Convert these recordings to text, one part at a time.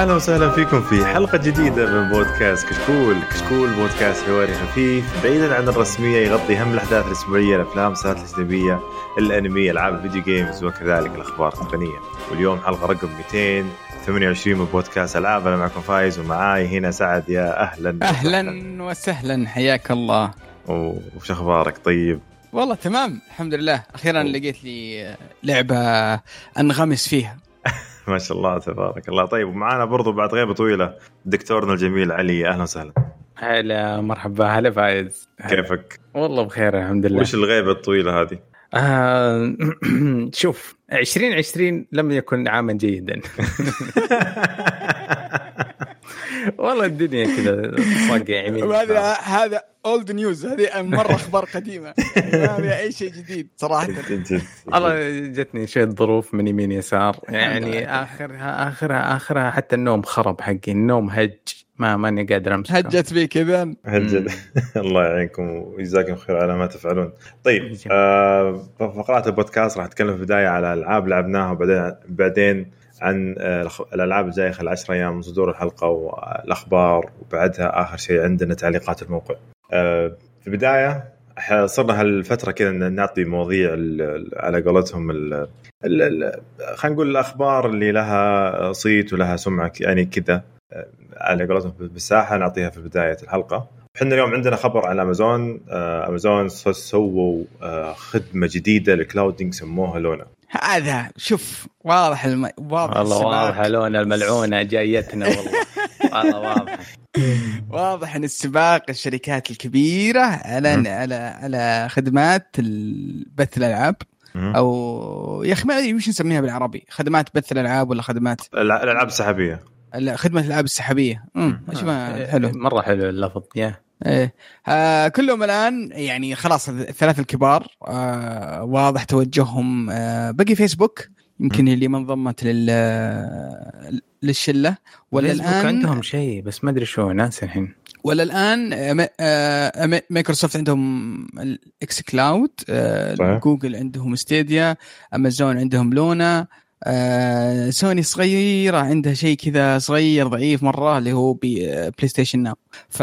أهلا وسهلا فيكم في حلقة جديدة من بودكاست كشكول، كشكول بودكاست حواري خفيف بعيدا عن الرسمية يغطي هم الأحداث الأسبوعية، الأفلام، المسلسلات الأجنبية، الأنمي، ألعاب الفيديو games وكذلك الأخبار التقنية. واليوم حلقة رقم 228 من بودكاست ألعاب. أنا معكم فايز ومعاي هنا سعد. يا أهلا. أهلا وسهلا. حياك الله. وش أخبارك؟ طيب؟ والله تمام الحمد لله. أخيرا لقيت لي لعبة أنغمس فيها. ما شاء الله تبارك الله. طيب ومعانا برضو بعد غيبة طويلة دكتورنا الجميل علي أهلا وسهلا. هلا مرحبا. هلا فايز. كيفك؟ والله بخير الحمد لله. وش الغيبة الطويلة هذه؟ آه شوف 2020 لم يكن عاما جيدا. والله الدنيا كذا صقع يمين هذا هذا اولد نيوز هذه مرة أخبار قديمة. ما في أي شيء جديد صراحة. والله جتني شوية ظروف من يمين يسار. يعني آخرها آخرها آخرها حتى النوم خرب حقي. النوم هج. ما ماني قادر امسك هجت بي كذا هجت. الله يعينكم ويجزاكم خير على ما تفعلون. طيب آه فقرات البودكاست راح اتكلم في البداية على ألعاب لعبناها وبعدين بعدين عن آه، الألعاب الجايه خلال 10 أيام من صدور الحلقة والأخبار وبعدها آخر شيء عندنا تعليقات الموقع. آه، في البداية صرنا هالفترة كذا نعطي مواضيع على قولتهم خلينا نقول الأخبار اللي لها صيت ولها سمعة يعني كذا آه، على قولتهم بالساحة نعطيها في بداية الحلقة. إحنا اليوم عندنا خبر على امازون امازون سووا خدمة جديدة للكلاودنج سموها لونا هذا شوف واضح الم... واضح والله واضح لون الملعونة جايتنا والله. والله واضح. واضح إن السباق الشركات الكبيرة على على على خدمات بث الألعاب. أو يا أخي ما أدري وش نسميها بالعربي خدمات بث الألعاب ولا خدمات؟ الألعاب السحابية. خدمة الألعاب السحابية. امم حلو. مرة حلو اللفظ يا. إيه. آه كلهم الآن يعني خلاص الثلاث الكبار آه واضح توجههم آه بقي فيسبوك يمكن اللي ما انضمت لل للشلة. ولا الآن عندهم شيء بس ما أدري شو ناس الحين. ولا الآن آه، مايكروسوفت عندهم ال xCloud آه، جوجل عندهم Stadia أمازون عندهم Luna آه سوني صغيرة عندها شيء كذا صغير ضعيف مرة اللي هو PlayStation Now. ف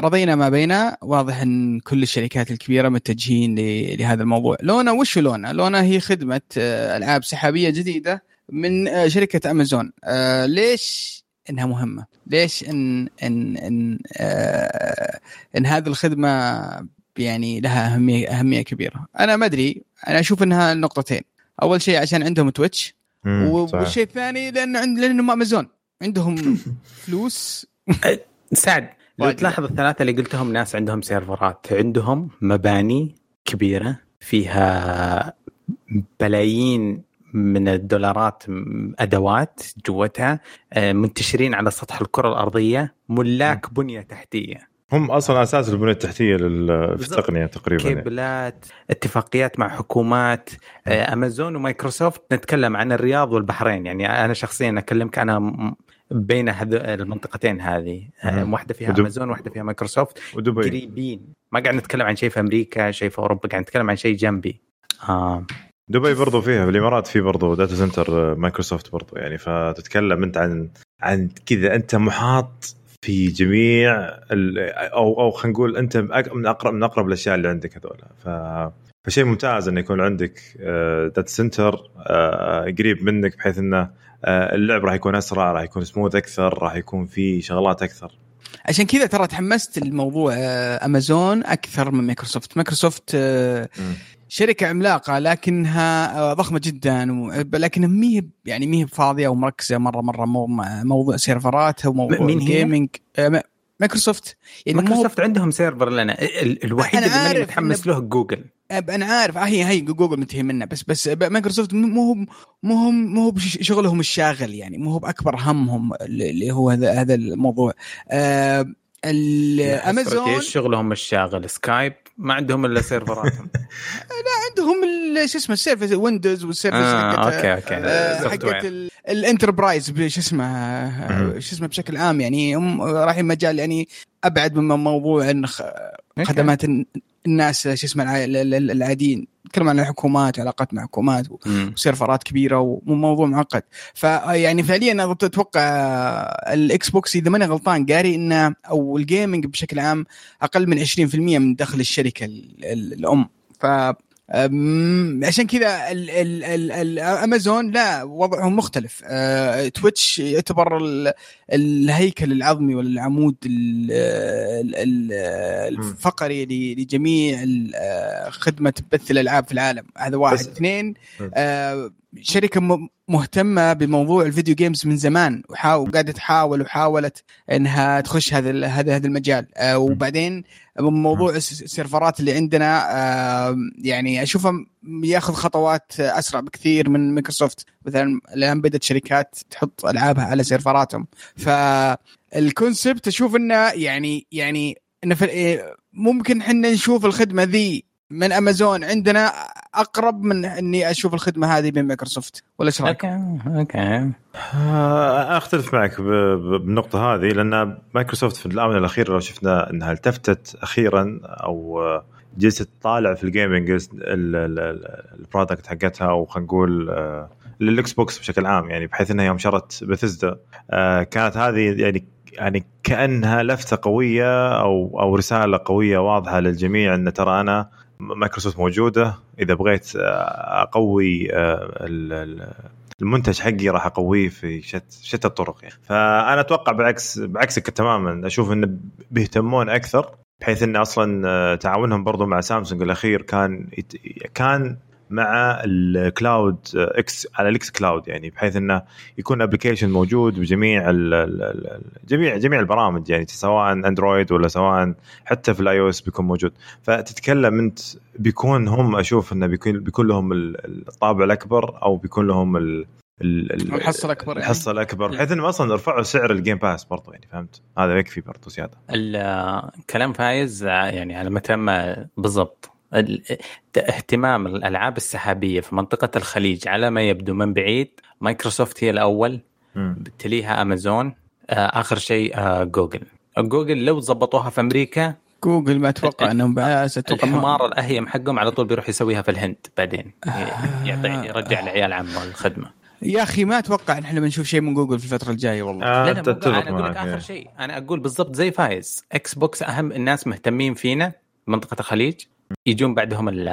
رضينا ما بينا واضح إن كل الشركات الكبيرة متجهين لهذا الموضوع. لونا وش لونا؟ لونا هي خدمة آه ألعاب سحابية جديدة من آه شركة أمازون. آه ليش إنها مهمة؟ ليش إن إن إن, آه إن هذه الخدمة يعني لها أهمية أهمية كبيرة؟ أنا ما أدري. أنا أشوف إنها نقطتين. أول شيء عشان عندهم تويتش والشيء الثاني لأنه عند لأنهم أمازون. عندهم فلوس. سعد لو تلاحظ الثلاثة اللي قلتهم ناس عندهم سيرفرات. عندهم مباني كبيرة فيها بلايين من الدولارات أدوات جوتها آه، منتشرين على سطح الكرة الأرضية ملاك بنية تحتية. هم أصلا أساس البنية التحتية في التقنية تقريبا يعني. كيبلات يعني. اتفاقيات مع حكومات آه، أمازون ومايكروسوفت. نتكلم عن الرياض والبحرين. يعني أنا شخصيا أكلمك أنا بين المنطقتين هذه. آه، واحدة فيها ودب... امازون واحدة فيها مايكروسوفت ودبي. قريبين. ما قاعد نتكلم عن شيء في أمريكا شيء في أوروبا قاعد نتكلم عن شيء جنبي. آه. دبي برضو فيها في الإمارات في برضو data center مايكروسوفت برضو. يعني فتتكلم أنت عن عن كذا. أنت محاط في جميع أو أو خلينا نقول أنت من اقرب من أقرب الأشياء اللي عندك هذول. ف فشيء ممتاز إنه يكون عندك data center قريب منك بحيث إنه آه، اللعب راح يكون أسرع راح يكون سموث أكثر راح يكون في شغلات أكثر. عشان كذا ترى تحمست الموضوع امازون آه، أكثر من مايكروسوفت مايكروسوفت آه، شركة عملاقة لكنها ضخمة جدا لكنها مي يعني مي فاضية ومركزة مرة مرة موضوع سيرفرات وموضوع مين gaming مايكروسوفت يعني مايكروسوفت عندهم server لنا. الوحيد اللي ماني متحمس له جوجل أنا عارف. هي هي جوجل منتهي منها بس بس مايكروسوفت مو هو مو هو مو هو شغلهم الشاغل يعني مو هو بأكبر همهم اللي هو هذا هذا الموضوع. آه الامازون إيش شغلهم الشاغل. سكايب ما عندهم إلا سيرفراتهم. لا عندهم شو اسمه ال service Windows وال service آه حقت أوكي أوكي. آه حقت ال enterprise شو اسمه آه، شو اسمه بشكل عام يعني هم رايحين مجال يعني أبعد من موضوع إن خدمات الناس شو اسمه العاديين تتكلم عن الحكومات علاقات مع حكومات وسيرفرات كبيرة وموضوع معقد. فيعني فعليا أنا أتوقع ال Xbox إذا ماني غلطان قاري انه أو ال gaming بشكل عام أقل من 20% من دخل الشركة الأم. ف عشان كذا أمازون لا وضعهم مختلف. أه Twitch يعتبر الهيكل العظمي ولا العمود الفقري لجميع خدمة بث الألعاب في العالم. هذا واحد. اثنين أه شركة مهتمة بموضوع ال video games من زمان وقاعدة تحاول وحاولت إنها تخش هذا هذا هذا المجال. أه وبعدين موضوع السيرفرات اللي عندنا أه يعني أشوفه ياخذ خطوات أسرع بكثير من مايكروسوفت مثلا الآن بدأت شركات تحط ألعابها على سيرفراتهم. فال concept أشوف إنه يعني يعني إنه ممكن إحنا نشوف الخدمة ذي من امازون عندنا أقرب من إني أشوف الخدمة هذه من مايكروسوفت ولا إيش رأيك؟ أوكي أوكي. آه، أختلف معك بالنقطة هذه لأن مايكروسوفت في الآونة الأخيرة لو شفنا إنها التفتت أخيرا أو جلست تطالع في ال gaming ال product حقتها وخلينا نقول آه، لل Xbox بشكل عام يعني بحيث إنها يوم شرت بثزدا آه، كانت هذه يعني يعني كأنها لفتة قوية أو أو رسالة قوية واضحة للجميع إن ترى أنا مايكروسوفت موجودة. إذا بغيت أقوي آه، المنتج حقي راح أقويه في شت شتى الطرق يعني. فأنا أتوقع بعكس بعكسك تماما. أشوف انه بيهتمون أكثر بحيث إن أصلا آه، تعاونهم برضو مع سامسونج الأخير كان كان مع ال cloud إكس على ال xCloud يعني بحيث إنه يكون application موجود بجميع ال جميع جميع البرامج يعني سواء Android ولا سواء حتى في ال iOS بيكون موجود. فتتكلم أنت بيكون هم أشوف إنه بيكون بيكون لهم الطابع الأكبر أو بيكون لهم ال الحصة الأكبر يعني. الحصة الأكبر بحيث انه أصلا رفعوا سعر ال Game Pass برضو يعني فهمت؟ هذا يكفي برضو زيادة. الكلام فايز يعني على ما بالضبط. اهتمام الألعاب السحابية في منطقة الخليج على ما يبدو من بعيد. مايكروسوفت هي الأول. تليها أمازون. آه، آخر شيء آه، جوجل. جوجل لو ضبطوها في أمريكا جوجل ما أتوقع إنهم أتوقع الحمار الأهيم حقهم على طول بيروح يسويها في الهند بعدين. يعطي يرجع العيال عمه الخدمة. يا أخي ما أتوقع إن إحنا بنشوف شيء من جوجل في الفترة الجاية والله. آه لا لا أنا أقول لك آخر شيء. أنا أقول بالضبط زي فايز. Xbox أهم الناس مهتمين فينا منطقة الخليج. يجون بعدهم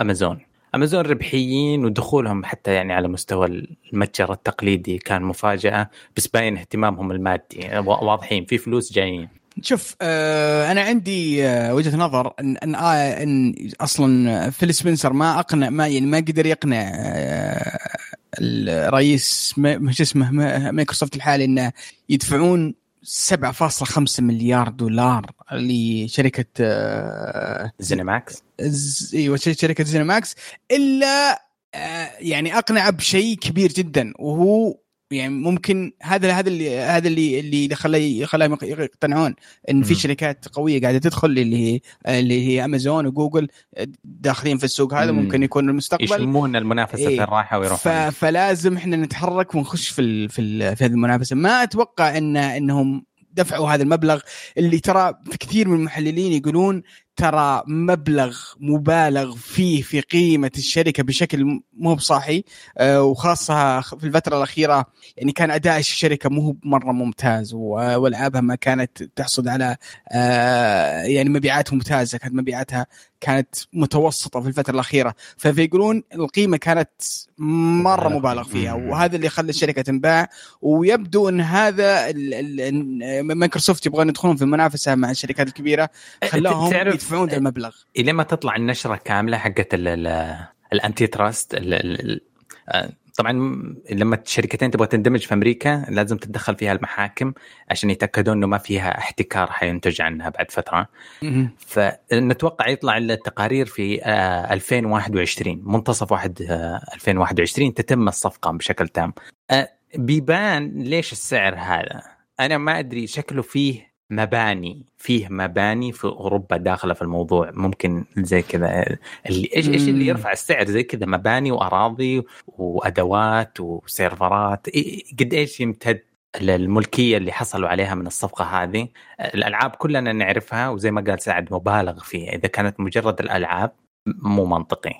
أمازون. أمازون ربحيين ودخولهم حتى يعني على مستوى المتجر التقليدي كان مفاجأة بس باين اهتمامهم المادي. واضحين في فلوس جايين. شوف آه أنا عندي آه وجهة نظر ان إن, آه إن أصلا فيل سبنسر ما أقنع ما يعني ما قدر يقنع الرئيس ما اسمه مايكروسوفت الحالي إنه يدفعون 7.5 مليار دولار لشركة زينماكس إيوه شركة زينماكس إلا آه، يعني أقنع بشيء كبير جدا وهو يعني ممكن هذا هذا اللي هذا اللي اللي خلاه خلاهم يقتنعون إن في شركات قوية قاعدة تدخل اللي هي اللي هي امازون وجوجل داخلين في السوق هذا ممكن يكون المستقبل. يشمون المنافسة إيه. الراحة ويروحون فلازم إحنا نتحرك ونخش في ال في, ال في هذه المنافسة. ما أتوقع ان إنهم دفعوا هذا المبلغ اللي ترى في كثير من المحللين يقولون ترى مبلغ مبالغ فيه في قيمة الشركة بشكل مو بصاحي آه، وخاصة في الفترة الأخيرة يعني كان أداء الشركة مو مرة ممتاز وألعابها ما كانت تحصد على آه، يعني مبيعات ممتازة كانت مبيعاتها كانت متوسطة في الفترة الأخيرة. فيقولون القيمة كانت مرة مبالغ. فيها وهذا اللي خلى الشركة تنباع. ويبدو أن هذا مايكروسوفت يبغون يدخلون في المنافسة مع الشركات الكبيرة. خلاهم يدفعون ذا المبلغ. إلى ما تطلع النشرة كاملة حقت ال anti trust آه، طبعا لما الشركتين تبغى تندمج في أمريكا لازم تتدخل فيها المحاكم عشان يتأكدون إنه ما فيها احتكار حينتج عنها بعد فترة. فنتوقع يطلع التقارير في 2021 آه، منتصف واحد 2021 آه، تتم الصفقة بشكل تام. بيبان ليش السعر هذا. أنا ما أدري شكله فيه مباني فيه مباني في أوروبا داخلة في الموضوع. ممكن زي كذا. اللي إيش إيش اللي يرفع السعر؟ زي كذا مباني وأراضي وأدوات وسيرفرات. قد إيش يمتد الملكيه اللي حصلوا عليها من الصفقة هذه؟ الألعاب كلنا نعرفها وزي ما قال سعد مبالغ فيها. إذا كانت مجرد الألعاب مو منطقي.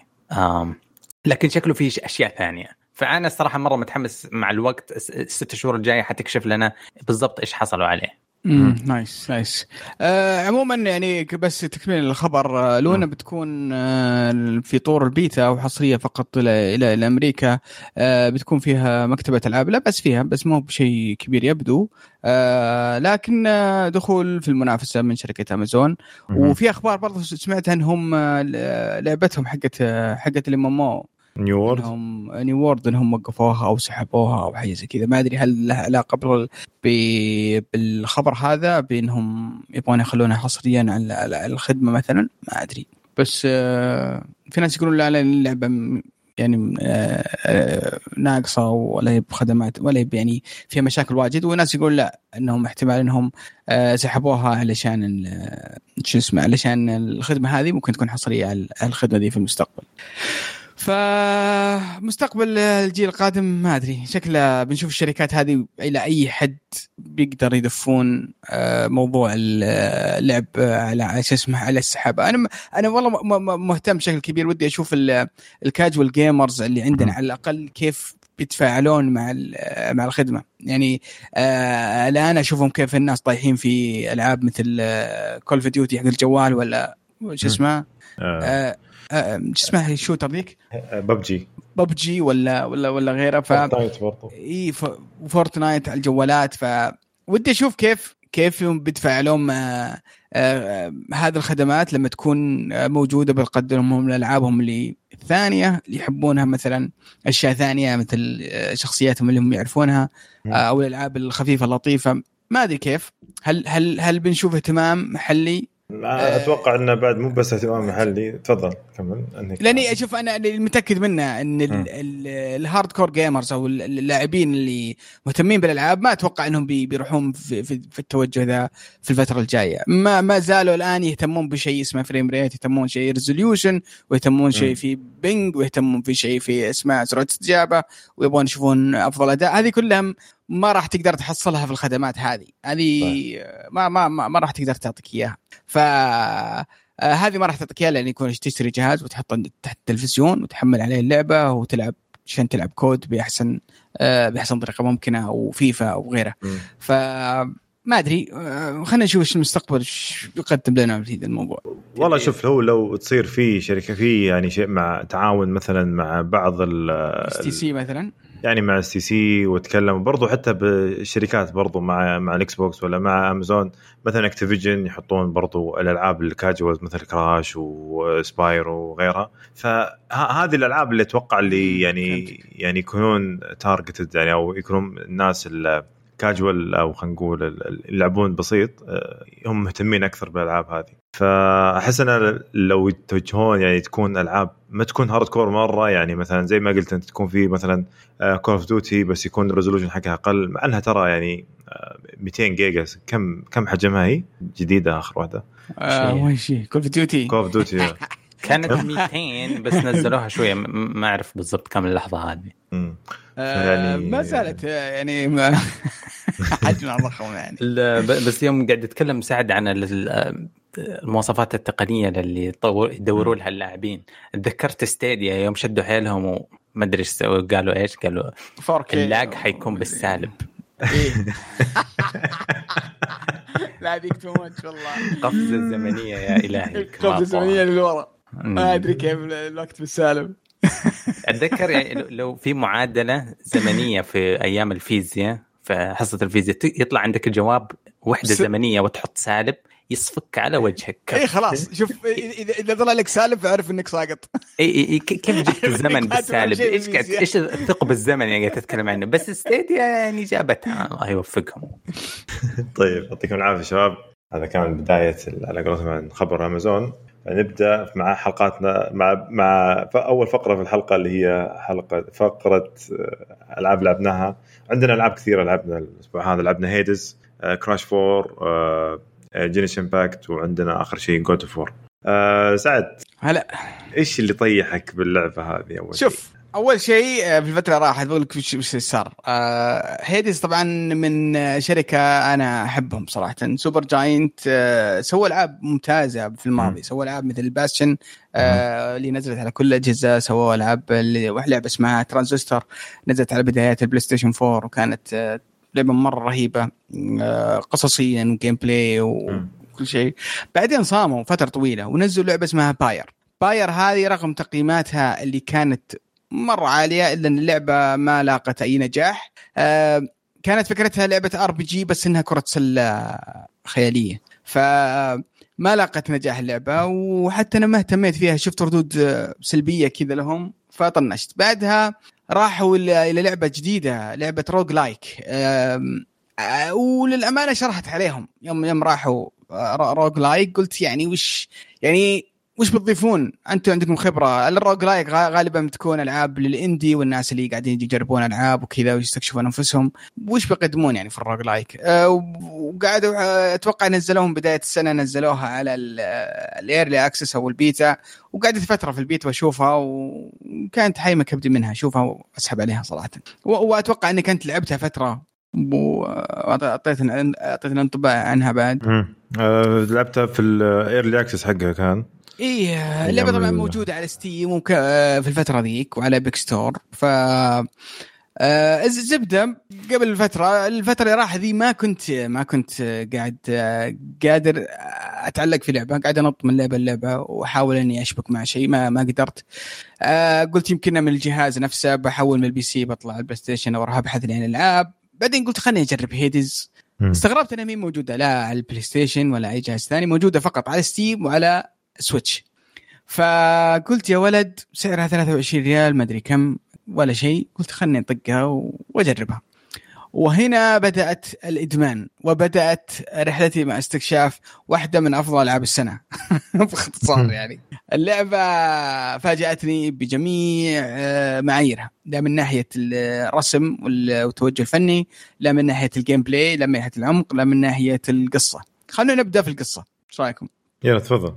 لكن شكله في أشياء ثانية. فأنا الصراحة مرة متحمس مع الوقت. الست شهور الجاية حتكشف لنا بالضبط إيش حصلوا عليه. امم nice nice. آه عموما يعني بس تكمل الخبر آه Luna بتكون آه في طور البيتا وحصريه فقط إلى إلى, إلى أمريكا آه بتكون فيها مكتبة ألعاب. لا بس فيها بس مو بشيء كبير يبدو. آه لكن آه دخول في المنافسة من شركة أمازون. وفي أخبار برضه سمعت انهم آه لعبتهم حقت آه حقت الإم New World إنهم New World إنهم وقفوها أو سحبوها أو حاجة زي كذا. ما أدري هل لها علاقة بالخبر هذا بإنهم يبغون يخلونها حصريا على الخدمة مثلا؟ ما أدري. بس آه، في ناس يقولون لا لا اللعبة يعني آه، آه، ناقصة ولا هي بخدمات ولا هي يعني فيها مشاكل واجد. وناس يقول لا إنهم احتمال إنهم سحبوها علشان شو اسمه علشان الخدمة هذه ممكن تكون حصرية على الخدمة دي في المستقبل. فمستقبل الجيل القادم ما أدري. شكله بنشوف الشركات هذه إلى أي حد بيقدر يدفون آه، موضوع اللعب على شو اسمه على السحاب. أنا أنا والله مهتم بشكل كبير. ودي أشوف الكاجوال جيمرز اللي عندنا على الأقل كيف بيتفاعلون مع مع الخدمة. يعني آه الآن أشوفهم كيف الناس طايحين في ألعاب مثل Call of Duty حق الجوال ولا شو اسمه آه. آه شو اسمها ال shooter ذيك؟ PUBG. PUBG ولا ولا ولا غيره ف Fortnite برضه إي Fortnite على الجوالات. ف ودي أشوف كيف كيف بيتفاعلون مع آه هذه الخدمات لما تكون موجودة بتقدمهم لألعابهم اللي الثانية اللي يحبونها مثلا أشياء ثانية مثل شخصياتهم اللي هم يعرفونها آه أو الألعاب الخفيفة اللطيفة. ما أدري كيف. هل هل هل بنشوف اهتمام محلي؟ آه، أتوقع انه بعد مو بس اهتمام محلي. تفضل كمل. لأني أشوف أنا اللي متاكد منه إن ال hardcore gamers أو اللاعبين اللي مهتمين بالألعاب ما أتوقع إنهم بيروحون في, في, في التوجه ذا في الفترة الجاية. ما ما زالوا الآن يهتمون بشيء اسمه frame rate يهتمون شيء resolution ويهتمون شيء في ping ويهتمون في شيء في اسمه سرعه استجابه ويبغون يشوفون أفضل أداء. هذه كلها ما راح تقدر تحصلها في الخدمات هذه. هذه ما ما ما, ما راح تقدر تعطيك إياها. ف آه، هذه ما راح تعطيك إياها لأن يكون تشتري جهاز وتحطه تحت التلفزيون وتحمل عليه اللعبة وتلعب عشان تلعب COD بأحسن آه، بأحسن طريقة ممكنة أو فيفا أو غيره. ف ما أدري آه، خلينا نشوف إيش المستقبل إيش بيقدم لنا في هذا الموضوع. والله شوف لو لو تصير في شركة في يعني شيء مع تعاون مثلا مع بعض ال STC مثلا؟ يعني مع الـ STC وتكلم برضو حتى بالشركات برضو مع مع ال Xbox ولا مع أمازون. مثلا Activision يحطون برضو الألعاب الكاجوال مثل Crash و Spyro وغيرها. فهذه الألعاب اللي أتوقع اللي يعني يعني يكونون targeted يعني أو يكونون الناس كاجوال أو خلينا نقول يلعبون بسيط آه، هم مهتمين أكثر بالألعاب هذه. فأحس أن لو يتوجهون يعني تكون ألعاب ما تكون hardcore مرة يعني مثلا زي ما قلت أنت تكون في مثلا Call of Duty بس يكون ال resolution حقها أقل مع أنها ترى يعني 200 آه، جيجا كم كم حجمها هي؟ جديدة آخر واحدة. آه وين شيء؟ Call of Duty Call of Duty كانت 200 بس نزلوها شوية. ما أعرف بالضبط كم اللحظة هذه. آه يعني ما زالت يعني حجمها ضخم يعني. بس يوم قاعد أتكلم سعد عن المواصفات التقنية اللي يدوروا لها اللاعبين. تذكرت ستيديا يوم شدوا حيلهم وما أدري إيش قالوا إيش؟ قالوا اللاج حيكون بالسالب. إيه. لا هذيك تو ماتش والله. قفزة زمنية يا إلهي قفزة زمنية للورا ما أدري كيف الوقت بالسالب. أتذكر يعني لو في معادلة زمنية في أيام الفيزياء في حصه الفيزياء يطلع عندك الجواب وحدة زمنية وتحط سالب يصفك على وجهك. اي خلاص. شوف اذا اذا طلع لك سالب فأعرف إنك ساقط. اي اي كيف جبت الزمن بالسالب؟ إيش إيش الثقب الزمن اللي قاعد تتكلم عنه؟ بس ستيديا يعني جابتها. الله يوفقهم. طيب يعطيكم العافية شباب. هذا كان بداية على قولتهم عن خبر أمازون. نبدأ مع حلقاتنا مع مع أول فقرة في الحلقة اللي هي حلقة فقرة آه، ألعاب لعبناها. عندنا ألعاب كثيرة لعبنا الأسبوع هذا. لعبنا Hades Crash 4 Genshin Impact وعندنا آخر شيء God of War سعد. هلا. إيش اللي طيحك باللعبة هذه أول شوف أول شيء آه، في الفترة راحت بقول لك وش صار. آه Hades طبعا من شركة أنا أحبهم صراحة. Supergiant آه سووا ألعاب ممتازة في الماضي. سووا ألعاب مثل آه اللي نزلت على كل الأجهزة. سووا ألعاب لعبة اسمها ترانزستور نزلت على بدايات ال PlayStation 4 وكانت آه لعبة مرة رهيبة. آه قصصيا و gameplay وكل شيء. بعدين صاموا فترة طويلة ونزلوا لعبة اسمها Pyre Pyre هذه رغم تقييماتها اللي كانت مره عاليه إلا إن اللعبة ما لاقت أي نجاح. آه كانت فكرتها لعبة RPG بس إنها كرة سلة خيالية. ف ما لاقت نجاح اللعبة وحتى أنا ما اهتميت فيها. شفت ردود سلبية كذا لهم فطنشت. بعدها راحوا إلى لعبة جديدة لعبة roguelike وللأمانة شرهت عليهم. يوم يوم راحوا roguelike قلت يعني وش يعني وش بتضيفون؟ أنتم عندكم خبرة، ال roguelike غالبا بتكون ألعاب لل indie والناس اللي قاعدين يجربون ألعاب وكذا ويستكشفون أنفسهم، وش بيقدمون يعني في ال roguelike؟ أه وقعدوا آه، أتوقع نزلوهم بداية السنة نزلوها على ال early access أو البيتا. وقعدت فترة في البيتا وأشوفها وكانت حايمة كبدي منها أشوفها وأسحب عليها صراحة. وأتوقع إني كنت لعبتها فترة واعطيتنا اعطيتنا انطباع عنها بعد. أه لعبتها في ال early access حقها كان. إيه اللعبة طبعا موجودة على Steam وك... في الفترة ذيك وعلى Epic Store ف آه زبدة قبل الفترة الفترة اللي راح ذي ما كنت ما كنت قاعد قادر أتعلق في لعبة. قاعد أنط من لعبة للعبة وأحاول إني أشبك مع شيء ما ما قدرت. آه قلت يمكن من الجهاز نفسه بحول من ال PC بطلع ال PlayStation أو أبحث عن العاب بعدين قلت خليني أجرب Hades استغربت إنها مهي موجودة لا على ال PlayStation ولا أي جهاز ثاني موجودة فقط على Steam وعلى Switch فقلت يا ولد سعرها 23 ريال ما أدري كم ولا شيء. قلت خلني أطقها وأجربها. وهنا بدأت الإدمان وبدأت رحلتي مع استكشاف واحدة من أفضل ألعاب السنة. باختصار يعني. اللعبة فاجأتني بجميع آه، معاييرها. لا من ناحية الرسم والتوجه الفني لا من ناحية ال gameplay لا من ناحية العمق لا من ناحية القصة. خلونا نبدأ في القصة. إيش رأيكم؟ يلا تفضل.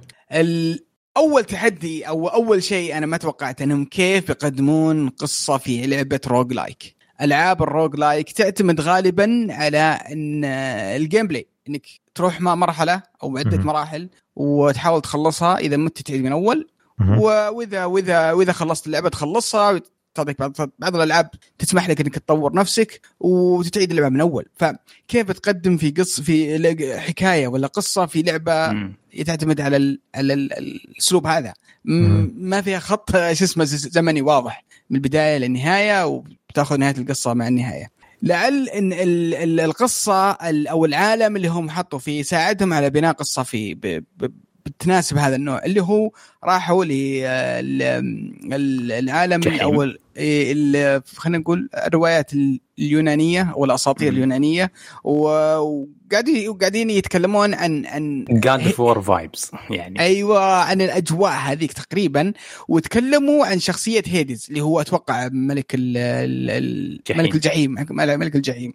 أول تحدي أو أول شيء أنا ما توقعت إنهم كيف يقدمون قصة في لعبة roguelike. ألعاب ال roguelike تعتمد غالبا على إن ال gameplay إنك تروح مرحلة أو عدة مراحل وتحاول تخلصها إذا مت تعيد من أول. وإذا وإذا وإذا خلصت اللعبة تخلصها تعطيك بعض بعض الألعاب تسمح لك إنك تطور نفسك وتعيد اللعبة من أول. فكيف تقدم في قص في حكاية ولا قصة في لعبة مم. تعتمد على ال على الأسلوب هذا؟ ما فيها خط شو اسمه زمني واضح من البداية للنهاية وبتاخذ نهاية القصة مع النهاية. لعل إن القصة أو العالم اللي هم حطوا فيه ساعدهم على بناء قصة في بتناسب هذا النوع اللي هو راحوا للعالم الأول. إيه، خلينا نقول الروايات اليونانية أو الاساطير اليونانية. وقاعدين قاعدين يتكلمون عن عن God of War vibes يعني. أيوه عن الأجواء هذيك تقريبا. وتكلموا عن شخصية Hades اللي هو أتوقع ملك ال ملك الجحيم ملك الجحيم.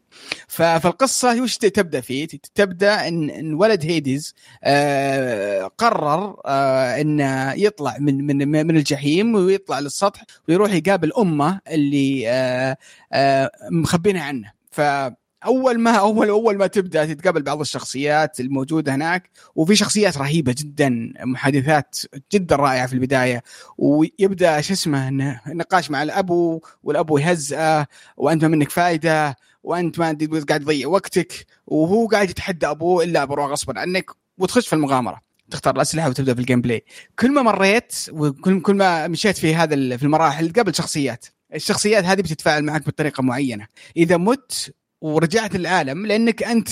فالقصة وش تبدأ فيه؟ تبدأ ان, ولد Hades آه قرر آه انه يطلع من من من الجحيم ويطلع للسطح ويروح يقابل أمه اللي آه آه مخبينها عنه. فأول ما أول أول ما تبدأ تتقابل بعض الشخصيات الموجودة هناك وفي شخصيات رهيبة جدا محادثات جدا رائعة في البداية ويبدأ شو اسمه نقاش مع الأبو والأبو يهزئه وأنت ما منك فايدة وأنت ما قاعد تضيع وقتك وهو قاعد يتحدى أبوه إلا أبو غصبا عنك وتخش في المغامرة. تختار الأسلحة وتبدأ في ال gameplay كل ما مريت وكل كل ما مشيت في هذا في المراحل تقابل شخصيات. الشخصيات هذه بتتفاعل معك بطريقة معينة. إذا مت ورجعت العالم لأنك أنت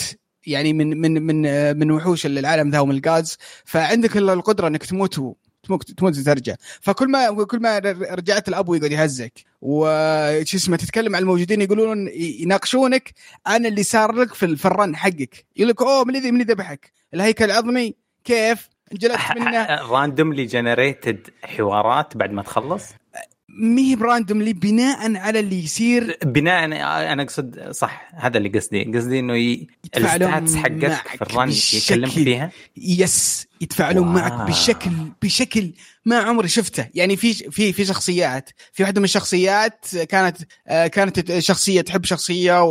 يعني من من من من وحوش العالم ذا ومن الغاز فعندك القدرة إنك تموت تموت وترجع فكل ما كل ما رجعت الابو يقعد يهزك وش اسمه تتكلم عن الموجودين يقولون يناقشونك عن اللي صار لك في ال run حقك. يقول لك أوه من اللي من ذبحك؟ الهيكل العظمي. كيف انجلدت منه؟ randomly generated حوارات بعد ما تخلص؟ مي ب randomly بناء على اللي يصير. بناء أنا أقصد صح هذا اللي قصدي. قصدي إنه ي... ال stats حقك في ال run يكلمك فيها؟ yes يتفاعلون wow. معك بشكل بشكل ما عمري شفته. يعني في في في شخصيات. في واحدة من الشخصيات كانت آه، كانت شخصية تحب شخصية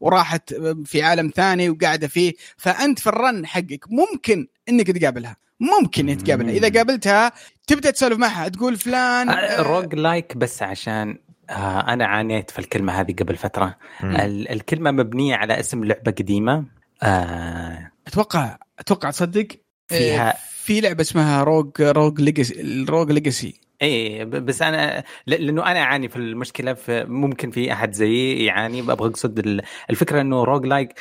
وراحت في عالم ثاني وقاعدة فيه. فأنت في ال run حقك ممكن إنك تقابلها. ممكن تقابلها. إذا قابلتها تبدأ تسولف معها تقول فلان rogue آه، like بس عشان آه أنا عانيت في الكلمة هذه قبل فترة. الكلمة مبنية على اسم لعبة قديمة. آه أتوقع أتوقع تصدق فيها في لعبة اسمها Rogue Rogue Legacy Rogue Legacy. اي بس أنا لأنه أنا أعاني في المشكلة في ممكن في أحد زيي يعاني أبغى أقصد الفكرة إنه roguelike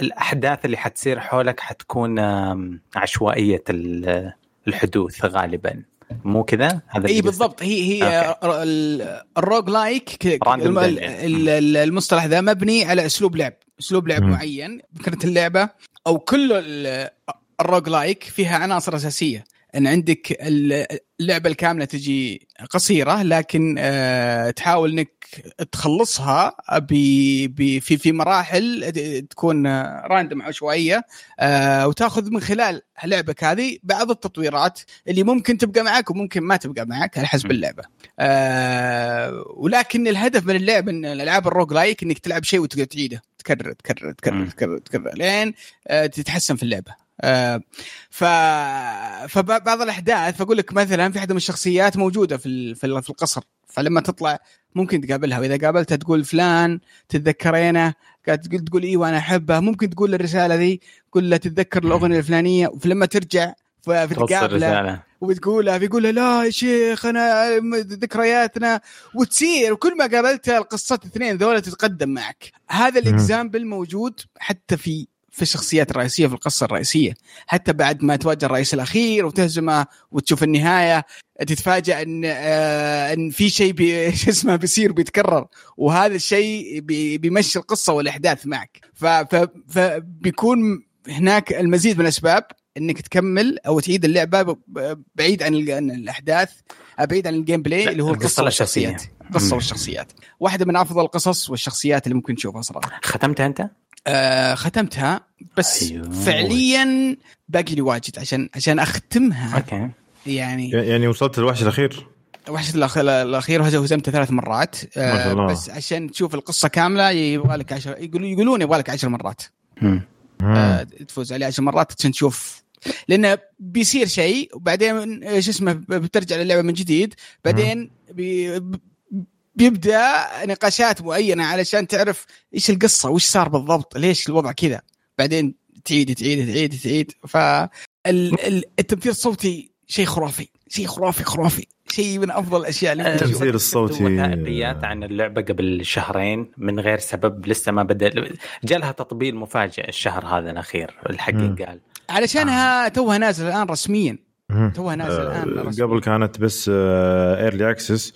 الأحداث اللي حتصير حولك حتكون عشوائية الحدوث غالبا. مو كذا؟ هذا اي بالضبط. هي هي ال roguelike المصطلح ذا مبني على أسلوب لعب. أسلوب لعب م. معين. فكره اللعبة أو كل ال roguelike فيها عناصر أساسية إن عندك اللعبة الكاملة تجي قصيرة لكن أه تحاول إنك تخلصها في في مراحل تكون random عشوائيه أه وتاخذ من خلال لعبك هذه بعض التطويرات اللي ممكن تبقى معك وممكن ما تبقى معك على حسب اللعبة. ولكن الهدف من اللعب من الالعاب ال roguelike إنك تلعب شيء وتقدر تعيده تكرر تكرر تكرر تكرر تكرر لين تتحسن في اللعبة. آه ف فبعض الأحداث فاقول لك مثلا في احد من الشخصيات موجودة في في القصر فلما تطلع ممكن تقابلها وإذا قابلتها تقول فلان تتذكرينه قاعد تقول تقول إيوه أنا أحبه ممكن تقول الرسالة ذي قول له تتذكر الأغنية الفلانية فلما ترجع فتقابله وبتقولها بيقول له لا يا شيخ أنا ذكرياتنا وتصير وكل ما قابلتها القصات الاثنين ذولا تتقدم معك. هذا الإكزامبل موجود حتى في في الشخصيات الرئيسيه في القصة الرئيسية. حتى بعد ما تواجه الرئيس الأخير وتهزمه وتشوف النهاية تتفاجئ إن آه إن في شيء بي شو اسمه بيصير بيتكرر. وهذا الشيء بي بيمشي القصة والأحداث معك. فبيكون هناك المزيد من الأسباب إنك تكمل أو تعيد اللعبة بعيد عن الأحداث بعيد عن ال gameplay اللي هو القصة والشخصيات. القصة والشخصيات. واحدة من أفضل القصص والشخصيات اللي ممكن تشوفها صراحة. ختمتها أنت؟ آه ختمتها. بس أيوه. فعليا باقي لي واجد عشان عشان أختمها. أوكي. يعني يعني وصلت للوحش الأخير. الوحش الأخير هزمته ثلاث مرات. آه ما شاء الله. بس عشان تشوف القصة كاملة يبغى لك 10 يقولون يقولون يبغى لك 10 مرات آه تفوز عليه 10 مرات عشان تشوف. لأنه بيصير شيء وبعدين شو اسمه بترجع للعبة من جديد. بعدين بي بيبدأ نقاشات معينة علشان تعرف إيش القصة وش صار بالضبط ليش الوضع كذا. بعدين تعيد تعيد تعيد تعيد. فالتمثيل الصوتي شيء خرافي شيء خرافي خرافي. شيء من أفضل الأشياء اللي التمثيل الصوتي وثائقيات عن اللعبة قبل شهرين من غير سبب لسه ما بدأ. جالها تطبيل مفاجئ الشهر هذا الأخير الحق قال. علشانها آه. توها نازل الآن رسميا. توها نازل الآن آه قبل كانت بس early آه access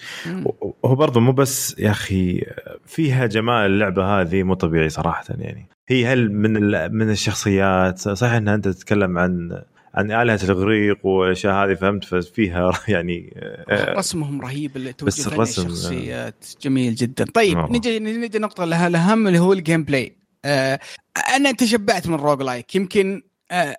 هو برضه مو بس يا أخي فيها جمال اللعبة هذه مو طبيعي صراحة يعني. هي هل من من الشخصيات صحيح إنها أنت تتكلم عن عن آلهة الإغريق والأشياء هذه فهمت؟ ففيها يعني آه، رسمهم رهيب بس الرسم الشخصيات جميل جدا. طيب نجي نجي نقطة لها الأهم اللي هو ال gameplay آه أنا تشبعت من roguelike يمكن آه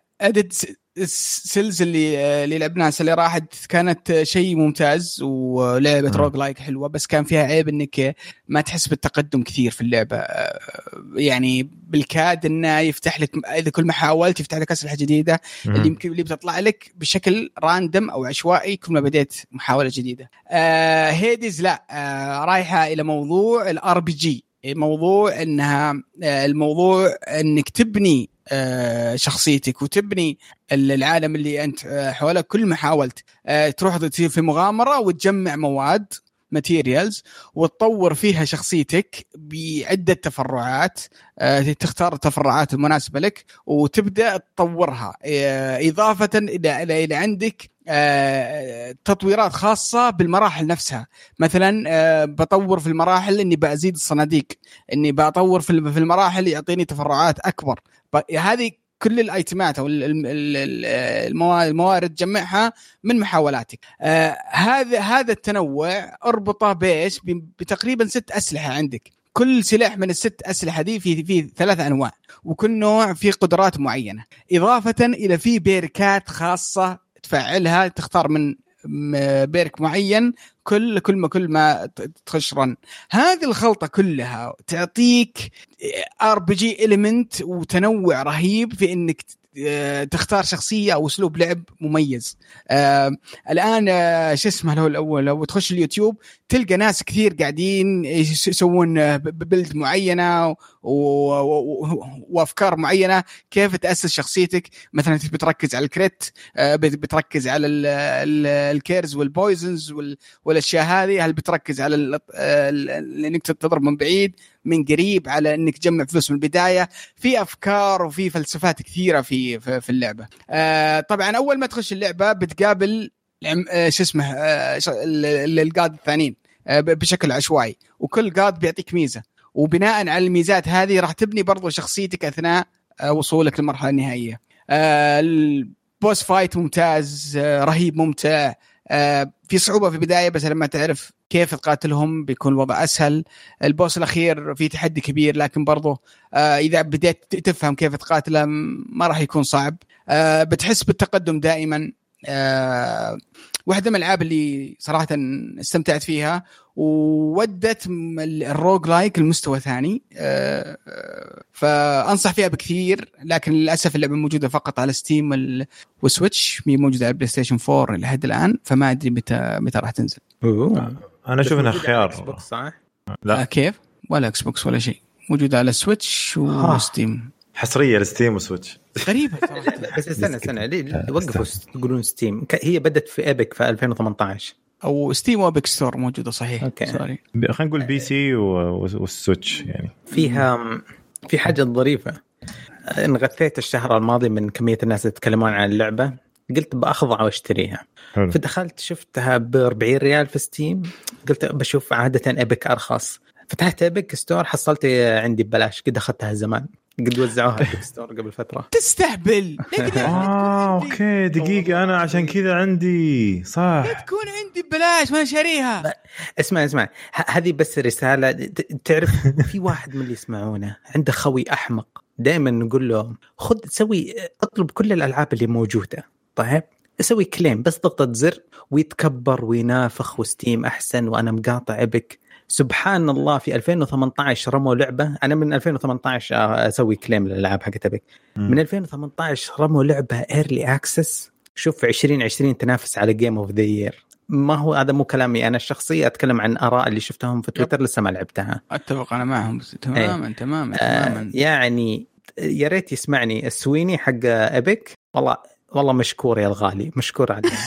ال Cells اللي اللي لعبناها اللي راحت كانت شيء ممتاز ولعبة roguelike حلوة بس كان فيها عيب إنك ما تحس بالتقدم كثير في اللعبة. يعني بالكاد إنه يفتح لك إذا كل ما حاولت يفتح لك أسلحة جديدة اللي يمكن اللي بتطلع لك بشكل random أو عشوائي كل ما بديت محاولة جديدة. آه Hades لا آه رايحة إلى موضوع ال RPG موضوع إنها آه الموضوع إنك تبني شخصيتك وتبني العالم اللي أنت آه، حولك. كل ما حاولت آه، تروح في مغامرة وتجمع مواد. ماتيريالز وتطور فيها شخصيتك بعدة تفرعات تختار التفرعات المناسبة لك وتبدأ تطورها. إضافة إلى إلى عندك تطويرات خاصة بالمراحل نفسها. مثلا بطور في المراحل إني بزيد الصناديق إني بطور في المراحل يعطيني تفرعات أكبر. هذه كل الأيتمات أو الموارد تجمعها من محاولاتك. آه هذا هذا التنوع أربطه بإيش؟ بتقريبا ست أسلحة عندك. كل سلاح من الست أسلحة دي في في ثلاث أنواع وكل نوع فيه قدرات معينة. إضافة إلى في بيركات خاصة تفعلها تختار من perk معين كل كل ما كل ما تخش run هذه الخلطة كلها تعطيك RPG element وتنوع رهيب في إنك آه، تختار شخصية أو أسلوب لعب مميز. آه الآن آه شو اسمه له الأول؟ لو تخش اليوتيوب تلقى ناس كثير قاعدين يسوون build معينة وأفكار معينة. كيف تأسس شخصيتك؟ مثلا أنت بتركز على ال crit آه بتركز على ال curses وال poisons والأشياء هذه. هل بتركز على إنك تضرب من بعيد من قريب على إنك تجمع فلوس من البداية؟ في أفكار وفي فلسفات كثيرة في في اللعبة. آه طبعا أول ما تخش اللعبة بتقابل آه شو اسمه آه ال god الثانيين آه بشكل عشوائي. وكل god بيعطيك ميزة. وبناء على الميزات هذه راح تبني برضو شخصيتك أثناء آه وصولك للمرحلة النهائية. آه البوس فايت ممتاز آه رهيب ممتع. في صعوبة في البداية بس لما تعرف كيف تقاتلهم بيكون الوضع أسهل. البوس الأخير في تحدي كبير لكن برضه إذا بديت تفهم كيف تقاتله ما راح يكون صعب. بتحس بالتقدم دائما. آه واحدة من الألعاب اللي صراحة استمتعت فيها وودت ال roguelike لمستوى ثاني آه فأنصح فيها بكثير لكن للأسف اللعبة موجودة فقط على Steam وال Switch مي موجودة على البلاي ستيشن 4 لحد الآن فما أدري متى متى راح تنزل. أوه. أنا أشوف إنها خيار إكس بوكس صح؟ لا آه كيف؟ ولا إكس بوكس ولا شيء موجودة على Switch و Steam حصرية ل Steam و Switch. غريبة بس استنى استنى ليه وقفوا تقولون Steam؟ هي بدت في Epic في 2018 أو Steam و Epic Store موجودة صحيح. okay. sorry. خلينا نقول PC وال Switch يعني. فيها في حاجة ظريفة. انغثيت الشهر الماضي من كمية الناس اللي يتكلمون عن اللعبة قلت بأخضع وأشتريها. حلو. فدخلت شفتها ب 40 ريال في Steam قلت بشوف عادة Epic أرخص. فتحت Epic Store حصلت عندي ببلاش قد أخذتها زمان. قد وزعوها في store قبل فترة. تستهبل! آه okay دقيقة أنا عشان كذا عندي صح. تكون عندي ببلاش ما شاريها. اسمع اسمع. هذه بس رسالة. تعرف في واحد من اللي يسمعونه؟ عنده خوي أحمق. دائما نقول له خذ سوي اطلب كل الألعاب اللي موجودة. طيب؟ أسوي claim بس ضغطة زر ويتكبر وينافخ و Steam أحسن وأنا مقاطع Epic. سبحان الله في 2018 رموا لعبة. أنا من 2018 أسوي claim للألعاب حقت Epic من 2018 رموا لعبة early access شوف 2020 تنافس على game of the year ما هو هذا مو كلامي. أنا الشخصي أتكلم عن آراء اللي شفتهم في تويتر لسه ما لعبتها. أتفق أنا معهم. تماما إيه. تماما تماما. آه يعني يا ريت يسمعني ال Sweeney حق Epic والله والله مشكور يا الغالي مشكور عليك.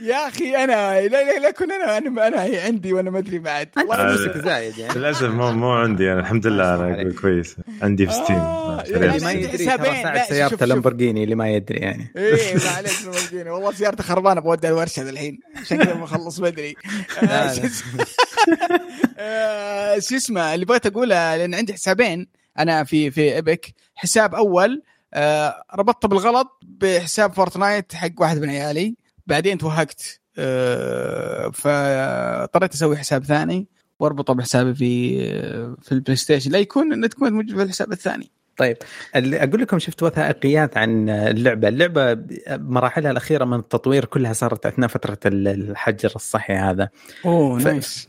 يا أخي أنا لا لا لا كن أنا أنا, أنا عندي وأنا ما أدري بعد. أنت فلوسك زايد يعني. للأسف مو مو عندي أنا الحمد لله أنا كويس. عندي في Steam آه اللي ما يدري ترى سعد سيارته لامبورجيني اللي ما يدري يعني. إيه معليش لامبورجيني والله سيارتي خربانه بودي الورشة الحين عشان كذا بخلص بدري. آه، شو اسمه؟ اللي بغيت أقوله لأن عندي حسابين أنا في في Epic حساب أول آه ربطته بالغلط بحساب Fortnite حق واحد من عيالي بعدين توهقت آه فاضطريت أسوي حساب ثاني واربطه بحسابي في آه، في ال PlayStation لا يكون انه تكون موجود في الحساب الثاني طيب أقول لكم شفت وثائقيات عن اللعبة، اللعبة مراحلها الأخيرة من التطوير كلها صارت أثناء فترة الحجر الصحي هذا. أوه nice.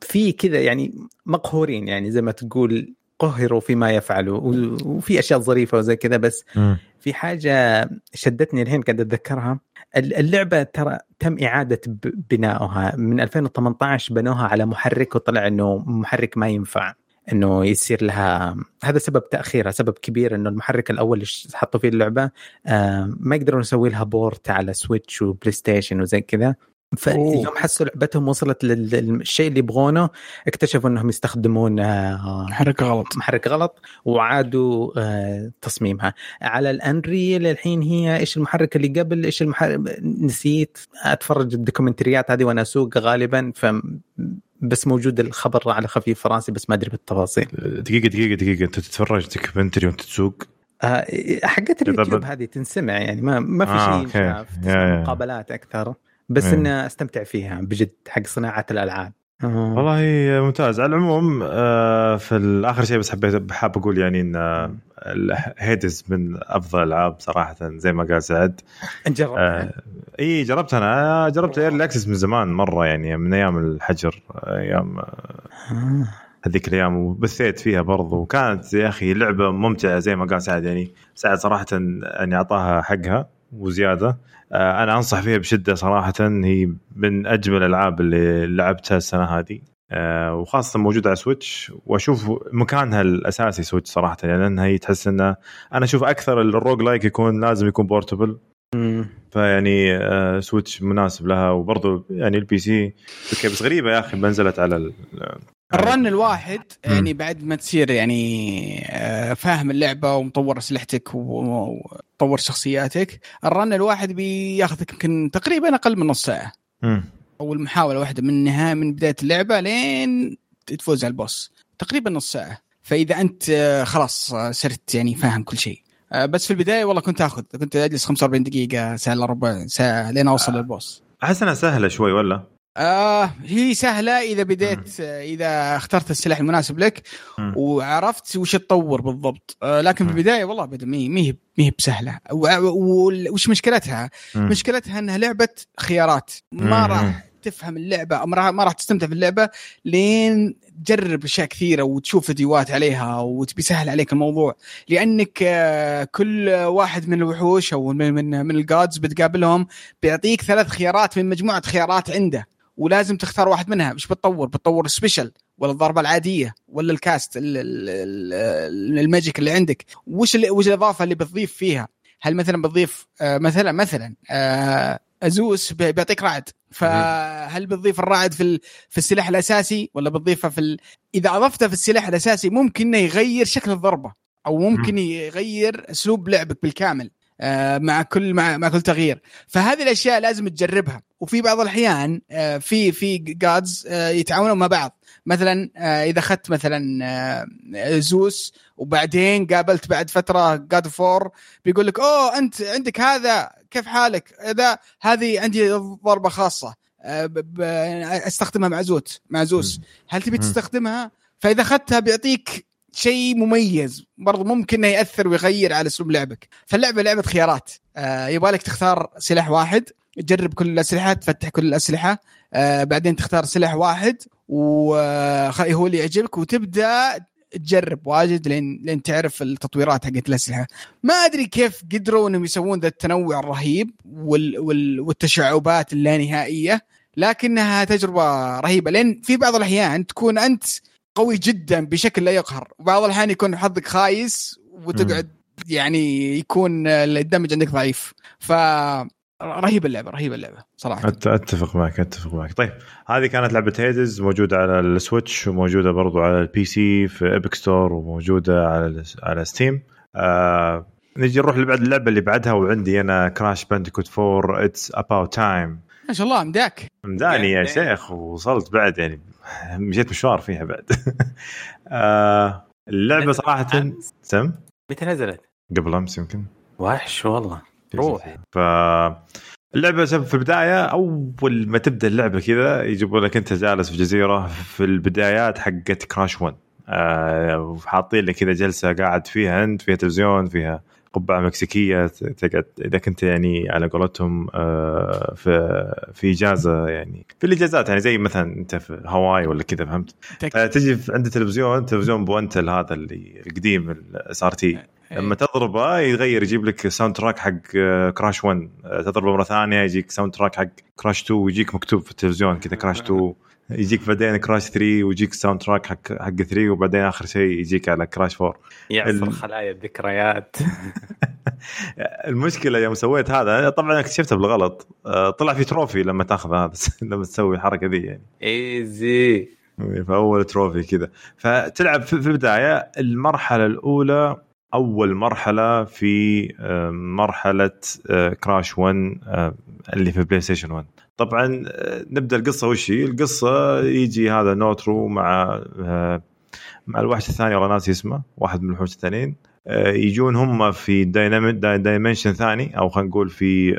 في كذا يعني مقهورين يعني زي ما تقول قهروا فيما يفعلوا وفي أشياء ظريفة وزي كذا بس م. في حاجة شدتني الحين قاعد أتذكرها. اللعبة ترى تم إعادة بنائها من 2018 بنوها على محرك وطلع إنه محرك ما ينفع إنه يصير لها هذا سبب تأخيرها سبب كبير إنه المحرك الأول اللي حطوا فيه اللعبة آه ما يقدرون يسوي لها port على Switch و PlayStation وزي كذا. فيوم حسوا لعبتهم وصلت للشيء اللي يبغونه اكتشفوا إنهم يستخدمون آه، محرك غلط. محرك غلط وعادوا آه، تصميمها. على ال Unreal الحين هي إيش المحرك اللي قبل إيش المحرك نسيت أتفرج الدوكيومنتريات هذه وأنا أسوق غالبا ف بس موجود الخبر على خفيف فرنسي بس ما أدري بالتفاصيل. دقيقة دقيقة دقيقة. أنت تتفرج documentary وأنت تسوق؟ آه حقت اليوتيوب هذه تنسمع يعني ما ما في آه شيء مقابلات أكثر. بس إني أستمتع فيها بجد حق صناعة الألعاب. والله ممتاز. على العموم آه، في اخر شيء بس حبيت حاب أقول يعني إن Hades من أفضل الألعاب صراحة زي ما قال سعد. جربتها. آه إي جربت أنا جربت early access من زمان مرة يعني من أيام الحجر أيام آه. هذيك الأيام وبثيت فيها برضو. وكانت يا أخي لعبة ممتعة زي ما قال سعد يعني. سعد صراحة يعني أعطاها حقها وزيادة. آه، أنا أنصح فيها بشدة صراحة. هي من أجمل الألعاب اللي لعبتها السنة هذه. آه، وخاصة موجودة على Switch. وأشوف مكانها الأساسي Switch صراحة يعني لانها هي تحس إنه أنا أشوف أكثر ال roguelike يكون لازم يكون portable. فيعني آه، Switch مناسب لها. وبرضه يعني ال PC بس غريبة يا أخي ما نزلت على ال run الواحد يعني بعد ما تصير يعني آه، فاهم اللعبة ومطور أسلحتك ومطور شخصياتك ال run الواحد بياخذك يمكن تقريبا أقل من نص ساعة. أو المحاولة واحدة من النهاية من بداية اللعبة لين تفوز على البوس. تقريبا نص ساعة. فإذا أنت آه، خلاص آه، صرت يعني فاهم كل شيء. بس في البداية والله كنت آخذ. كنت أجلس 45 دقيقة ساعة إلا ربع ساعة لين أوصل للبوس. أحس إنها سهلة شوي ولا؟ آه هي سهلة إذا بديت إذا اخترت السلاح المناسب لك وعرفت وش تطور بالضبط. آه لكن في البداية والله ابدا مي مي هي بسهلة. وش مشكلتها؟ مشكلتها إنها لعبة خيارات. ما راح تفهم اللعبة ما راح تستمتع في اللعبه لين تجرب أشياء كثيرة وتشوف فيديوهات عليها وتبي سهل عليك الموضوع. لأنك آه، كل واحد من الوحوش أو من من, من الجادز بتقابلهم بيعطيك ثلاث خيارات من مجموعة خيارات عنده. ولازم تختار واحد منها مش بتطور بتطور سبيشل ولا الضربة العادية ولا الكاست الماجيك اللي عندك. وش وش الإضافة اللي بتضيف فيها؟ هل مثلا بتضيف آه، مثلا مثلا آه، أزوس بيعطيك رعد فهل بتضيف الرعد في في السلاح الأساسي ولا بتضيفه في ال... إذا أضفته في السلاح الأساسي ممكن إنه يغير شكل الضربة أو ممكن يغير أسلوب لعبك بالكامل. مع كل مع, مع كل تغيير. فهذه الأشياء لازم تجربها. وفي بعض الأحيان آه، في في جادز آه، يتعاونون مع بعض. مثلا إذا أخذت مثلا زوس وبعدين قابلت بعد فترة جاد فور بيقول لك أوه أنت عندك هذا كيف حالك؟ إذا هذه عندي ضربة خاصة أستخدمها مع زوت مع زوس. هل تبي تستخدمها؟ فإذا أخذتها بيعطيك شيء مميز برضو ممكن يأثر ويغير على أسلوب لعبك. فاللعبة لعبة خيارات. آه يبغالك تختار سلاح واحد تجرب كل الأسلحة تفتح كل الأسلحة آه بعدين تختار سلاح واحد وهو اللي يعجبك وتبدأ تجرب واجد لين لين تعرف التطويرات حقت الأسلحة. ما أدري كيف قدروا إنهم يسوون ذا التنوع الرهيب وال... وال... والتشعبات اللانهائية لكنها تجربة رهيبة. لأن في بعض الأحيان تكون أنت قوي جدا بشكل لا يقهر. وبعض الأحيان يكون حظك خايس وتقعد يعني يكون الدمج عندك ضعيف. ف رهيبه اللعبة رهيبه اللعبة صراحة. أتفق معك أتفق معك. طيب هذه كانت لعبة Hades موجودة على ال Switch وموجودة برضو على ال PC في Epic Store وموجودة على على Steam آه نجي نروح لبعد اللعبة اللي بعدها وعندي أنا Crash Bandicoot 4 It's About Time ما شاء الله مداك مداني يا شيخ وصلت بعد يعني مشيت مشوار فيها بعد. آه اللعبة صراحة سم متى نزلت؟ قبل أمس يمكن. وحش والله. روح ف اللعبة في البداية أول ما تبدأ اللعبة كذا يجيبوا لك أنت جالس في جزيرة في البدايات حقت كراش 1 آه حاطين لك كذا جلسة قاعد فيها أنت فيها تلفزيون فيها قبعة مكسيكية تقعد إذا كنت يعني على قولتهم آه، في في إجازة يعني. في الإجازات يعني زي مثلا أنت في هواي ولا كذا فهمت؟ تجي عند التلفزيون تلفزيون بوانتل هذا اللي القديم ال CRT. لما تضربه يغير يجيب لك soundtrack حق Crash 1 تضربه مرة ثانية يجيك soundtrack حق Crash 2 ويجيك مكتوب في التلفزيون كذا Crash 2 يجيك بعدين Crash 3 ويجيك soundtrack حق حق 3 وبعدين آخر شيء يجيك على Crash 4 يعصر ال... خلايا الذكريات. المشكلة يوم سويت هذا طبعا اكتشفته بالغلط. آه، طلع في trophy لما تاخذ هذا لما تسوي الحركة ذي يعني. easy foul trophy كذا. فتلعب في البداية المرحلة الأولى أول مرحلة في آه، مرحلة Crash آه، 1 اللي في PlayStation 1 طبعا آه، نبدأ القصة. وش هي؟ القصة يجي هذا N. Tropy مع آه، مع الوحش الثاني والله ناسي اسمه واحد من الوحوش الثانيين. آه، يجون هم في dimension ثاني أو خلينا نقول في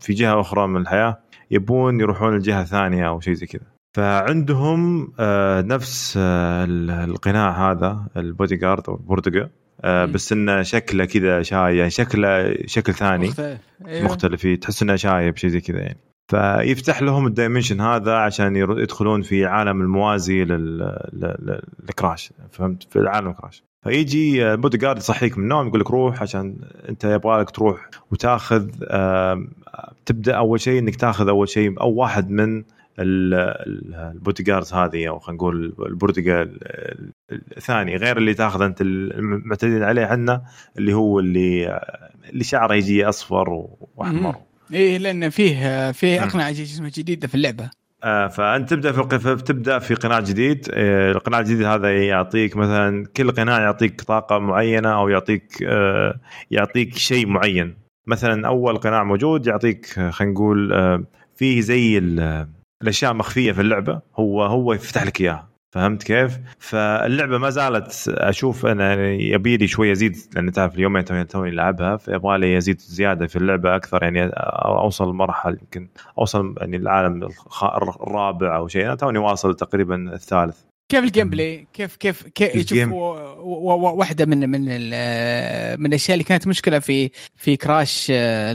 في جهة أخرى من الحياة. يبون يروحون لجهة ثانية أو شيء زي كذا. فعندهم آه نفس آه القناع هذا البودي جارد أو البوردقه آه بس إنه شكله كذا شاي يعني شكله شكل ثاني. مختلف, أيوه. مختلف تحس إنه شايب شيء زي كذا يعني. فيفتح لهم ال dimension هذا عشان يدخلون في عالم الموازي لل Crash فهمت؟ في العالم Crash فيجي بودي جارد يصحيك من النوم يقول لك روح عشان أنت يبغى لك تروح وتاخذ تبدأ أول شيء إنك تاخذ أول شيء أو واحد من البودي جاردز هذه أو خلينا نقول البرتقال الثاني غير اللي تاخذ أنت المعتدين عليه عنا اللي هو اللي اللي شعره يجي أصفر وأحمر. إيه لأن فيه فيه أقنعة جديده في اللعبة. آه فأنت تبدأ في تبدأ في قناع جديد. آه القناع الجديد هذا يعطيك مثلا كل قناع يعطيك طاقة معينة أو يعطيك آه يعطيك شيء معين. مثلا أول قناع موجود يعطيك خلينا نقول فيه زي الأشياء مخفية في اللعبة هو هو يفتح لك إياها. فهمت كيف؟ فاللعبة ما زالت أشوف أنا يبي لي شوي ازيد لأن تعرف اليومين توني توني لعبها فيبغى لي ازيد زيادة في اللعبة أكثر يعني أوصل مرحله يمكن أوصل يعني العالم الرابع أو شيء. أنا توني واصل تقريبا الثالث. كيف ال gameplay؟ كيف كيف كيف شوف واحدة من من من الأشياء اللي كانت مشكلة في في كراش آه،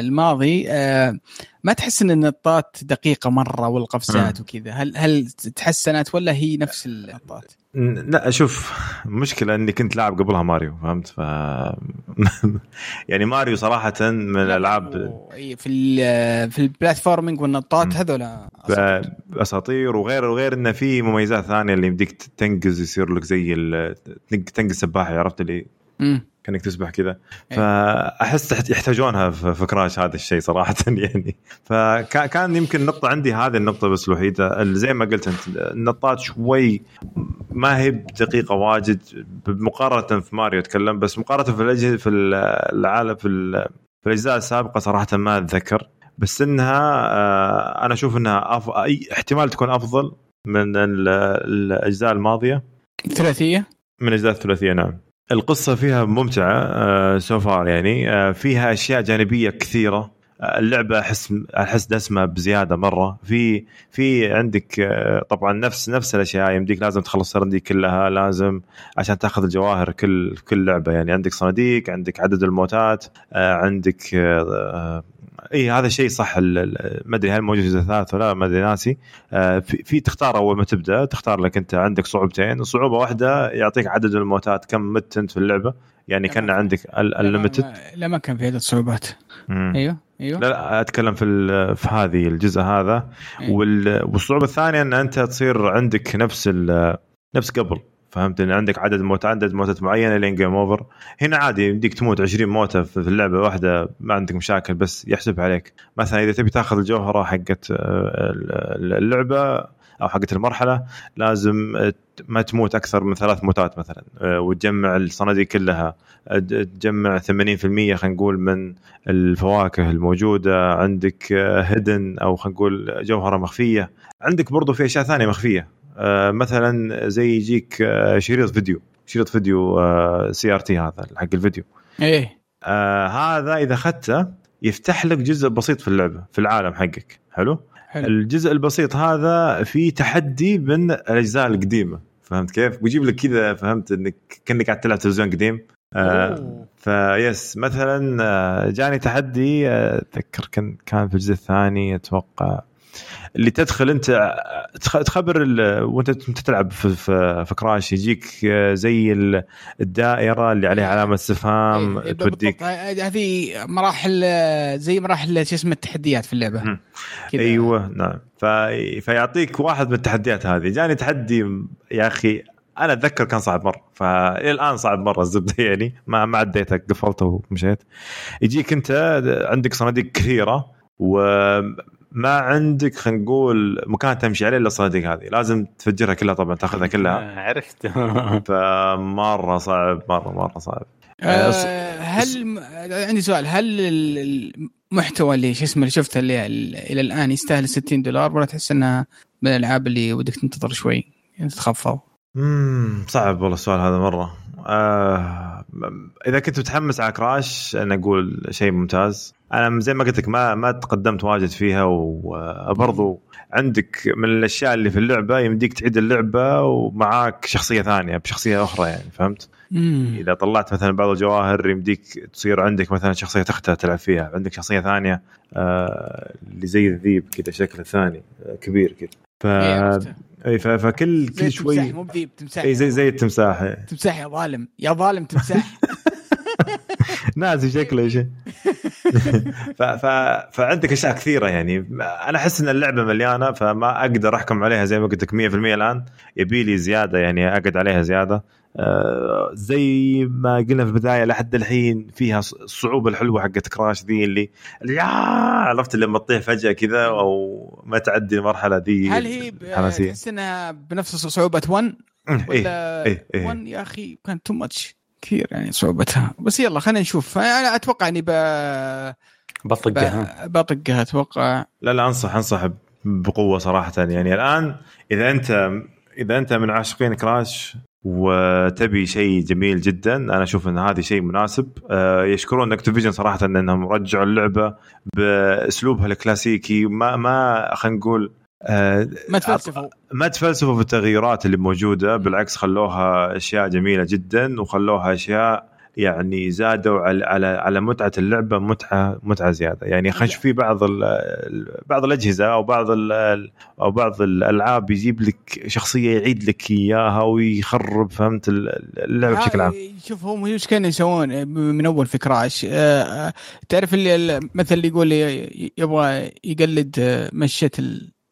الماضي آه، ما تحس إن النطات دقيقة مرة والقفزات وكذا هل هل تحسنت ولا هي نفس النطات؟ لا شوف مشكلة إني كنت لاعب قبلها ماريو فهمت؟ ف يعني ماريو صراحة من الألعاب في ال في ال platforming والنطات هذول أساطير وغير وغير انه في مميزات ثانية اللي يمديك تنقز يصير لك زي تنقز سباحة عرفت اللي؟ كأنك تسبح كذا. إيه. فأحس يحتاجونها في كراش هذا الشيء صراحة يعني. فكان يمكن النقطة عندي هذه النقطة بس الوحيدة زي ما قلت أنت النطات شوي ما هي بدقيقة واجد مقارنة في ماريو أتكلم بس مقارنة في الاجهزه في العالم في, في الأجزاء السابقة صراحة ما أتذكر. بس إنها آه، أنا أشوف إنها أف... احتمال تكون أفضل من الأجزاء الماضية. الثلاثيه من الأجزاء الثلاثية نعم. القصة فيها ممتعة سوفار آه، يعني آه، فيها أشياء جانبية كثيرة. آه، اللعبة أحس أحس دسمة بزيادة مرة. في في عندك طبعا نفس نفس الأشياء. يمديك لازم تخلص الصناديق كلها لازم عشان تأخذ الجواهر كل كل لعبة. يعني عندك صناديق عندك عدد الموتات عندك اي هذا الشيء صح. ما أدري هل موجود في الثالث ولا ما أدري ناسي. آه، في, في تختار أول ما تبدأ. تختار لك أنت عندك صعوبتين. صعوبة واحدة يعطيك عدد الموتات. كم مت انت في اللعبة؟ يعني كأن عندك ال limited لا ما كان في عدد صعوبات. أيوه. أيوه. لا, لا أتكلم في في هذه الجزء هذا. أيوه. والصعوبة الثانية إن أنت تصير عندك نفس نفس قبل فهمت؟ إن عندك عدد موت عدد موتات معينة لين game over هنا عادي يمديك تموت 20 موتة في اللعبة واحدة ما عندك مشاكل بس يحسب عليك. مثلا إذا تبي تأخذ الجوهرة حقت آه، اللعبة أو حقت المرحلة لازم ما تموت أكثر من ثلاث موتات مثلا آه، وتجمع الصناديق كلها. تجمع 80% خلينا نقول من الفواكه الموجودة. عندك هيدن آه، أو خلينا نقول جوهرة مخفية. عندك برضو في أشياء ثانية مخفية. آه، مثلا زي يجيك آه، شريط فيديو. شريط فيديو CRT هذا حق الفيديو. إيه. آه هذا إذا أخذته يفتح لك جزء بسيط في اللعبة في العالم حقك. حلو, حلو. الجزء البسيط هذا في تحدي من الأجزاء القديمة فهمت كيف؟ ويجيب لك كذا فهمت إنك كأنك قاعد تلعب تلفزيون قديم آه فيس مثلا آه، جاني تحدي أتذكر كان كان في الجزء الثاني أتوقع اللي تدخل أنت تخبر وأنت تلعب في, في, في كراش يجيك زي الدائرة اللي عليها علامة استفهام إيه توديك. هذه مراحل زي مراحل شو اسمه التحديات في اللعبة. أيوه نعم. في فيعطيك واحد من التحديات هذه. جاني تحدي يا أخي أنا أتذكر كان صعب مرة. فإلى الآن صعب مرة الزبدة يعني. ما ما عديته قفلته ومشيت. يجيك أنت عندك صناديق كثيرة و ما عندك خلينا نقول مكان تمشي عليه إلا الصناديق هذه. لازم تفجرها كلها طبعا تأخذها كلها. عرفت. فمرة صعب مرة مرة صعب. أه هل عندي سؤال. هل المحتوى اللي شو اسمه اللي شفته اللي إلى الآن يستاهل 60 دولار ولا تحس انها من الألعاب اللي ودك تنتظر شوي؟ يعني تتخفض؟ امم صعب والله السؤال هذا مرة. آه إذا كنت متحمس على كراش أنا أقول شيء ممتاز أنا زي ما قلت لك ما ما تقدمت واجد فيها وبرضو عندك من الأشياء اللي في اللعبة يمديك تعيد اللعبة ومعاك شخصية ثانية بشخصية أخرى يعني فهمت؟ مم. إذا طلعت مثلا بعض الجواهر يمديك تصير عندك مثلا شخصية اختها تلعب فيها عندك شخصية ثانية آه اللي زي الذيب كذا شكله ثاني آه كبير كذا ف إيه،. إي فكل كل شوي مو بذيب تمساح إي زي زي التمساح. تمساح يا ظالم يا ظالم تمساح نازي شكله شيء ف... ف... فعندك أشياء كثيرة يعني. أنا أحس إن اللعبة مليانة فما أقدر أحكم عليها زي ما قلت لك 100% الآن. يبي لي زيادة يعني أقعد عليها زيادة. آه زي ما قلنا في البداية لحد الحين فيها الصعوبة الحلوة حقت كراش ذي اللي, يا عرفت لما تطيح فجأة كذا أو ما تعدي المرحلة ذي. هل هي تحس إنها بنفس صعوبة 1 إيه ولا إيه إيه. 1 يا أخي كانت too much كثير يعني صعوبتها. بس يلا خلينا نشوف. أنا أتوقع إني ب... بطقها. بطقها أتوقع. لا لا أنصح أنصح بقوة صراحة. يعني الآن إذا أنت إذا أنت من عاشقين كراش وتبي شيء جميل جدا أنا أشوف إن هذا شيء مناسب. آه، يشكرون Activision صراحة إنهم رجعوا اللعبة بأسلوبها الكلاسيكي. ما ما خلينا نقول ما تفلسفوا. ما تفلسفوا في التغييرات اللي موجودة بالعكس خلوها أشياء جميلة جدا وخلوها أشياء يعني زادوا على على على متعة اللعبة متعة متعة زيادة. يعني خش في بعض ال بعض الأجهزة أو بعض ال أو بعض الألعاب يجيب لك شخصية يعيد لك إياها ويخرب فهمت؟ ال- اللعبة بشكل عام. شوف هم إيش كانوا يسوون؟ من أول في كراش آه، آه، تعرف اللي مثل اللي يقول يبغى يقلد آه،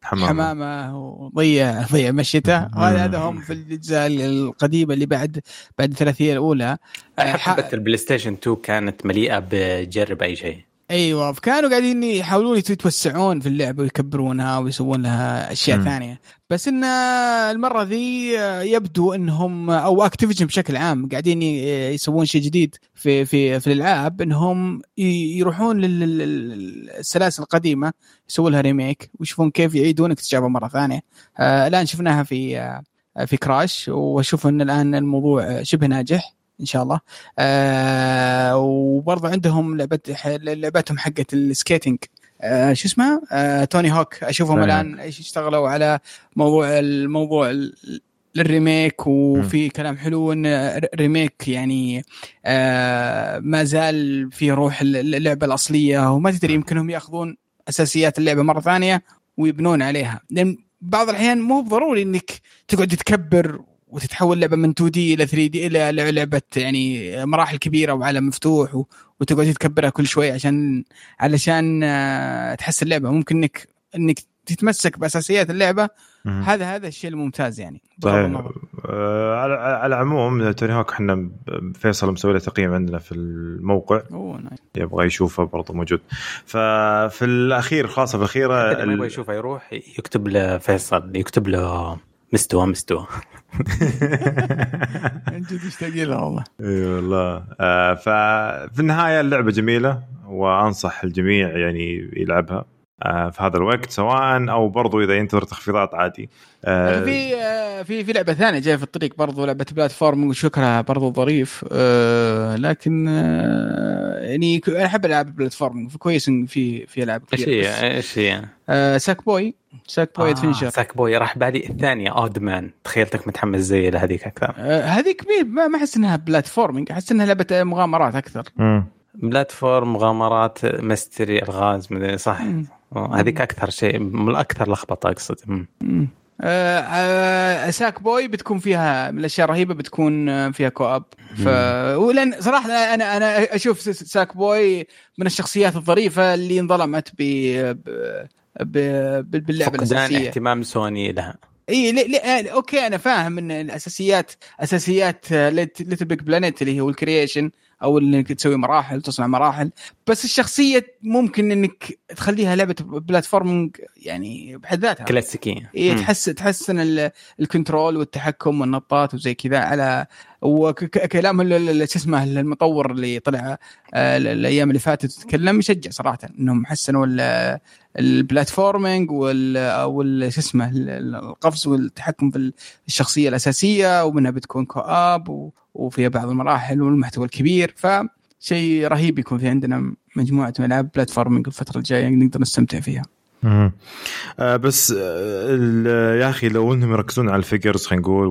مشيه حمام الحمامه وضيع ضيع مشيته. هذا هم في الأجزاء القديمة اللي بعد بعد الثلاثية الأولى. آه، حقبه ال PlayStation 2 كانت مليئة بجرب أي شيء. أيوه كانوا قاعدين يحاولون يتوسعون في اللعبه ويكبرونها ويسوون لها أشياء مم. ثانية. بس إن المرة ذي يبدو إنهم أو Activision بشكل عام قاعدين يسوون شيء جديد في في في الألعاب إنهم يروحون للسلاسل القديمة يسوون لها remake ويشوفون كيف يعيدون اكتشافها مرة ثانية. آه الآن شفناها في آه في كراش وأشوف إن الآن الموضوع شبه ناجح. إن شاء الله. آه وبرضه عندهم لعبة لعبتهم حقت ال skating آه شو اسمها؟ آه Tony Hawk. أشوفهم الآن إيش اشتغلوا على موضوع الموضوع ال- ال remake. وفي كلام حلو إن ال remake يعني آه ما زال في روح اللعبة الأصلية. وما تدري يمكنهم يأخذون أساسيات اللعبة مرة ثانية ويبنون عليها. لأن بعض الأحيان مو ضروري إنك تقعد تكبر وتتحول لعبة من 2 دي إلى 3 دي إلى لعبة يعني مراحل كبيرة وعالم مفتوح و- وتقعد تكبرها كل شوي عشان علشان آه، تحسن اللعبة. ممكن إنك إنك تتمسك بأساسيات اللعبة. مم. هذا هذا الشيء الممتاز يعني. صحيح النظر. آه، على على العموم توني هوك إحنا فيصل مسوي له تقييم عندنا في الموقع. أوه يبغى يشوفه برضه موجود. ففي الأخير خاصه في الاخيره اللي ما يبغى يشوفه يروح يكتب له فيصل يكتب له مستوى مستوى. من جد مشتاق لها والله. إي والله. آه ففي النهاية اللعبة جميلة وأنصح الجميع يعني يلعبها. في هذا الوقت سواء أو برضو إذا ينتظر تخفيضات عادي. آه في آه، في في لعبة ثانية جاية في الطريق برضو لعبة بلاتفورم وشكرها برضو ظريف. آه، لكن آه، يعني أنا أحب ألعاب البلاتفورم كويس في في ألعاب إيش هي؟ إيش هي؟ آه، ساك بوي. ساك بوي آه ادفنشر ساك بوي راح بالي الثانية اود مان تخيلتك متحمس زي لهذيك أكثر. آه، هذيك ما أحس إنها بلاتفورمينج أحس إنها لعبة مغامرات أكثر. بلاتفورم مغامرات مستري ألغاز مدري صح. مم. هذيك أكثر شيء من الاكثر لخبطة أقصد. آه، آه، ساك بوي بتكون فيها من الأشياء الرهيبة بتكون آه، فيها كوأب. ف ولأن صراحة أنا أنا أشوف ساك بوي من الشخصيات الظريفة اللي انظلمت ب ب- باللعبة فقدان الأساسية. اهتمام سوني لها. إي لي لي okay أنا فاهم إن الأساسيات أساسيات LittleBigPlanet اللي هو ال creation أو إنك تسوي مراحل تصنع مراحل. بس الشخصية ممكن إنك تخليها لعبة platforming يعني بحد ذاتها. كلاسيكية. إيه. تحس تحسن ال- ال control والتحكم والنطات وزي كذا على وكلام شو اسمه المطور اللي طلع آه، الأيام اللي فاتت تتكلم يشجع صراحة. إنهم حسنوا ال platforming وال شو اسمه القفز والتحكم في الشخصية الأساسية ومنها بتكون co-op وفيها بعض المراحل والمحتوى الكبير فشيء رهيب يكون في عندنا مجموعة العاب platforming الفترة الجاية نقدر نستمتع فيها. آه بس آه يا أخي لو إنهم يركزون على ال figures خلينا نقول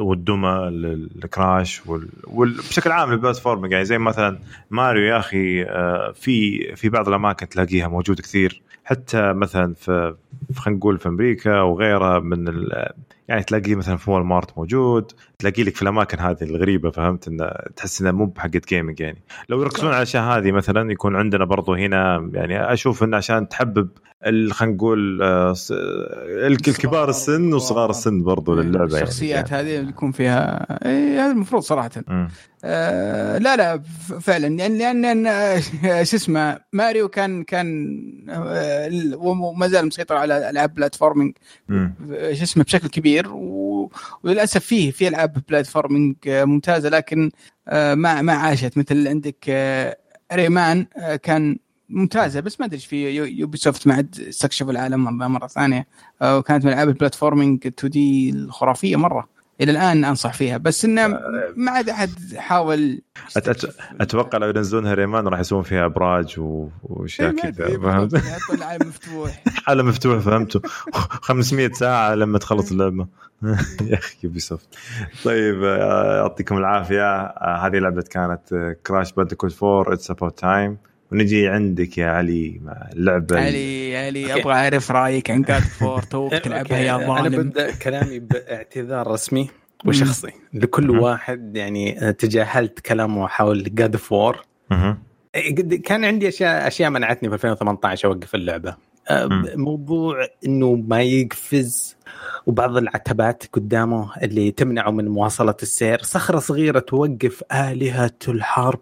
والدمى الكراش وبشكل عام ال platform يعني زي مثلا ماريو يا أخي آه في في بعض الأماكن تلاقيها موجود كثير. حتى مثلا في خلينا نقول في أمريكا وغيرها من يعني تلاقيه مثلا في Walmart موجود. تلاقي لك في الأماكن هذه الغريبة فهمت؟ انه تحس انه مو بحقت gaming يعني. لو يركزون على الأشياء هذه مثلا يكون عندنا برضو هنا يعني أشوف انه عشان تحبب خلينا نقول آه، الكبار السن وصغار السن برضو إيه، للعبة يعني. الشخصيات يعني. هذه يكون فيها إيه هذا المفروض صراحة. آه لا لا فعلا. يعني لأن آه، شو اسمه ماريو كان كان آه وما زال مسيطر على العاب platforming شو اسمه بشكل كبير. وللأسف فيه في ألعاب platforming ممتازة. لكن آه ما ما عاشت. مثل عندك آه Rayman آه كان ممتازة. بس ما أدري إيش في يوبي سوفت ما عاد استكشفوا العالم مرة ثانية. آه، وكانت من ألعاب ال platforming 2D الخرافية مرة. إلى الآن أنصح فيها بس إنه آه، ما عاد أحد حاول. أتوقع لو ينزلونها ريمان راح يسوون فيها أبراج وأشياء إيه، كذا فهمت؟ العالم مفتوح. عالم مفتوح فهمتوا؟ 500 ساعة لما تخلص اللعبة. يا أخي يوبي سوفت طيب آه، يعطيكم العافية. هذه لعبة كانت كراش بانديكوت 4 It's About Time ونجي عندك يا علي مع اللعبة علي علي أبغى أعرف رأيك عن God of War توك تلعبها يا ظالم. أنا ببدأ كلامي باعتذار رسمي وشخصي لكل واحد يعني تجاهلت كلامه حول God of War كان عندي أشياء أشياء منعتني في 2018 أوقف اللعبة. موضوع إنه ما يقفز وبعض العتبات قدامه اللي تمنعه من مواصلة السير. صخرة صغيرة توقف آلهة الحرب.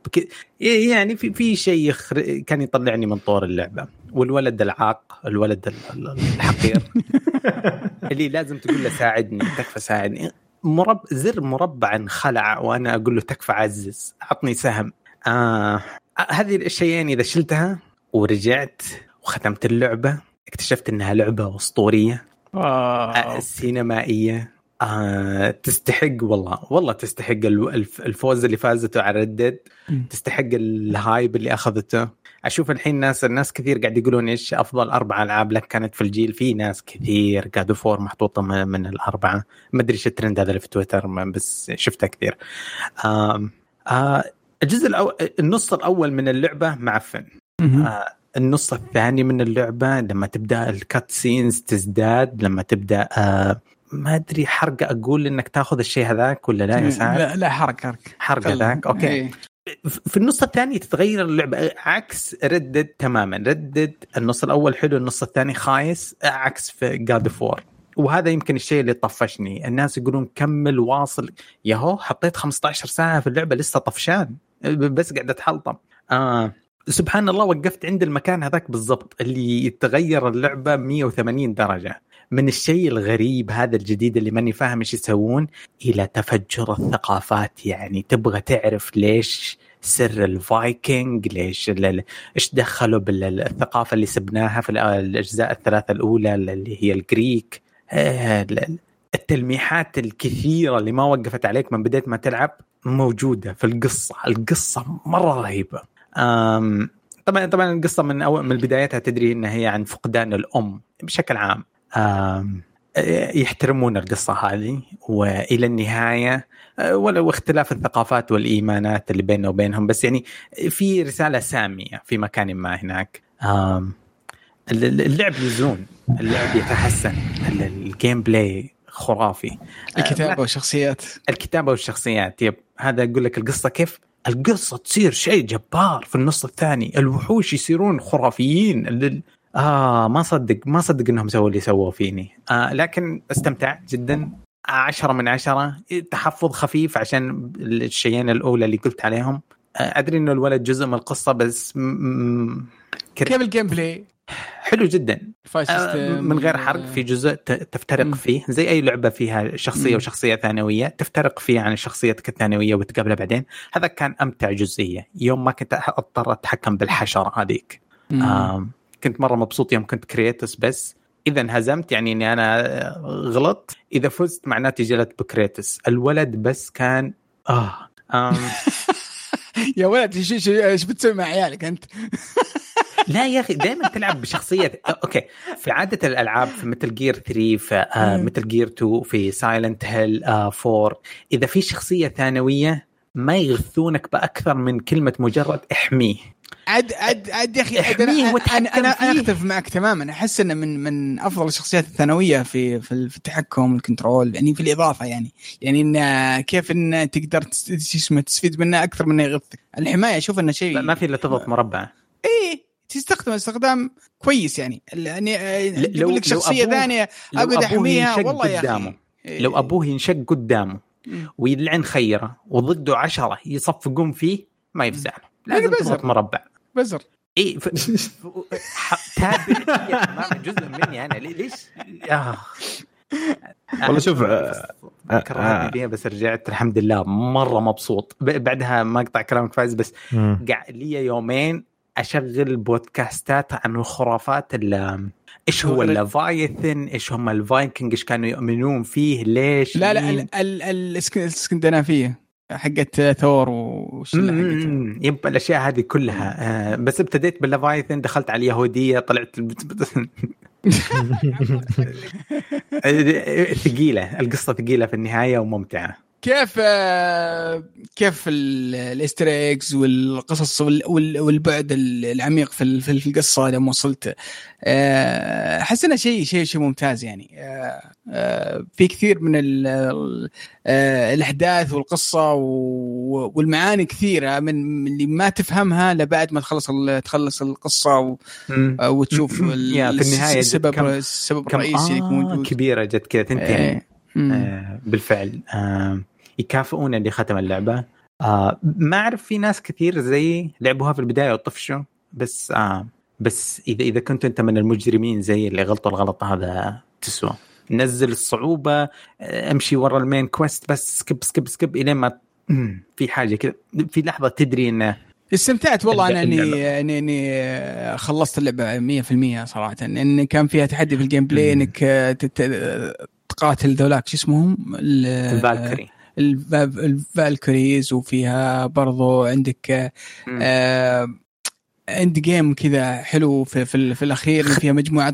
يعني في في شيء يخر... كان يطلعني من طور اللعبة. والولد العاق الولد الحقير. اللي لازم تقول له ساعدني تكفى ساعدني. مرب زر مربع انخلع وأنا أقول له تكفى عزز. أعطني سهم. آه هذه الشيئين إذا شلتها ورجعت وختمت اللعبة اكتشفت إنها لعبة أسطورية. آه سينمائيه آه تستحق والله والله تستحق الفوز اللي فازته على ردد تستحق ال hype اللي أخذته. أشوف الحين ناس الناس كثير قاعد يقولون إيش أفضل أربع ألعاب لك كانت في الجيل. في ناس كثير God of War محطوطة من الأربعة. ما أدري إيش الترند هذا اللي في تويتر بس شفتها كثير. آه آه الجزء الأول النص الأول من اللعبة معفن آه النص الثاني من اللعبة لما تبدأ ال cutscenes تزداد لما تبدأ آه ما أدري حرق أقول إنك تأخذ الشيء هذاك ولا لا يا سعد؟ لا لا حرق حرق. حرق هذاك أوكي. إيه. في النص الثاني تتغير اللعبة عكس ردد تماما. ردد النص الأول حلو النص الثاني خايس عكس في God of War وهذا يمكن الشيء اللي طفشني. الناس يقولون كمل واصل. ياهو حطيت 15 ساعة في اللعبة لسه طفشان. بس قاعد أتحلطم. آه. سبحان الله وقفت عند المكان هذاك بالضبط اللي يتغير اللعبة 180 درجة. من الشيء الغريب هذا الجديد اللي ماني فاهم إيش يسوون إلى تفجر الثقافات. يعني تبغى تعرف ليش سر الفايكنج ليش إيش دخلوا بالثقافة اللي سبناها في الأجزاء الثلاثة الأولى اللي هي الجريك. آه، التلميحات الكثيرة اللي ما وقفت عليك من بديت ما تلعب موجودة في القصة. القصة مرة رهيبة. طبعا طبعا القصة من اول من بدايتها تدري انها هي عن فقدان الأم. بشكل عام يحترمون القصة هذه وإلى النهاية أه، ولو اختلاف الثقافات والإيمانات اللي بيننا وبينهم. بس يعني في رسالة سامية في مكان ما هناك. اللعب يزون. اللعب يتحسن. ال gameplay خرافي. الكتابة والشخصيات. الكتابة والشخصيات. yep هذا أقول لك القصة كيف القصة تصير شيء جبار في النص الثاني. الوحوش يصيرون خرافيين. آه ما صدق ما صدق إنهم سووا اللي سووه فيني. آه لكن استمتعت جدا. عشرة من عشرة. تحفظ خفيف عشان الشيئين الأولى اللي قلت عليهم. آه، أدري إنه الولد جزء من القصة بس كيف ال gameplay؟ حلو جدا. آه من غير حرق في جزء تفترق م. فيه. زي أي لعبة فيها شخصية م. وشخصية ثانوية تفترق فيه عن شخصيتك الثانوية وتقابلها بعدين. هذا كان أمتع جزئية. يوم ما كنت أضطر أتحكم بالحشره هذيك. آه كنت مرة مبسوط يوم كنت كريتوس بس. إذا انهزمت يعني إني أنا غلط. إذا فزت معناته جلت بكريتوس الولد بس كان آه. يا ولد إيش بتسوي مع عيالك أنت؟ لا يا أخي دائما تلعب بشخصية أوكي. في عادة الألعاب في مثل جير 3 في مثل جير 2 في سايلنت هيل 4 إذا في شخصية ثانوية ما يغثونك بأكثر من كلمة مجرد احميه. عد عد عد يا أخي أنا أنا أنا, أختلف معك تماما. أحس انه من من أفضل الشخصيات الثانوية في في التحكم والكنترول يعني في الإضافة يعني. يعني إن كيف إن تقدر تستفيد منه أكثر من يغثك. الحماية أشوف إنه شيء ما في إلا تضغط مربع. إيه. تستخدم استخدام كويس يعني. يعني لو لك شخصية ثانية أقعد أحميها والله يا أخي. إيه. لو أبوه ينشق قدامه ويلعن خيره وضده عشرة يصفقون فيه ما يفزع لازم تضغط مربع. بزر. اي ف... تابع. جزء مني أنا. ليش؟ آه. والله شوف كرهتني فيها بس رجعت الحمد لله مرة مبسوط. بعدها ما أقطع كلامك فايز بس قاعد لي يومين أشغل بودكاستات عن الخرافات إيش هو اللافايثن إيش هم الفايكنج إيش كانوا يؤمنون فيه؟ ليش؟ لا لا الاسكندنافيه حقت ثور والشله يبقى الأشياء هذه كلها. آه بس ابتديت باللافايثن دخلت على اليهودية طلعت ثقيلة القصة ثقيلة في النهاية وممتعة. كيف كيف ال Easter eggs والقصص والبعد العميق في في القصة لما وصلت؟ أحس إنه شيء شيء شيء ممتاز يعني. في كثير من الأحداث والقصة والمعاني كثيرة من اللي ما تفهمها لبعد ما تخلص تخلص القصة وتشوف في النهاية السبب السبب الرئيسي اللي موجود. كبيرة جت كذا تنتهي. آه بالفعل. آه يكافئون اللي ختم اللعبة. آه ما أعرف في ناس كثير زي لعبوها في البداية وطفشوا بس آه بس إذا إذا كنت أنت من المجرمين زي اللي غلطوا الغلط هذا تسوى. نزل الصعوبة آه، أمشي ورا ال main quest بس skip skip skip الين ما في حاجة كذا. في لحظة تدري إنه استمتعت والله أنا إني إني إني خلصت اللعبة 100% صراحة. إن كان فيها تحدي في ال gameplay انك تقاتل ذولاك شو اسمهم؟ ال Valkyrie. ال Valkyries وفيها برضو عندك آه end game كذا حلو في, في, في الأخير فيها مجموعة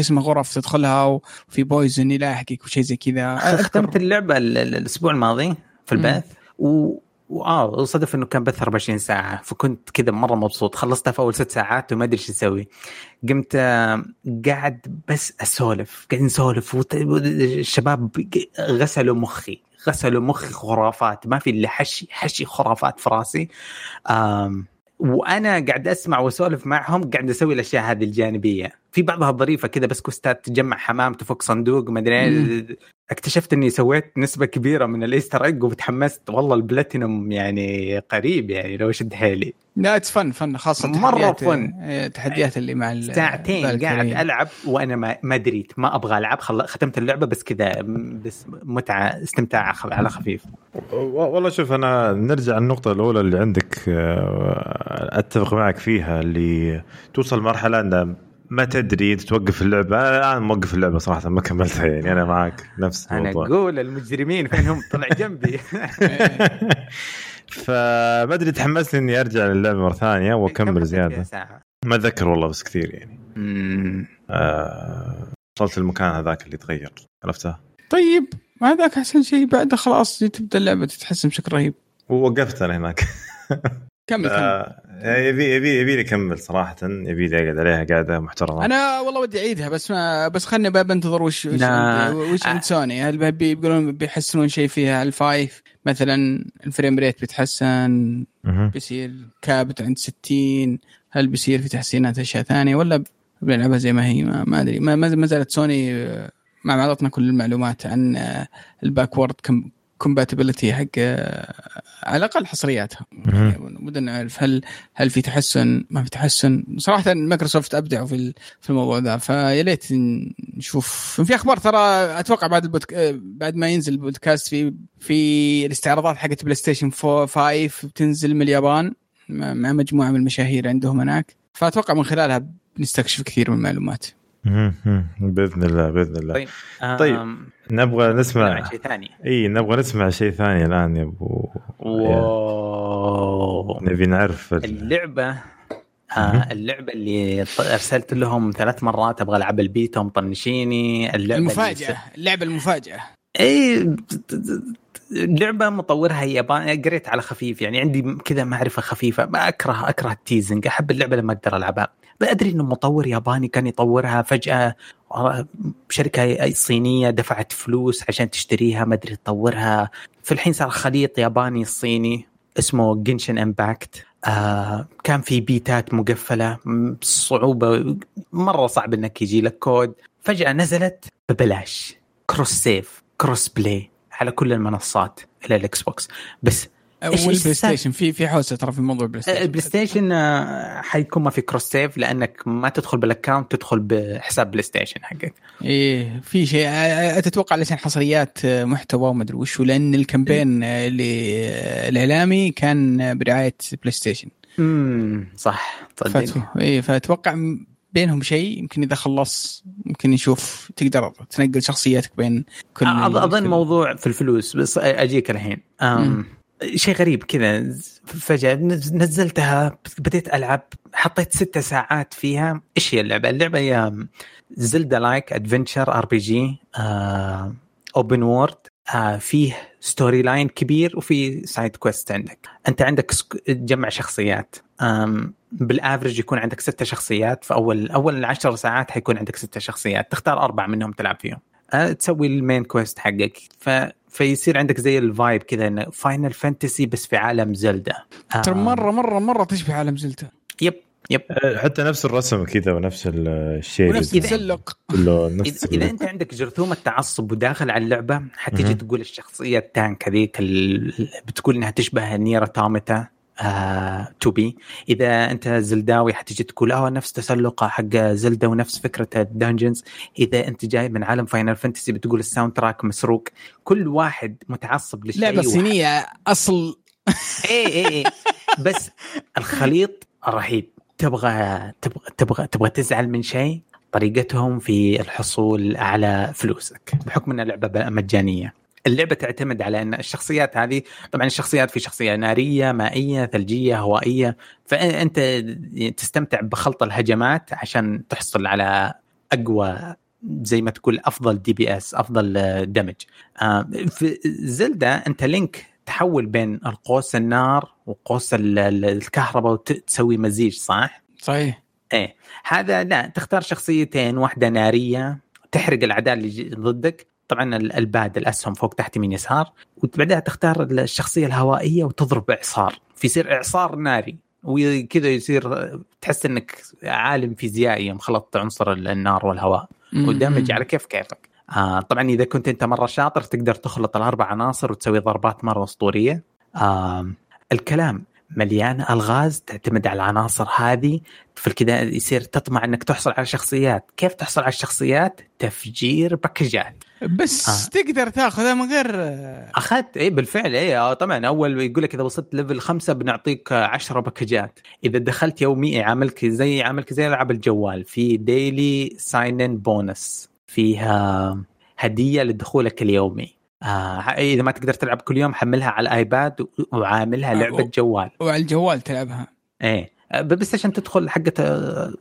اسمها غرف تدخلها وفي poison يلاحقك وشيء زي كذا. ختمت اللعبة الأسبوع الماضي في البث و وآه صدف إنه كان بث 24 ساعة فكنت كذا مرة مبسوط. خلصتها في أول ست ساعات وما أدري إيش أسوي. قمت قاعد بس أسولف قاعدين نسولف الشباب غسلوا مخي غسلوا مخي خرافات. ما في إلا حشي حشي خرافات في راسي. وأنا قاعد أسمع وأسولف معهم قاعد أسوي الأشياء هذه الجانبية. في بعضها ظريفة كذا بس quest ات تجمع حمام تفك صندوق ما أدري اكتشفت إني سويت نسبة كبيرة من ال Easter egg وتحمست. والله البلاتينوم يعني قريب يعني لو شد حيلي. لا it's fun fun خاصة مرة fun التحديات اللي مع ساعتين قاعد ألعب وأنا ما ما دريت ما أبغى ألعب. ختمت اللعبة بس كذا بس متعة استمتاع على خفيف. والله شوف أنا نرجع النقطه الأولى اللي عندك آه، أتفق معك فيها اللي توصل مرحلة إن ما تدري توقف اللعبة. أنا الآن موقف اللعبة صراحة ما كملتها يعني أنا معك نفس الموضوع. أنا أقول المجرمين فينهم طلع جنبي. فما أدري تحمست إني أرجع للعبه مرة ثانية وأكمل زيادة. ما أتذكر والله بس كثير يعني. آه وصلت المكان هذاك اللي تغير. عرفته طيب ما هذاك أحسن شيء بعده خلاص تبدأ اللعبة تتحسن بشكل رهيب. ووقفت أنا هناك. كمل كمل. يبي يبي يبي لي أكمل صراحة يبي لي أقعد عليها قاعدة محترمة. أنا والله ودي أعيدها بس ما بس خلني بنتظر وش وش, وش عند سوني. هل بيقولون بيحسنون شيء فيها؟ ال five مثلا ال frame rate بيتحسن بيصير capped عند 60 هل بيصير في تحسينات أشياء ثانية؟ ولا بنلعبها زي ما هي ما, ما أدري. ما, ما زالت سوني ما اعطتنا كل المعلومات عن ال backward compatibility حق آه، على الأقل حصرياتها. بدنا نعرف هل هل في تحسن ما في تحسن. صراحة مايكروسوفت أبدعوا في في الموضوع ذا فيا ليت نشوف. في أخبار ترى أتوقع بعد ال pod... بعد ما ينزل البودكاست في في الاستعراضات حقت بلاي ستيشن 4 5 بتنزل من اليابان مع مجموعة من المشاهير عندهم هناك. فأتوقع من خلالها بنستكشف كثير من المعلومات. بإذن الله بإذن الله. طيب, طيب نبغى نسمع شيء ثاني. إي نبغى نسمع شيء ثاني الآن يا أبو واو. نبي نعرف اللعبة آه اللعبة اللي أرسلت لهم ثلاث مرات أبغى ألعب البيتا ومطنشيني اللعبة المفاجأة اللعبة المفاجأة. إي لعبه مطورها ياباني قريت على خفيف يعني عندي كذا معرفة خفيفة ما أكره أكره ال teasing أحب اللعبة لما أقدر ألعبها. أدري إنه مطور ياباني كان يطورها. فجأة شركة صينية دفعت فلوس عشان تشتريها ما أدري تطورها. في الحين صار خليط ياباني صيني اسمه Genshin Impact آه كان في بيتات مقفلة. صعوبة. مرة صعب إنك يجي لك كود. فجأة نزلت ببلاش. cross save cross play على كل المنصات. إلى الإكس بوكس. بس والبلاي ستيشن في في حوسة ترى في موضوع البلاي ستيشن. البلاي ستيشن آه، حيكون ما في cross save لأنك ما تدخل بال account تدخل بحساب بلاي ستيشن حقك. إيه في شيء تتوقع لسان حصريات محتوى وما أدري وش لأن ال campaign اللي الإعلامي كان برعاية بلاي ستيشن. امم صح صدق إيه فأتوقع بينهم شيء يمكن إذا خلص ممكن نشوف تقدر تنقل شخصياتك بين كل أظن موضوع في الفلوس بس أجيك الحين. شيء غريب كذا. فجأة نزلتها بديت ألعب حطيت ستة ساعات فيها. إيش هي اللعبة؟ اللعبة هي زلدا like adventure RPG open world فيه story line كبير وفي side quest عندك. أنت عندك تجمع شخصيات. بال average يكون عندك ستة شخصيات. في أول اول عشر ساعات حيكون عندك ستة شخصيات. تختار أربع منهم تلعب فيهم. أه تسوي ال main quest حقك. ف فيصير عندك زي ال vibe كذا إنه فاينل فانتسي بس في عالم زلدا ترى آه. مره مره مرة تشبه عالم زلدا يب يب. آه، حتى نفس الرسم كذا ونفس الشيء ونفس التسلق نفس إذا, اذا أنت عندك جرثومة تعصب وداخل على اللعبة حتيجي تقول الشخصية ال tank هذيك بتقول إنها تشبه NieR Automata 2B إذا أنت زلداوي حتجي تقول آه نفس تسلقه حق زلدا ونفس فكرة ال dungeons إذا أنت جاي من عالم فاينل فانتسي بتقول ال soundtrack مسروق كل واحد متعصب لشيء لعبه صينيه أصل اي اي اي بس الخليط رهيب. تبغى تبغى تبغى تبغى تزعل من شيء؟ طريقتهم في الحصول على فلوسك بحكم انها لعبه مجانية. اللعبة تعتمد على أن الشخصيات هذه طبعا الشخصيات في شخصية نارية مائية ثلجية هوائية فأنت تستمتع بخلط الهجمات عشان تحصل على أقوى زي ما تقول أفضل DPS أفضل دمج آه، في زلدا أنت لينك تحول بين القوس النار وقوس الكهرباء وتسوي مزيج صح؟ صحيح. إيه. هذا لا تختار شخصيتين واحدة نارية تحرق الاعداء اللي ضدك طبعا الباد الأسهم فوق تحت يمين يسار وبعدها تختار الشخصية الهوائية وتضرب إعصار. فيصير إعصار ناري وكذا يصير تحس إنك عالم فيزيائي مخلط عنصر النار والهواء. ودمج على كيف كيفك. آه طبعا إذا كنت أنت مرة شاطر تقدر تخلط الأربع عناصر وتسوي ضربات مرة أسطورية. آه الكلام مليان ألغاز تعتمد على العناصر هذه في كذا يصير تطمع إنك تحصل على شخصيات. كيف تحصل على الشخصيات تفجير package ات. بس آه. تقدر تاخذها من غير أخذت اي بالفعل اي آه طبعا أول يقول لك إذا وصلت level خمسة بنعطيك 10 package ات. إذا دخلت يومي يعاملك زي يعاملك زي ألعاب الجوال في daily sign in bonus فيها هدية لدخولك اليومي. آه إذا ما تقدر تلعب كل يوم حملها على الايباد وعاملها لعبة جوال. وعلى الجوال تلعبها. إيه. آه، بس عشان تدخل حقه آه،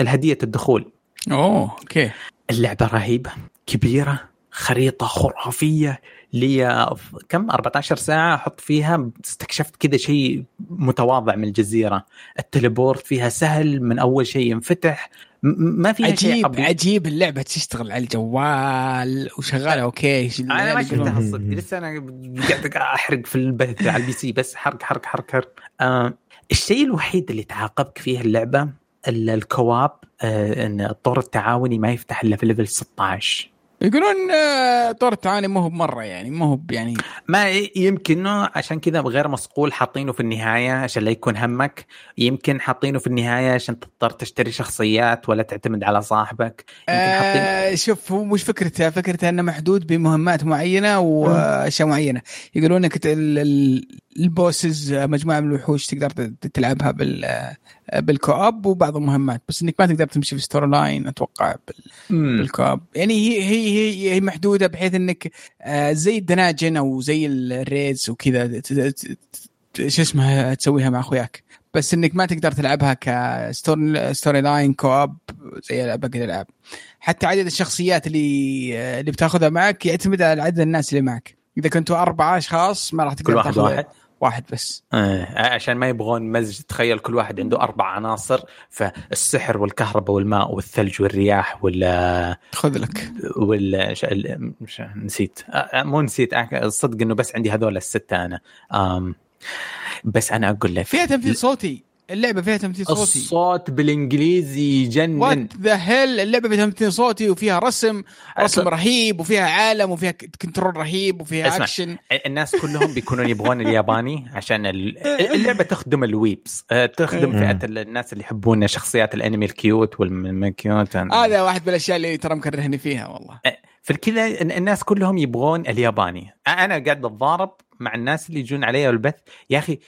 الهدية الدخول. أوه okay. اللعبة رهيبة كبيرة خريطة خرافية لي كم؟ 14 ساعة أحط فيها استكشفت كذا شيء متواضع من الجزيرة. ال teleport فيها سهل من أول شيء ينفتح ما في عجيب شيء عجيب عجيب اللعبة تشتغل على الجوال وشغالة okay أنا ما شفتها الصدق لسه أنا قاعد أحرق في البث على ال PC بس حرق حرق حرق حرق آه الشيء الوحيد اللي تعاقبك فيه اللعبة ال co-op آه إن الطور التعاوني ما يفتح إلا في level 16 يقولون آه، طور التعاوني ما هو بمرة يعني ما هو يعني. ما يمكن عشان كذا غير مصقول حاطينه في النهاية عشان لا يكون همك. يمكن حاطينه في النهاية عشان تضطر تشتري شخصيات ولا تعتمد على صاحبك. آه شوف هو مش فكرته. فكرته إنه محدود بمهمات معينة وأشياء معينة. يقولون إنك ال bosses مجموعة من الوحوش تقدر تلعبها بال بال co-op وبعض المهمات. بس إنك ما تقدر تمشي في story line أتوقع بالكوب يعني هي هي هي, هي محدودة بحيث إنك آه، زي ال dungeons أو زي ال raids وكذا شو اسمها تسويها مع أخوياك. بس إنك ما تقدر تلعبها ك story story line co-op زي باقي الألعاب. حتى عدد الشخصيات اللي آه، اللي بتاخذها معك يعتمد على عدد الناس اللي معك. إذا كنتوا أربعة أشخاص ما راح تقدر كل واحد واحد. واحد بس. آه عشان ما يبغون مزج. تخيل كل واحد عنده أربع عناصر فالسحر والكهرباء والماء والثلج والرياح ولا خذ لك. ولا مش نسيت. آه, آه، مو نسيت الصدق إنه بس عندي هذول الستة أنا. آم بس أنا أقول لك فيها تمثيل صوتي. اللعبة فيها تمثيل صوتي. الصوت بالإنجليزي يجنن وات ذا هيل اللعبة فيها تمثيل صوتي وفيها رسم رسم أصل... رهيب وفيها عالم وفيها control رهيب وفيها أسمع. اكشن الناس كلهم بيكونون يبغون الياباني عشان اللعبة تخدم ال weebs آه، تخدم فئة الناس اللي يحبون شخصيات الانمي ال cute وال cute هذا واحد من الأشياء اللي ترى مكرهني فيها والله. آه، في كذا الناس كلهم يبغون الياباني. أنا قاعد أتضارب مع الناس اللي يجون علي البث. يا أخي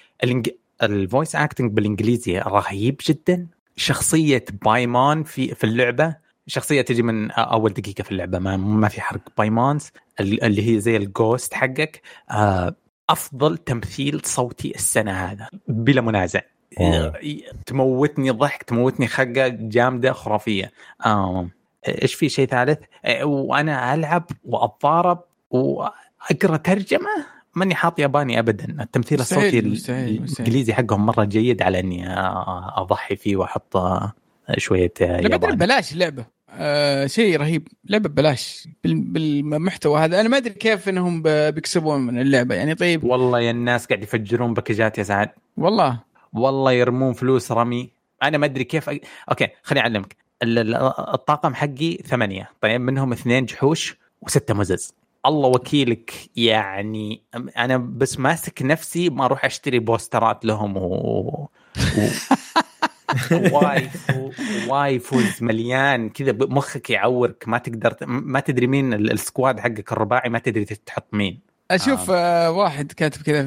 ال voice acting بالإنجليزي رهيب جدا. شخصية بايمون في في اللعبة. شخصية تجي من أول دقيقة في اللعبة ما ما في حرق. بايمانز اللي هي زي الجوست حقك. آه، أفضل تمثيل صوتي السنة هذا بلا منازع. تموتني ضحك تموتني خقه جامدة خرافية. إيش في شيء ثالث؟ آه، وأنا ألعب وأتضارب وأقرأ ترجمة؟ ماني حاط ياباني ابدا. التمثيل الصوتي الإنجليزي حقهم مرة جيد على إني أضحي فيه وأحط شوية ياباني. ببلاش اللعبه آه شيء رهيب. لعبة ببلاش. بالمحتوى هذا. أنا ما أدري كيف إنهم بيكسبون من اللعبة. يعني طيب. والله يا الناس قاعد يفجرون باكجات يا سعد. والله. والله يرمون فلوس رمي. أنا ما أدري كيف أ... okay خليني أعلمك. الطاقم حقي ثمانية. طيب منهم اثنين جحوش وستة مزز. الله وكيلك يعني أنا بس ماسك نفسي ما أروح أشتري بوسترات لهم و... و... waifus مليان كذا مخك يعورك ما تقدر ما تدري مين ال squad حقك الرباعي ما تدري تحط مين. أشوف آه. واحد كاتب كذا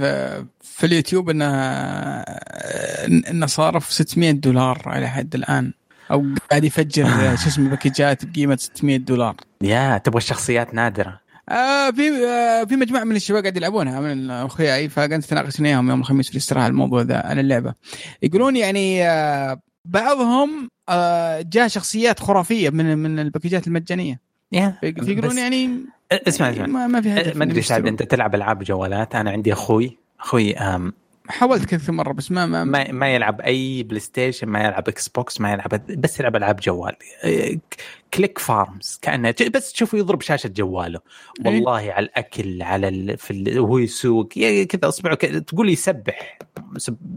في, اليوتيوب إنه آه، إنه صارف 600 دولار على حد الآن أو قاعد يفجر شو اسمه باكجات بقيمة 600 دولار. يا تبغى الشخصيات نادرة. آه في آه في مجموعة من الشباب قاعد يلعبونها من اخوياي فقعدت اتناقش وياهم يوم الخميس في الاستراحة الموضوع ذا عن اللعبة. يقولون يعني آه بعضهم آه جاء شخصيات خرافية من من الباكجات المجانية. يقولون يعني اسمع اسمع. ما, ما في ما أدري أنت تلعب ألعاب جوالات؟ أنا عندي أخوي أخوي حاولت كذا مره بس ما ما ما, ما يلعب أي بلاي ستيشن ما يلعب إكس بوكس ما يلعب بس يلعب ألعاب جوال. click farms كأنه بس تشوفه يضرب شاشة جواله. إيه. والله إيه؟ على الأكل على ال... في ال... وهو يسوق. كذا أصبعه كذا تقول يسبح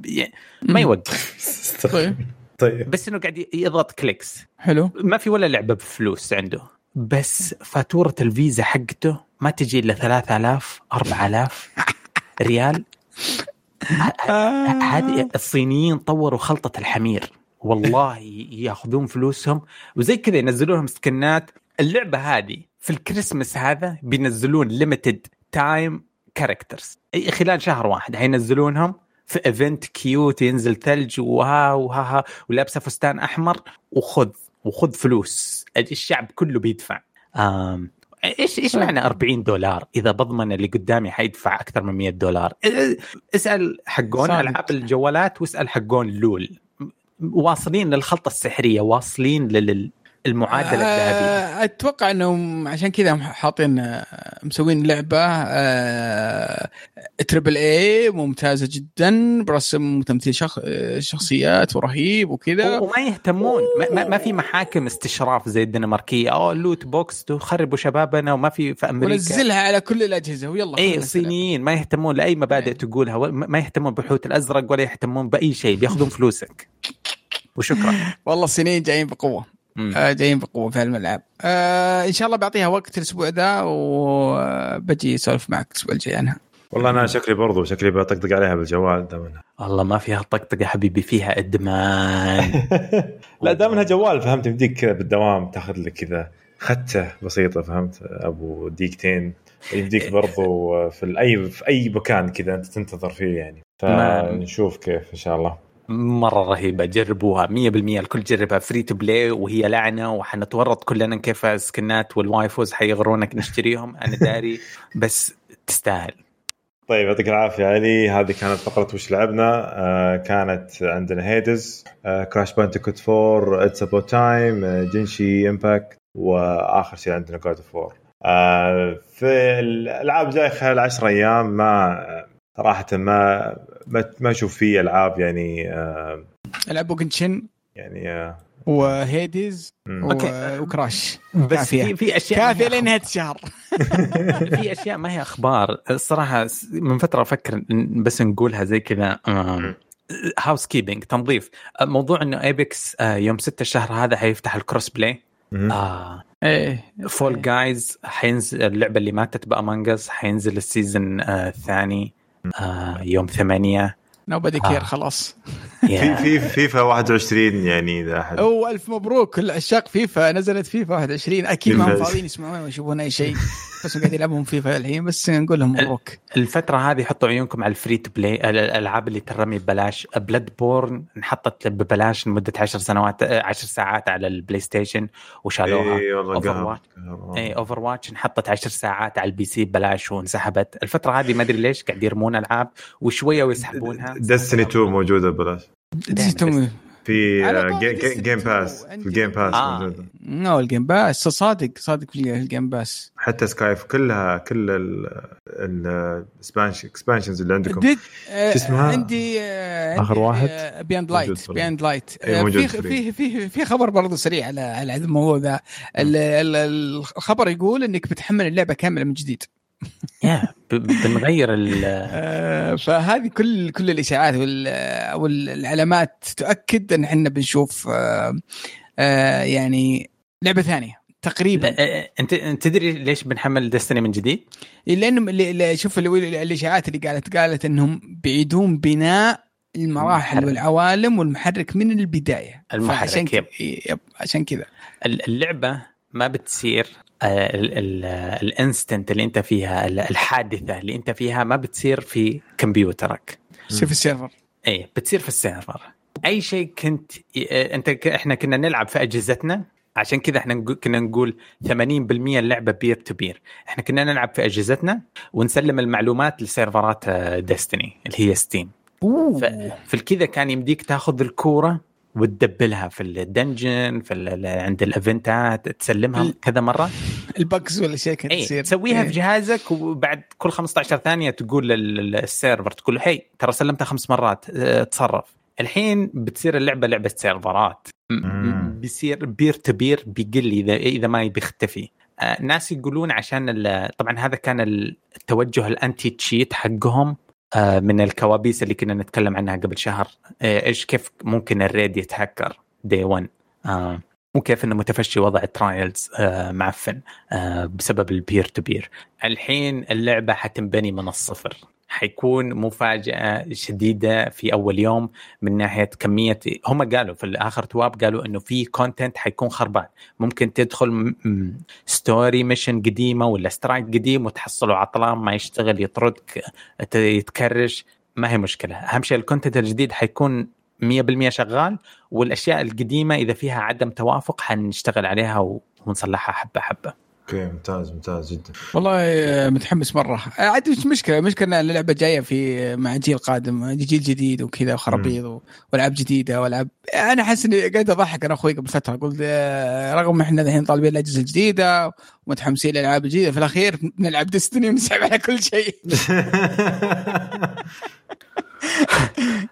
يعني ما يوقف. طيب. طيب. بس إنه قاعد يضغط clicks حلو. ما في ولا لعبة بفلوس عنده. بس فاتورة الفيزا حقته ما تجي إلا 3000 4000 ريال. هذه الصينيين طوروا خلطة الحمير. والله ياخذون فلوسهم. وزي كذا ينزلوا لهم سكنات. اللعبة هذه في الكريسماس هذا بينزلون limited time characters خلال شهر واحد حينزلونهم في event cute ينزل ثلج وها وها ولابسه فستان أحمر. وخذ وخذ فلوس. الشعب كله بيدفع. إيش إيش معنى 40 دولار؟ إذا بضمن اللي قدامي حيدفع أكثر من 100 دولار. اسأل حقون ألعاب الجوالات واسأل حقون لول. واصلين للخلطة السحرية واصلين لل المعادلة الذهبية. آه، أتوقع إنهم عشان كذا حاطين آه، مسوين لعبة آه، triple A ممتازة جدا برسم وتمثيل شخ... شخصيات ورهيب وكذا. وما يهتمون. ما, ما في محاكم استشراف زي الدنماركيه أو ال loot box تخربوا شبابنا وما في في أمريكا. ونزلها على كل الأجهزة. ويلا اي الصينيين ما يهتمون لأي مبادئ أي. تقولها. ما يهتمون بالحوت الأزرق ولا يهتمون بأي شيء. بياخذون فلوسك. وشكرا. والله الصينيين جايين بقوة. آه جايين بقوة في الملعب آه إن شاء الله بعطيها وقت الأسبوع ذا وبجي أسولف معك الأسبوع الجاي عنها. والله أنا شكلي برضو شكلي بطقطق عليها بالجوال دائما. والله ما فيها طقطقة حبيبي فيها إدمان. لا دائما جوال فهمت؟ يمديك كذا بالدوام تاخذ لك كذا خته بسيطة فهمت؟ أبو دقيقتين. يمديك برضو في اي في أي مكان كذا أنت تنتظر فيه يعني. فنشوف كيف إن شاء الله. مرة رهيبة جربوها 100% الكل جربها free to play وهي لعنة وحنتورط كلنا كيف السكنات وال waifus حيغرونك نشتريهم أنا داري بس تستاهل. طيب يعطيك العافية علي. هذه كانت فقرة وش لعبنا. آه كانت عندنا هيديز آه كراش بانديكوت 4 It's About Time جنشن امباكت وآخر شيء عندنا جود اوف 4 آه في الألعاب جاي خلال 10 أيام ما صراحة ما ما, ما أشوف في ألعاب يعني آه ألعاب potential يعني آه وهيديز و... وكراش بس كافية. في في أشياء كافية لنهايه الشهر في أشياء ما هي أخبار. الصراحة من فترة أفكر بس نقولها زي كذا housekeeping تنظيف. موضوع إنه ايبكس يوم 6 الشهر هذا حيفتح ال cross play آه. إيه. فول جايز حينزل اللعبة اللي ماتت ب Among Us حينزل ال season آه الثاني. آه يوم ثمانية. nobody care خلاص. في في فيفا 21 يعني إذا أحد. أو ألف مبروك. كل عشاق فيفا نزلت فيفا 21 أكيد ما هم فاضيين يسمعون ويشوفون أي شيء. بس قاعد يلعبون فيفا الحين بس نقول لهم مبروك الفترة هذه حطوا عيونكم على ال free to play الألعاب اللي ترمي ببلاش. بلاد بورن انحطت ببلاش لمدة 10 سنوات 10 ساعات على البلاي ستيشن وشالوها. اي والله اوفر واتش اي اوفر واتش انحطت 10 ساعات على ال PC ببلاش وانسحبت. الفترة هذه ما أدري ليش قاعد يرمون ألعاب وشوية ويسحبونها. Destiny 2 موجودة ببلاش. Destiny في Game Pass في ال Game Pass آه. no ال Game Pass صادق صادق في ال Game Pass حتى سكايف كلها كل ال expansions اللي عندكم. شو اسمها؟ عندي آخر واحد؟ Beyond Light Beyond Light في في في في خبر برضه سريع على على الموضوع ذا الخبر يقول إنك بتحمل اللعبة كاملة من جديد. يا بنغير ال فهذه كل كل الإشاعات والعلامات تؤكد أن إحنا بنشوف يعني لعبة ثانية تقريبا أنت تدري ليش بنحمل ديستني من جديد؟ لأنه شوف الإشاعات اللي قالت قالت إنهم بيعيدون بناء المراحل المحرك. والعوالم والمحرك من البداية المحرك عشان كذا عشان كذا اللعبة ما بتصير ال instance اللي انت فيها الحادثة اللي انت فيها ما بتصير في كمبيوترك. تصير في ال server. اي بتصير في ال server. أي شيء كنت أنت إحنا كنا نلعب في أجهزتنا عشان كذا إحنا كنا نقول 80% اللعبة peer to peer إحنا كنا نلعب في أجهزتنا ونسلم المعلومات لسيرفرات Destiny اللي هي Steam في الكذا كان يمديك تاخذ الكورة وتدبلها في ال dungeon في عند الإيفنتات تسلمها كذا مرة. ال bugs ولا شيء كانت تصير. تسويها. في جهازك وبعد كل 15 ثانية تقول لل server تقول له هي ترى سلمتها خمس مرات تصرف الحين بتصير اللعبة لعبة سيرفرات. بيصير peer to peer بيقل اذا إذا ما بيختفي. ناس يقولون عشان طبعا هذا كان التوجه ال anti-cheat حقهم من الكوابيس اللي كنا نتكلم عنها قبل شهر. إيش كيف ممكن ال raid يتهكر؟ day 1 آه. وكيف إنه متفشي وضع Trials آه معفن آه بسبب ال peer to peer الحين اللعبة حتنبني من الصفر. حيكون مفاجأة شديدة في أول يوم من ناحية كمية. هم قالوا في الآخر TWAB قالوا إنه في content حيكون خربان. ممكن تدخل story mission قديمة ولا strike قديم وتحصله عطلان ما يشتغل يطردك يتكرش. ما هي مشكلة. أهم شيء ال content الجديد حيكون 100% شغال والأشياء القديمة إذا فيها عدم توافق حنشتغل عليها ونصلحها حبة حبة. okay ممتاز ممتاز جدا. والله متحمس مرة. عاد مش مشكلة مشكلة إن اللعبة جاية في مع جيل قادم جيل جديد وكذا وخرابيط والعاب جديدة والعاب أنا أحس إني قاعد أضحك أنا أخوي قبل فترة قلت رغم إحنا الحين طالبين الأجهزة الجديدة ومتحمسين للألعاب الجديدة في الأخير نلعب Destiny ونسحب على كل شيء.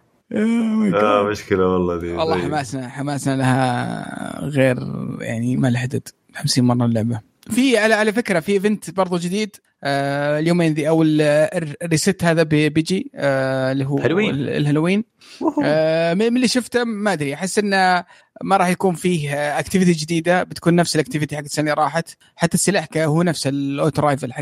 آه مشكلة والله دي والله حماسنا حماسنا لها غير يعني ما له حدد 50 مرة اللعبة. في على على فكرة في event برضو جديد آه اليومين ذي أو ال reset هذا بيجي آه اللي هو هالوين. الهالوين. آه من اللي شفته ما أدري أحس إنه ما راح يكون فيه activity جديدة بتكون نفس ال activity حق السنة اللي راحت. حتى السلاح هو نفس ال auto rifle حق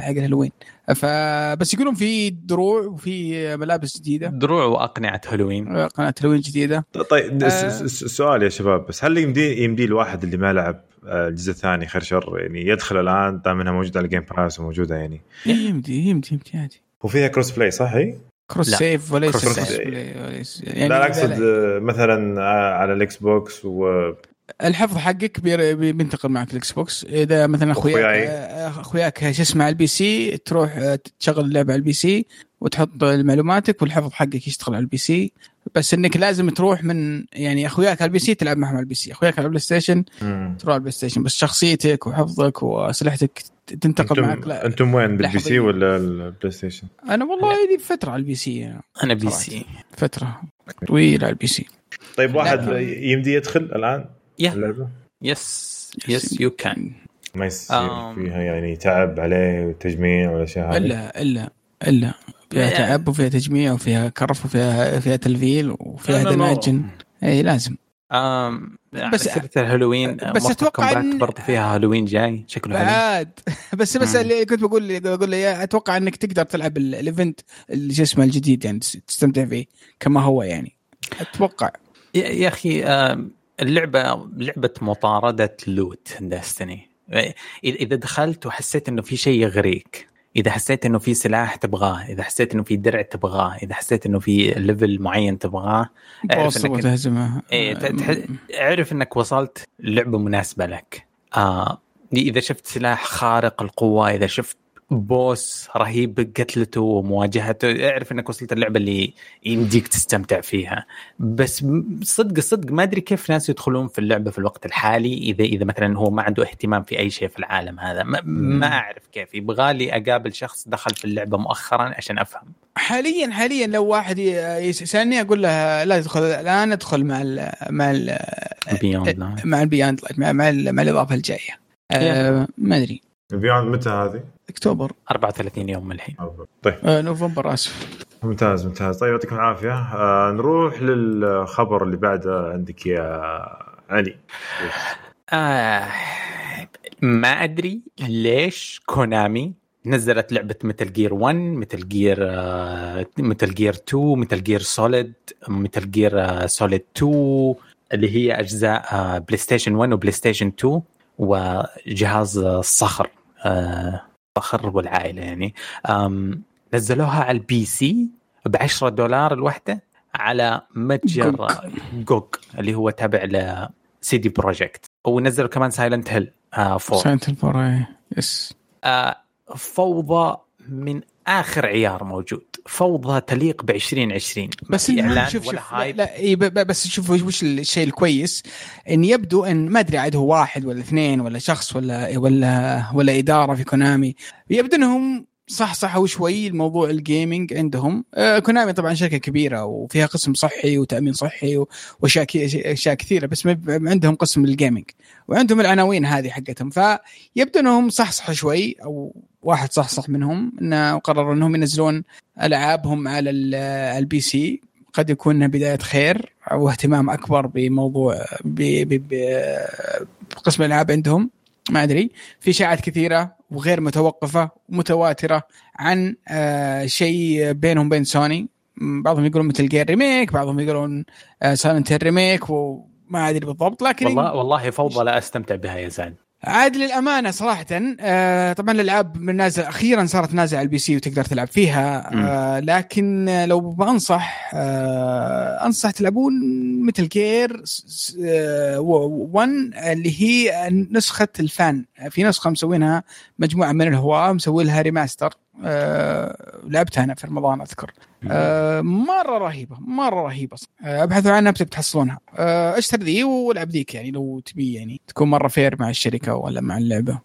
حق الهالوين. فبس يقولون في دروع وفي ملابس جديدة. دروع وأقنعة هالوين. أقنعة هالوين جديدة. طيب آه. سؤال يا شباب بس هل يمدي يمدي الواحد اللي ما لعب آه، الجزء الثاني خير شر يعني يدخل الآن دام إنها موجودة على ال Game Pass وموجودة يعني؟ يمدي يمدي يمدي عادي. وفيها cross play صح؟ هي؟ cross لا. save وليس cross يعني لا أقصد مثلا آه، على ال Xbox و الحفظ حقك بينتقل معك ال Xbox. إذا مثلا اخوياك أخوياك شو اسمه على ال PC تروح تشغل اللعبة على ال PC وتحط معلوماتك والحفظ حقك يشتغل على ال PC. بس إنك لازم تروح من يعني أخوياك على ال PC تلعب معهم على ال PC. أخوياك على ال PlayStation تروح على ال PlayStation. بس شخصيتك وحفظك وأسلحتك تنتقل أنتم معك لا أنتم وين بال PC ولا ال PlayStation؟ أنا والله لي فترة على ال PC. أنا PC. فترة طويلة على ال PC. طيب واحد يمدي يدخل الآن؟ يا اللعبة؟ yes yes you can ما يصير um... فيها يعني تعب عليه وتجميع ولا شيء هذا؟ الا الا إلا. فيها تعب وفيها تجميع وفيها كرف وفيها فيها تلفيل وفيها دناجن اي لازم. آم بس الهالوين بس أتوقع ان برضه فيها هالوين جاي. شكله بعد. بس بس اللي كنت بقول بقول لي أتوقع إنك تقدر تلعب ال event اللي اسمه الجديد يعني تستمتع فيه كما هو يعني. أتوقع. يا أخي اللعبة لعبة مطاردة loot Destiny إذا دخلت وحسيت إنه في شيء يغريك إذا حسيت إنه في سلاح تبغاه إذا حسيت إنه في درع تبغاه إذا حسيت إنه في level معين تبغاه أعرف إنك تهزمه إيه أعرف إنك وصلت لعبة مناسبة لك. آه إذا شفت سلاح خارق القوة إذا شفت بوس رهيب بقتلته ومواجهته اعرف انك وصلت اللعبة اللي يمديك تستمتع فيها. بس صدق صدق ما أدري كيف ناس يدخلون في اللعبة في الوقت الحالي إذا إذا مثلا هو ما عنده اهتمام في أي شيء في العالم هذا. ما, ما أعرف كيف. يبغى لي أقابل شخص دخل في اللعبة مؤخرا عشان أفهم. حاليا حاليا لو واحد يسألني أقول له لا تدخل الآن أدخل مع ال مع ال مع البياند مع مع, مع الإضافة الجاية. أه ما أدري. بيوند متى هذه؟ اكتوبر. 34 يوم من الحين طيب. آه نوفمبر آسف. ممتاز ممتاز. طيب يعطيكم العافية. آه نروح للخبر اللي بعده عندك يا علي. آه ما أدري ليش Konami نزلت لعبة Metal Gear 1 Metal Gear Metal Gear 2 Metal Gear Solid Metal Gear Solid 2 اللي هي أجزاء PlayStation 1 و PlayStation 2 وجهاز الصخر آه، والعائله يعني. نزلوها على ال PC ب 10 دولار الوحدة على متجر GOG اللي هو تابع ل CD Projekt. ونزلوا كمان Silent Hill 4 Silent Hill 4 yes فوضى من آخر عيار موجود. فوضى تليق ب 2020 بس اعلان شوف ولا شوف hype لا, لا بس شوف وش الشيء الكويس إن يبدو إن ما أدري عاد هو واحد ولا اثنين ولا شخص ولا ولا ولا إدارة في Konami. يبدو إنهم صح صحوا شوي الموضوع ال gaming عندهم. آه Konami طبعا شركة كبيرة وفيها قسم صحي وتأمين صحي وأشياء اشياء كثيرة بس عندهم قسم لل gaming وعندهم العناوين هذه حقتهم. فيبدو إنهم صحصحوا شوي أو واحد صحصح منهم إنه قرروا إنهم ينزلون ألعابهم على ال PC. قد يكون بداية خير أو اهتمام أكبر بموضوع بقسم الألعاب عندهم. ما أدري في اشاعات كثيرة وغير متوقفة ومتواترة عن آه شيء بينهم بين سوني. بعضهم يقولون Metal Gear remake بعضهم يقولون آه Silent remake وما أدري بالضبط لكن والله والله فوضى لا أستمتع بها يا سعد عاد للأمانة صراحة آه طبعا الألعاب من نازل أخيرا صارت نازلة على ال PC وتقدر تلعب فيها آه لكن لو بنصح آه أنصح تلعبون Metal Gear 1 اللي هي نسخة ال fan. في نسخة مسوينها مجموعة من الهواة مسوي لها remaster آه لعبتها أنا في رمضان أذكر. آه مرة رهيبة مرة رهيبة. آه ابحثوا عنها بتحصلونها. آه اشتر ذي والعب ذيك يعني لو تبي يعني تكون مرة fair مع الشركة ولا مع اللعبة.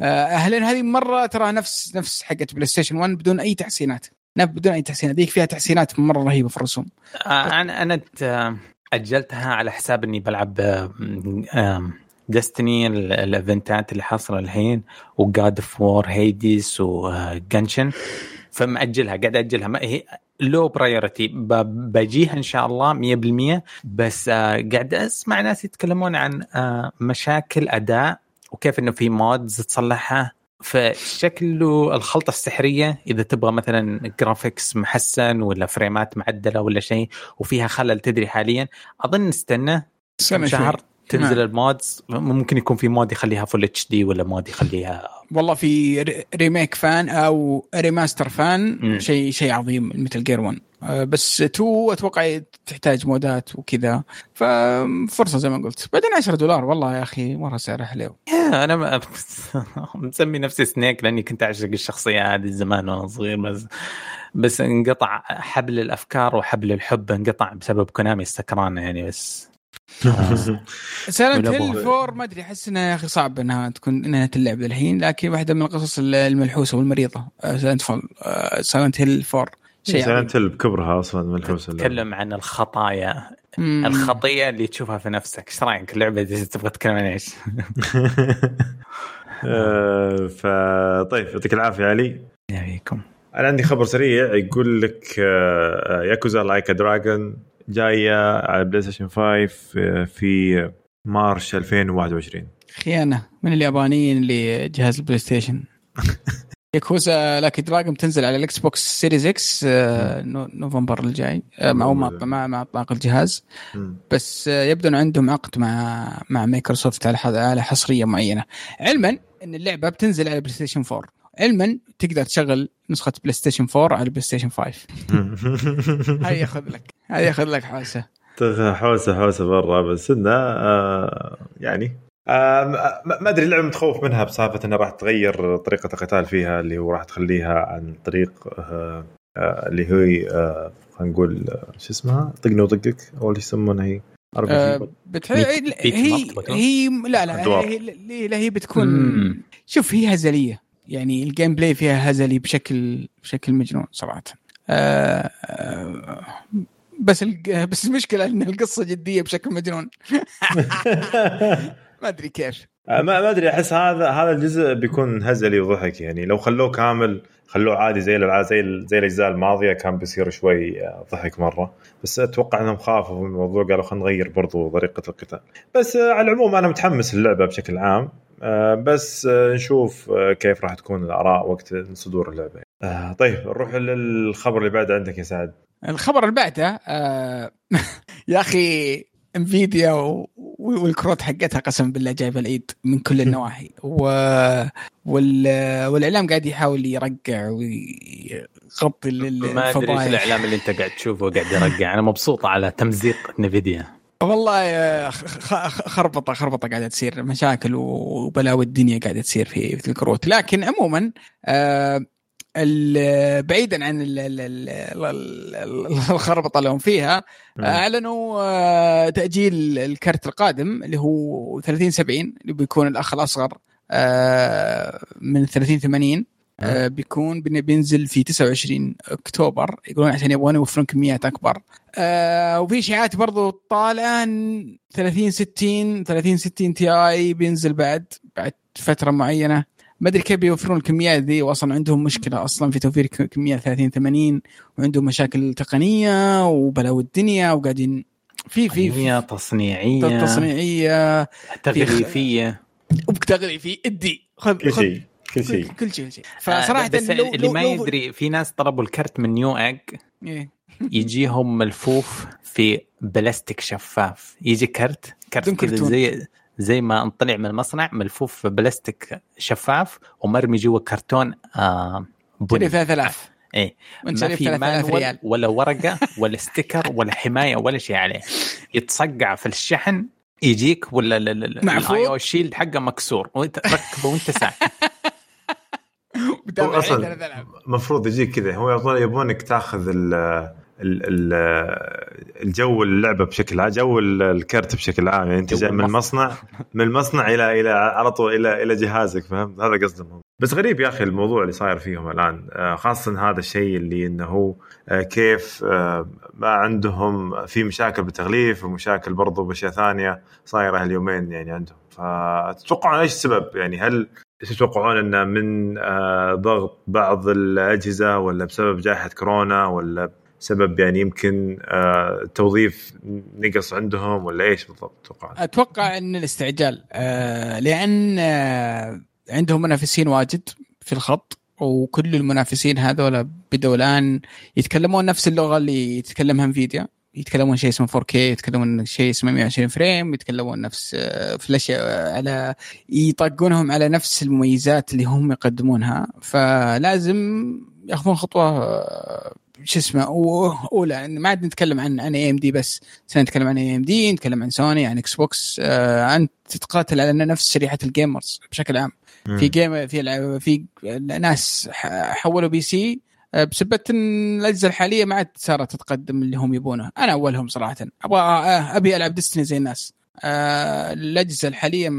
آه لأن هذه مرة ترى نفس نفس حقه PlayStation 1 بدون أي تحسينات. بدون أي تحسينات. ذيك فيها تحسينات مرة رهيبة في الرسوم. آه أنا أنا أجلتها على حساب إني بلعب Destiny الإيفنتات اللي حاصلة الحين و God of War Hades و Genshin فمأجلها قاعد اجلها ما هي low priority بجيها إن شاء الله 100% بس آه قاعد أسمع ناس يتكلمون عن آه مشاكل أداء وكيف إنه في مودز تصلحها. فشكله الخلطة السحرية إذا تبغى مثلا graphics محسن ولا فريمات معدلة ولا شيء وفيها خلل تدري حاليا أظن نستنى كم شهر. تنزل نعم. المودز ممكن يكون في مود يخليها full HD ولا مود يخليها والله في remake fan أو remaster fan شيء شيء عظيم Metal Gear 1 بس 2 أتوقع تحتاج مودات وكذا. ففرصه زي ما قلت. بعدين 10 دولار والله يا أخي مرة سعره حلو. أنا مسمي نفسي Snake لأني كنت أعشق الشخصية هذه زمان وأنا صغير بس بس انقطع حبل الأفكار وحبل الحب انقطع بسبب Konami السكران يعني بس Silent Hill 4 ما أدري أحس إنها يا أخي صعب إنها تكون إنها تلعب الحين لكن واحدة من القصص الملحوسة والمريضة Silent Four Silent Hill 4 شيء سايلنت Hill بكبرها أصلا ملحوسة تتكلم عن الخطايا. مم. الخطية اللي تشوفها في نفسك. إيش رأيك؟ اللعبة دي تبغى تتكلم عن إيش؟ آه، فطيب يعطيك العافية علي. يعافيكم أنا عندي خبر سريع يقول لك Yakuza Like a Dragon جاية على PlayStation 5 في March 2021 خيانة. من اليابانيين لجهاز ال PlayStation Yakuza Like a Dragon تنزل على ال Xbox Series X نوفمبر الجاي. آه، مع مع مع اطلاق الجهاز. بس آه، يبدو ان عندهم عقد مع مع مايكروسوفت على على حصرية معينة. علما إن اللعبة بتنزل على PlayStation 4 علما تقدر تشغل نسخة PlayStation 4 على ال PlayStation 5 هاي ياخذ لك. هاي ياخذ لك حوسة. حوسه حوسة برا بس إنه آه يعني آه ما أدري اللعبة متخوف منها بسالفه إنها راح تغير طريقة القتال فيها اللي هو راح تخليها عن طريق آه آه اللي هي آه خلينا نقول آه شو اسمها؟ طقني وطقك أو اللي يسمونها هي. آه هي هي لا لا هي, لا هي بتكون شوف هي هزلية. يعني ال gameplay فيها هزلي بشكل بشكل مجنون صراحة. آه آه بس بس المشكلة إن القصة جدية بشكل مجنون. ما أدري كيف. آه، ما ما أدري أحس هذا هذا الجزء بيكون هزلي وضحك يعني. لو خلوه كامل خلوه عادي زي زي زي الأجزاء الماضية كان بيصير شوي آه، ضحك مرة. بس أتوقع إنهم خافوا من الموضوع قالوا خلينا نغير برضو طريقة القتال. بس آه، على العموم أنا متحمس اللعبه بشكل عام. بس نشوف كيف راح تكون الآراء وقت صدور اللعبة. طيب نروح للخبر اللي بعده عندك يا سعد. الخبر اللي بعده يا أخي انفيديا والكروت حقتها قسم بالله جايبة العيد من كل النواحي. و... وال... والإعلام قاعد يحاول يرقع ويغطي الفضايح ما أدري إيش الإعلام اللي أنت قاعد تشوفه قاعد يرقع. أنا مبسوط على تمزيق نفيديا والله خربطة خربطة قاعدة تصير مشاكل وبلاوي الدنيا قاعدة تصير في الكروت. لكن عموما آه بعيدا عن الخربطة اللي هم فيها أعلنوا آه، تأجيل الكرت القادم اللي هو 30 70 اللي بيكون الأخ الأصغر آه، من 30 80 آه، بيكون بينزل في 29 أكتوبر. يقولون عشان يبغون يوفرون كميات أكبر. وفي اشاعات برضو طالعه 30 60 30 60 تي اي بينزل بعد بعد فترة معينة. ما أدري كيف بيوفرون الكميات ذي. واصلا عندهم مشكلة أصلا في توفير كميات 30 80 وعندهم مشاكل تقنية وبلاوي الدنيا وقاعدين في في في تصنيعية. تصنيعية. تغليفيه وبتغليفي إدي خذ شيء كل شيء. كل شيء شيء. فصراحة بس لو اللي ما يدري في ناس طلبوا الكرت من Newegg إيه. يجيهم ملفوف في بلاستيك شفاف. يجي كرت كرت كذا زي زي ما انطلع من المصنع ملفوف بلاستيك شفاف ومرمي جوا كرتون آه بني. 3000 إيه. ما في manual ولا ورقة ولا sticker ولا حماية ولا شيء عليه. يتصقع في الشحن يجيك ولا الاي أو شيلد حقه مكسور. وانت ركبه وانت ساكت أصلا المفروض يجيك كذا. هو يبونك تاخذ ال الجو اللعبة بشكل عام جو الكرت بشكل عام. يعني أنت جاي من المصنع. من المصنع إلى إلى على طول إلى إلى جهازك فهمت؟ هذا قصدهم بس غريب يا أخي الموضوع اللي صاير فيهم الآن. آه، خاصة هذا الشيء اللي إنه هو آه، كيف آه، ما عندهم في مشاكل بالتغليف ومشاكل برضو بأشياء ثانية صايرة هاليومين يعني عندهم. فتتوقعون إيش السبب؟ يعني هل تتوقعون انه من ضغط بعض الأجهزة ولا بسبب جائحة كورونا ولا سبب يعني يمكن التوظيف نقص عندهم ولا إيش بالضبط تتوقع؟ أتوقع أن الاستعجال لأن عندهم منافسين واجد في الخط وكل المنافسين هذول بدوا الآن يتكلمون نفس اللغة اللي تتكلمها انفيديا يتكلمون شيء اسمه 4K يتكلمون شيء اسمه 120 فريم يتكلمون نفس فلاش على يطقونهم على نفس المميزات اللي هم يقدمونها. فلازم ياخذون خطوة شو اسمه أولى. ما عاد نتكلم عن عن AMD بس. نتكلم عن AMD نتكلم عن سوني عن Xbox آه أنت تتقاتل على نفس شريحة ال gamers بشكل عام. في game في في ناس حولوا PC آه، بسبب إن الأجهزة الحالية ما عاد صارت تتقدم اللي هم يبونه. أنا أولهم صراحة. أبغى آه، أبي ألعب ديستني زي الناس. آه، الأجهزة الحالية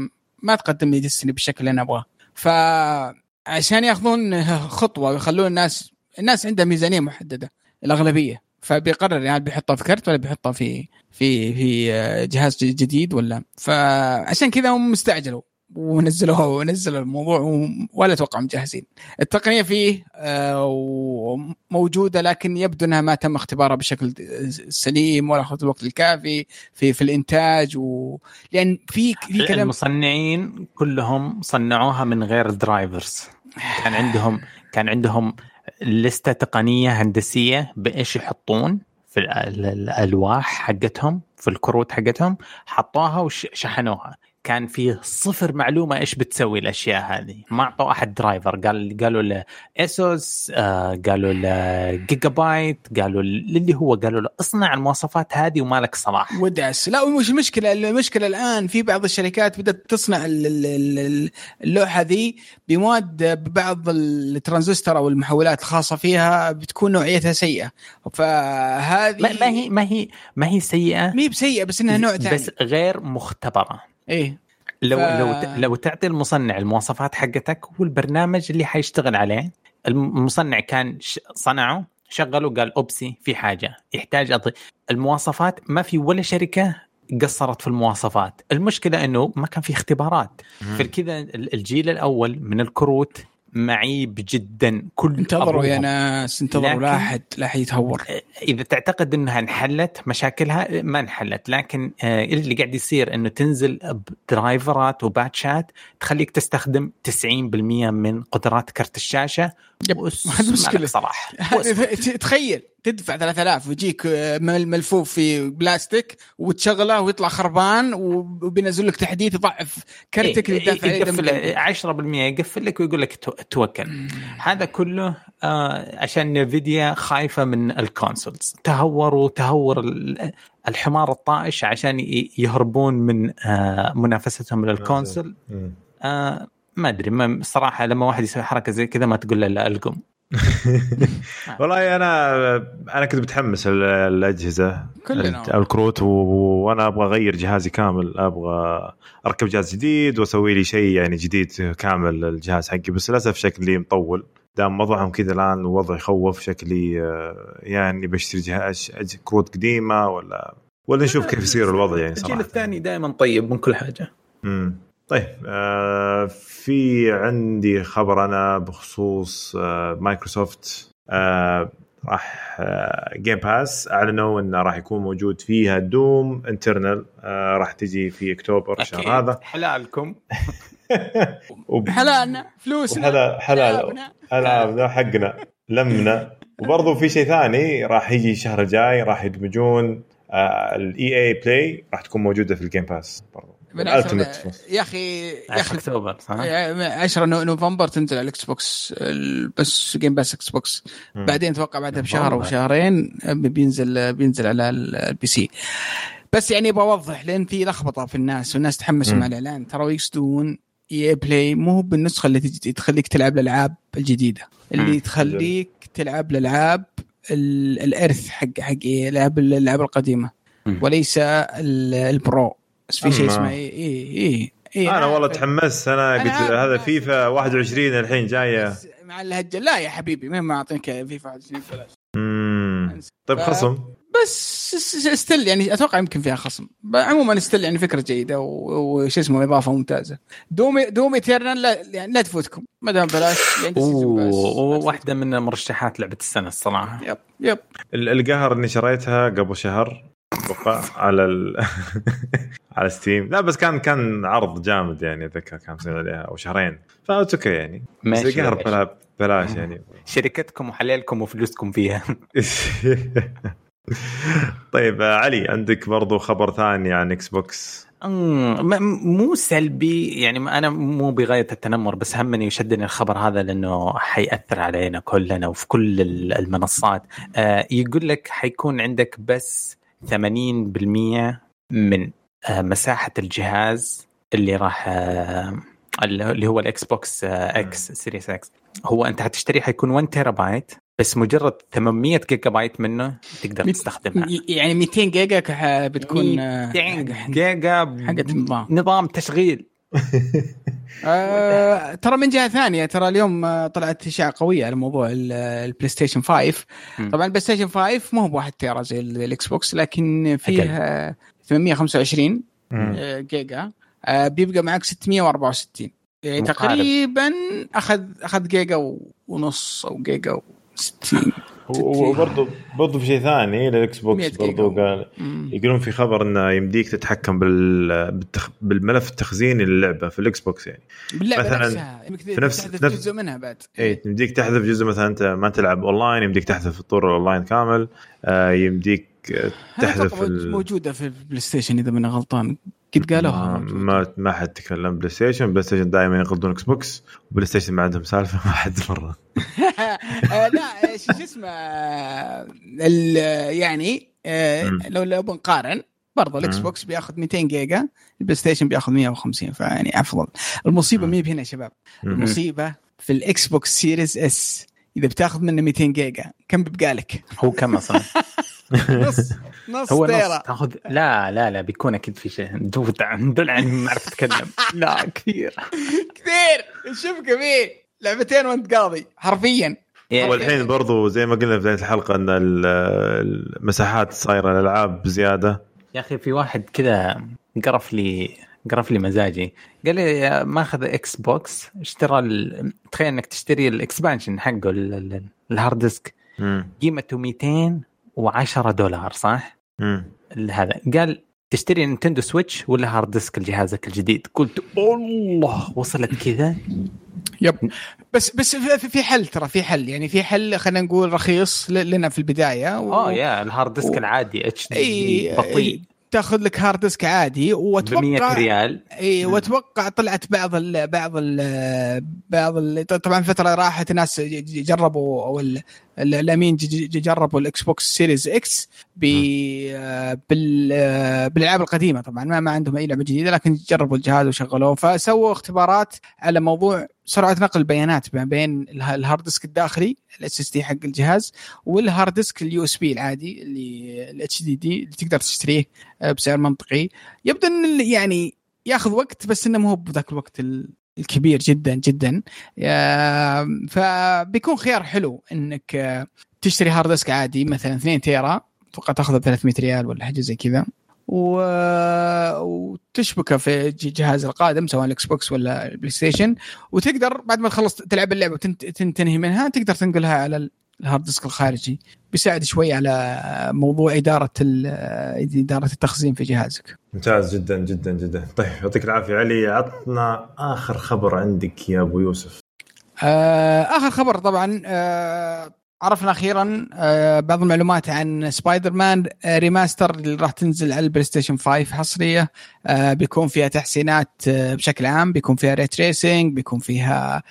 ما تقدم لي ديستني بالشكل اللي أنا أبغاه. فعشان ياخذون خطوة ويخلون الناس الناس عندها ميزانية محددة الأغلبية. فبيقرر يعني بيحطها في كرت ولا بيحطها في في في جهاز جديد ولا. فعشان كذا هم مستعجلوا. ونزلوه ونزلوا الموضوع ولا أتوقع مجهزين. التقنية فيه آه، موجوده لكن يبدو إنها ما تم اختبارها بشكل سليم ولا اخذت الوقت الكافي في في الإنتاج و... لأن في في كلام المصنعين كلهم صنعوها من غير drivers كان عندهم كان عندهم لستة تقنية هندسية بإيش يحطون في الألواح حقتهم في الكروت حقتهم حطوها وشحنوها كان في صفر معلومة إيش بتسوي الأشياء هذه. ما أعطوا أحد driver قال قالوا له Asus آه قالوا له جيجا بايت قالوا اللي هو قالوا له اصنع المواصفات هذه وما لك صلاح. ودعس لا ومش المشكلة؟ المشكلة الآن في بعض الشركات بدأت تصنع اللوحة ذي بمواد ببعض الترانزستور أو المحولات الخاصة فيها بتكون نوعيتها سيئة. فهذه ما هي ما هي ما هي سيئة؟ ما هي بسيئة بس إنها نوع ثاني. بس غير مختبرة. إيه. لو ف... لو لو تعطي المصنع المواصفات حقتك والبرنامج اللي حيشتغل عليه. المصنع كان صنعه شغله قال أوبسي في حاجة. يحتاج أضي. المواصفات ما في ولا شركة قصرت في المواصفات. المشكلة إنه ما كان في اختبارات. فكذا الجيل الأول من الكروت معيب جدا كل انتظروا يا ناس انتظروا لا أحد لا أحد يتهور. إذا تعتقد إنها انحلت مشاكلها ما انحلت لكن آه، اللي قاعد يصير إنه تنزل driver ات و patch ات تخليك تستخدم 90% من قدرات كرت الشاشة. هذا مشكلة. صراحة تخيل تدفع 3000 ويجيك آه، ملفوف في بلاستيك وتشغله ويطلع خربان وبينزل لك تحديث يضعف كرتك اللي دافع يقفل 10% يقفل لك ويقول لك توكل. هذا كله آه عشان Nvidia خايفة من ال consoles تهوروا تهور الحمار الطائش عشان يهربون من آه منافستهم للكونسول آه ما أدري ما صراحة لما واحد يسوي حركة زي كذا ما تقول له لا ألقم. والله أنا أنا كنت متحمس الأجهزة. كلنا. الكروت وأنا أبغى أغير جهازي كامل. أبغى أركب جهاز جديد وأسوي لي شيء يعني جديد كامل الجهاز حقي. بس للأسف شكلي مطول. دام وضعهم كذا الآن الوضع يخوف شكلي آه، يعني بشتري جهاز كروت قديمة ولا ولا نشوف كيف يصير الوضع يعني صراحة. الجيل الثاني دائما طيب من كل حاجة. امم طيب آه في عندي خبر أنا بخصوص آه مايكروسوفت آه راح Game Pass أعلنوا انه راح يكون موجود فيها Doom Eternal راح تجي في أكتوبر الشهر هذا. حلالكم. حلالنا فلوسنا حلال حلال العابنا حقنا لمنا. وبرضه في شيء ثاني راح يجي الشهر الجاي راح يدمجون ال EA Play راح تكون موجودة في ال Game Pass برضه يا أخي يا أخي أكتوبر 10 نوفمبر تنزل على ال Xbox بس Game Pass Xbox بعدين أتوقع بعدها بشهر أو شهرين بينزل بينزل على ال PC بس يعني أبغى أوضح لأن في لخبطة في الناس والناس تحمسوا مع الإعلان. ترى يقصدون إي بلاي مو بالنسخة اللي تخليك تلعب الألعاب الجديدة. اللي تخليك تلعب الألعاب الإرث حق حق الالعاب الالعاب القديمة. وليس البرو. بس في شيء اسمه اي اي إيه أنا والله تحمست. أنا قلت هذا فيفا 21 الحين جاية. مع الهجه لا يا حبيبي مين ما اعطيك فيفا 21 ببلاش؟ طيب خصم. بس ستيل يعني أتوقع يمكن فيها خصم. عموما still يعني فكرة جيدة وش اسمه إضافة ممتازة. Doom Doom Eternal لا يعني لا تفوتكم. ما دام بلاش يعني واحدة من مرشحات لعبة السنة الصراحة. yep yep. القهر اني شريتها قبل شهر. أتوقع على ال... على Steam. لا بس كان كان عرض جامد يعني أتذكر كان مسوي عليها أو شهرين. ف okay يعني. ماشي القهر بلاش يعني. شركتكم وحليلكم وفلوسكم فيها. طيب علي عندك برضو خبر ثاني عن Xbox مو سلبي يعني أنا مو بغاية التنمر بس همني يشدني الخبر هذا لأنه حيأثر علينا كلنا وفي كل المنصات. آه، يقول لك حيكون عندك بس 80% من آه، مساحة الجهاز اللي راح آه، اللي هو ال Xbox X Series X هو أنت حتشتري حيكون 1 تيرا بايت بس مجرد 800 جيجا بايت منه تقدر تستخدمها. يعني 200 جيجا بتكون 200 جيجا حقت نظام نظام تشغيل. آه ترى من جهة ثانية ترى اليوم آه، طلعت اشاعه قوية على موضوع ال PlayStation 5 طبعا ال PlayStation 5 مو هو بواحد تيرا زي ال Xbox لكن فيه 825 آه، جيجا. آه بيبقى معك 664 يعني تقريبا أخذ أخذ جيجا ونص أو جيجا 60 وبرضه برضه في شيء ثاني لل Xbox برضه قال يقولون في خبر إنه يمديك تتحكم بال بالملف التخزيني للعبه في ال Xbox يعني. باللعبة مثلا نفسها في نفس تحذف جزء منها بعد. اي يمديك تحذف جزء مثلا أنت ما تلعب أونلاين يمديك تحذف الطور الاونلاين كامل. آه يمديك تحذف موجودة في ال PlayStation إذا ماني غلطان. قد قالوها ما ما حد تكلم PlayStation. PlayStation دائما يقلدون Xbox و PlayStation ما عندهم سالفة ما حد مرة. آه، لا شو اسمه يعني آه، لو لو بنقارن برضه ال Xbox بياخذ 200 جيجا ال PlayStation بياخذ 150 فيعني أفضل. المصيبة مي هنا يا شباب؟ المصيبة في ال Xbox Series S. إذا بتاخذ منه 200 جيجا كم بيبقى لك؟ هو كم أصلا؟ نص نص هو نص. تاخذ لا لا لا بيكون أكيد في شيء. ندل عن ما اعرف اتكلم لا كثير. كثير. شوف كبير لعبتين وأنت قاضي. حرفيا. والحين برضو زي ما قلنا في بداية الحلقة إن المساحات صايرة الألعاب بزياده يا أخي في واحد كذا قرف لي قرف لي مزاجي. قال لي ماخذ إكس بوكس اشترى ال... تخيل إنك تشتري الاكسبانشن حقه ال hard disk قيمته 210 دولار صح؟ امم هذا. قال تشتري Nintendo Switch ولا hard disk لجهازك الجديد؟ قلت الله وصلت كذا؟ yep. بس بس في حل ترى في حل. يعني في حل خلينا نقول رخيص لنا في البداية و... آه يا ال hard disk و... العادي HD بطيء. تاخذ لك hard disk عادي وأتوقع ب 100 ريال. إي وأتوقع طلعت بعض ال بعض ال بعض ال طبعا فترة راحت الناس جربوا أو الأمين جربوا ال Xbox Series X بالألعاب القديمة طبعا ما, ما عندهم أي لعبة جديدة لكن جربوا الجهاز وشغلوه فسووا اختبارات على موضوع سرعة نقل البيانات ما بين ال hard disk الداخلي ال SSD حق الجهاز وال hard disk ال USB العادي اللي ال HDD اللي تقدر تشتريه بسعر منطقي. يبدو إن يعني ياخذ وقت بس إنه مو بذاك الوقت الكبير جدا جدا. فبيكون خيار حلو إنك تشتري hard disk عادي مثلا 2 تيرا أتوقع تاخذه ب 300 ريال ولا حاجة زي كذا. و... وتشبكه في جهاز القادم سواء الإكس بوكس ولا البلاي ستيشن وتقدر بعد ما تخلص تلعب اللعبة وتنتهي منها تقدر تنقلها على ال hard disk الخارجي بيساعد شوي على موضوع إدارة إدارة التخزين في جهازك. ممتاز جدا جدا جدا، طيب يعطيك العافية علي عطنا آخر خبر عندك يا أبو يوسف. آه آخر خبر طبعا آه عرفنا أخيرا آه، بعض المعلومات عن سبايدر مان آه، remaster اللي راح تنزل على البلاي ستيشن 5 حصرية. آه، بيكون فيها تحسينات بشكل عام. بيكون فيها ray tracing بيكون فيها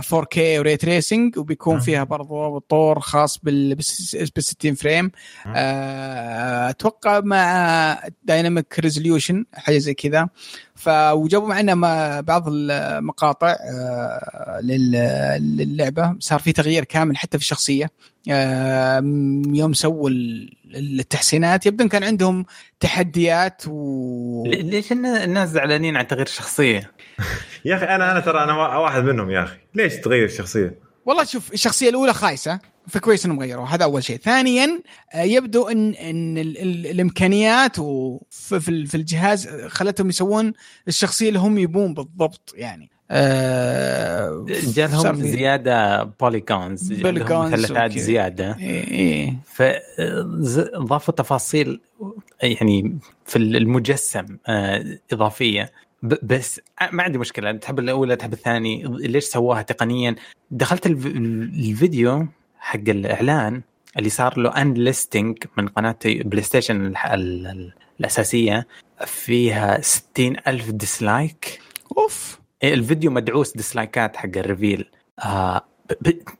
4K و ray tracing وبيكون فيها برضو طور خاص بال 60 frame. أتوقع مع dynamic resolution حاجة زي كذا. فوجابوا معنا بعض المقاطع للعبة صار في تغيير كامل حتى حتى في الشخصية يوم سووا التحسينات يبدو كان عندهم تحديات و ليش الناس زعلانين عن تغيير الشخصية؟ يا أخي أنا أنا ترى أنا واحد منهم يا أخي ليش تغير الشخصية؟ والله شوف الشخصية الأولى خايسة فكويس إنهم غيروها هذا أول شيء. ثانيا آه، يبدو ان إن ال ال الإمكانيات في, في الجهاز خلتهم يسوون الشخصية اللي هم يبون بالضبط يعني. آه جالهم زيادة بوليكونز بوليكونز مثلثات زيادة. إيه. إيه. فضافوا تفاصيل يعني في المجسم آه إضافية. بس ما عندي مشكلة. تحب الأولى تحب الثاني؟ ليش سووها تقنيا؟ دخلت الفيديو حق الإعلان اللي صار له unlisting من قناة بلاي ستيشن الأساسية فيها ستين ألف dislike أوف. إيه، الفيديو مدعوس dislike ات حق ال reveal. آه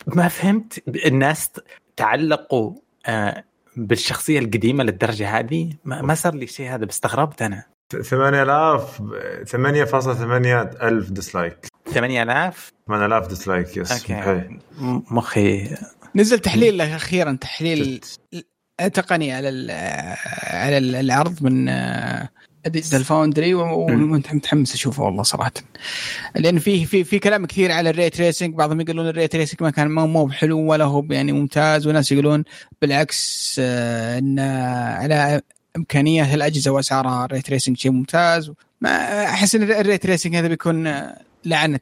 ما فهمت الناس تعلقوا آه بالشخصية القديمة للدرجة هذه؟ ما صار لي شيء هذا استغربت أنا. 8000 8.8 الف dislike 8000 8000 dislike yes okay مخي نزل تحليل أخيرا تحليل تقني على على العرض من ديجيتال فاوندري ومتحمس أشوفه والله صراحة. لأن في في في كلام كثير على ال ray tracing بعضهم يقولون ال ray tracing ما كان مو بحلو ولا هو يعني ممتاز وناس يقولون بالعكس آه، إن على إمكانية الأجهزة وأسعارها ال ray tracing شيء ممتاز. ما أحس إن ال ray tracing هذا بيكون لعنة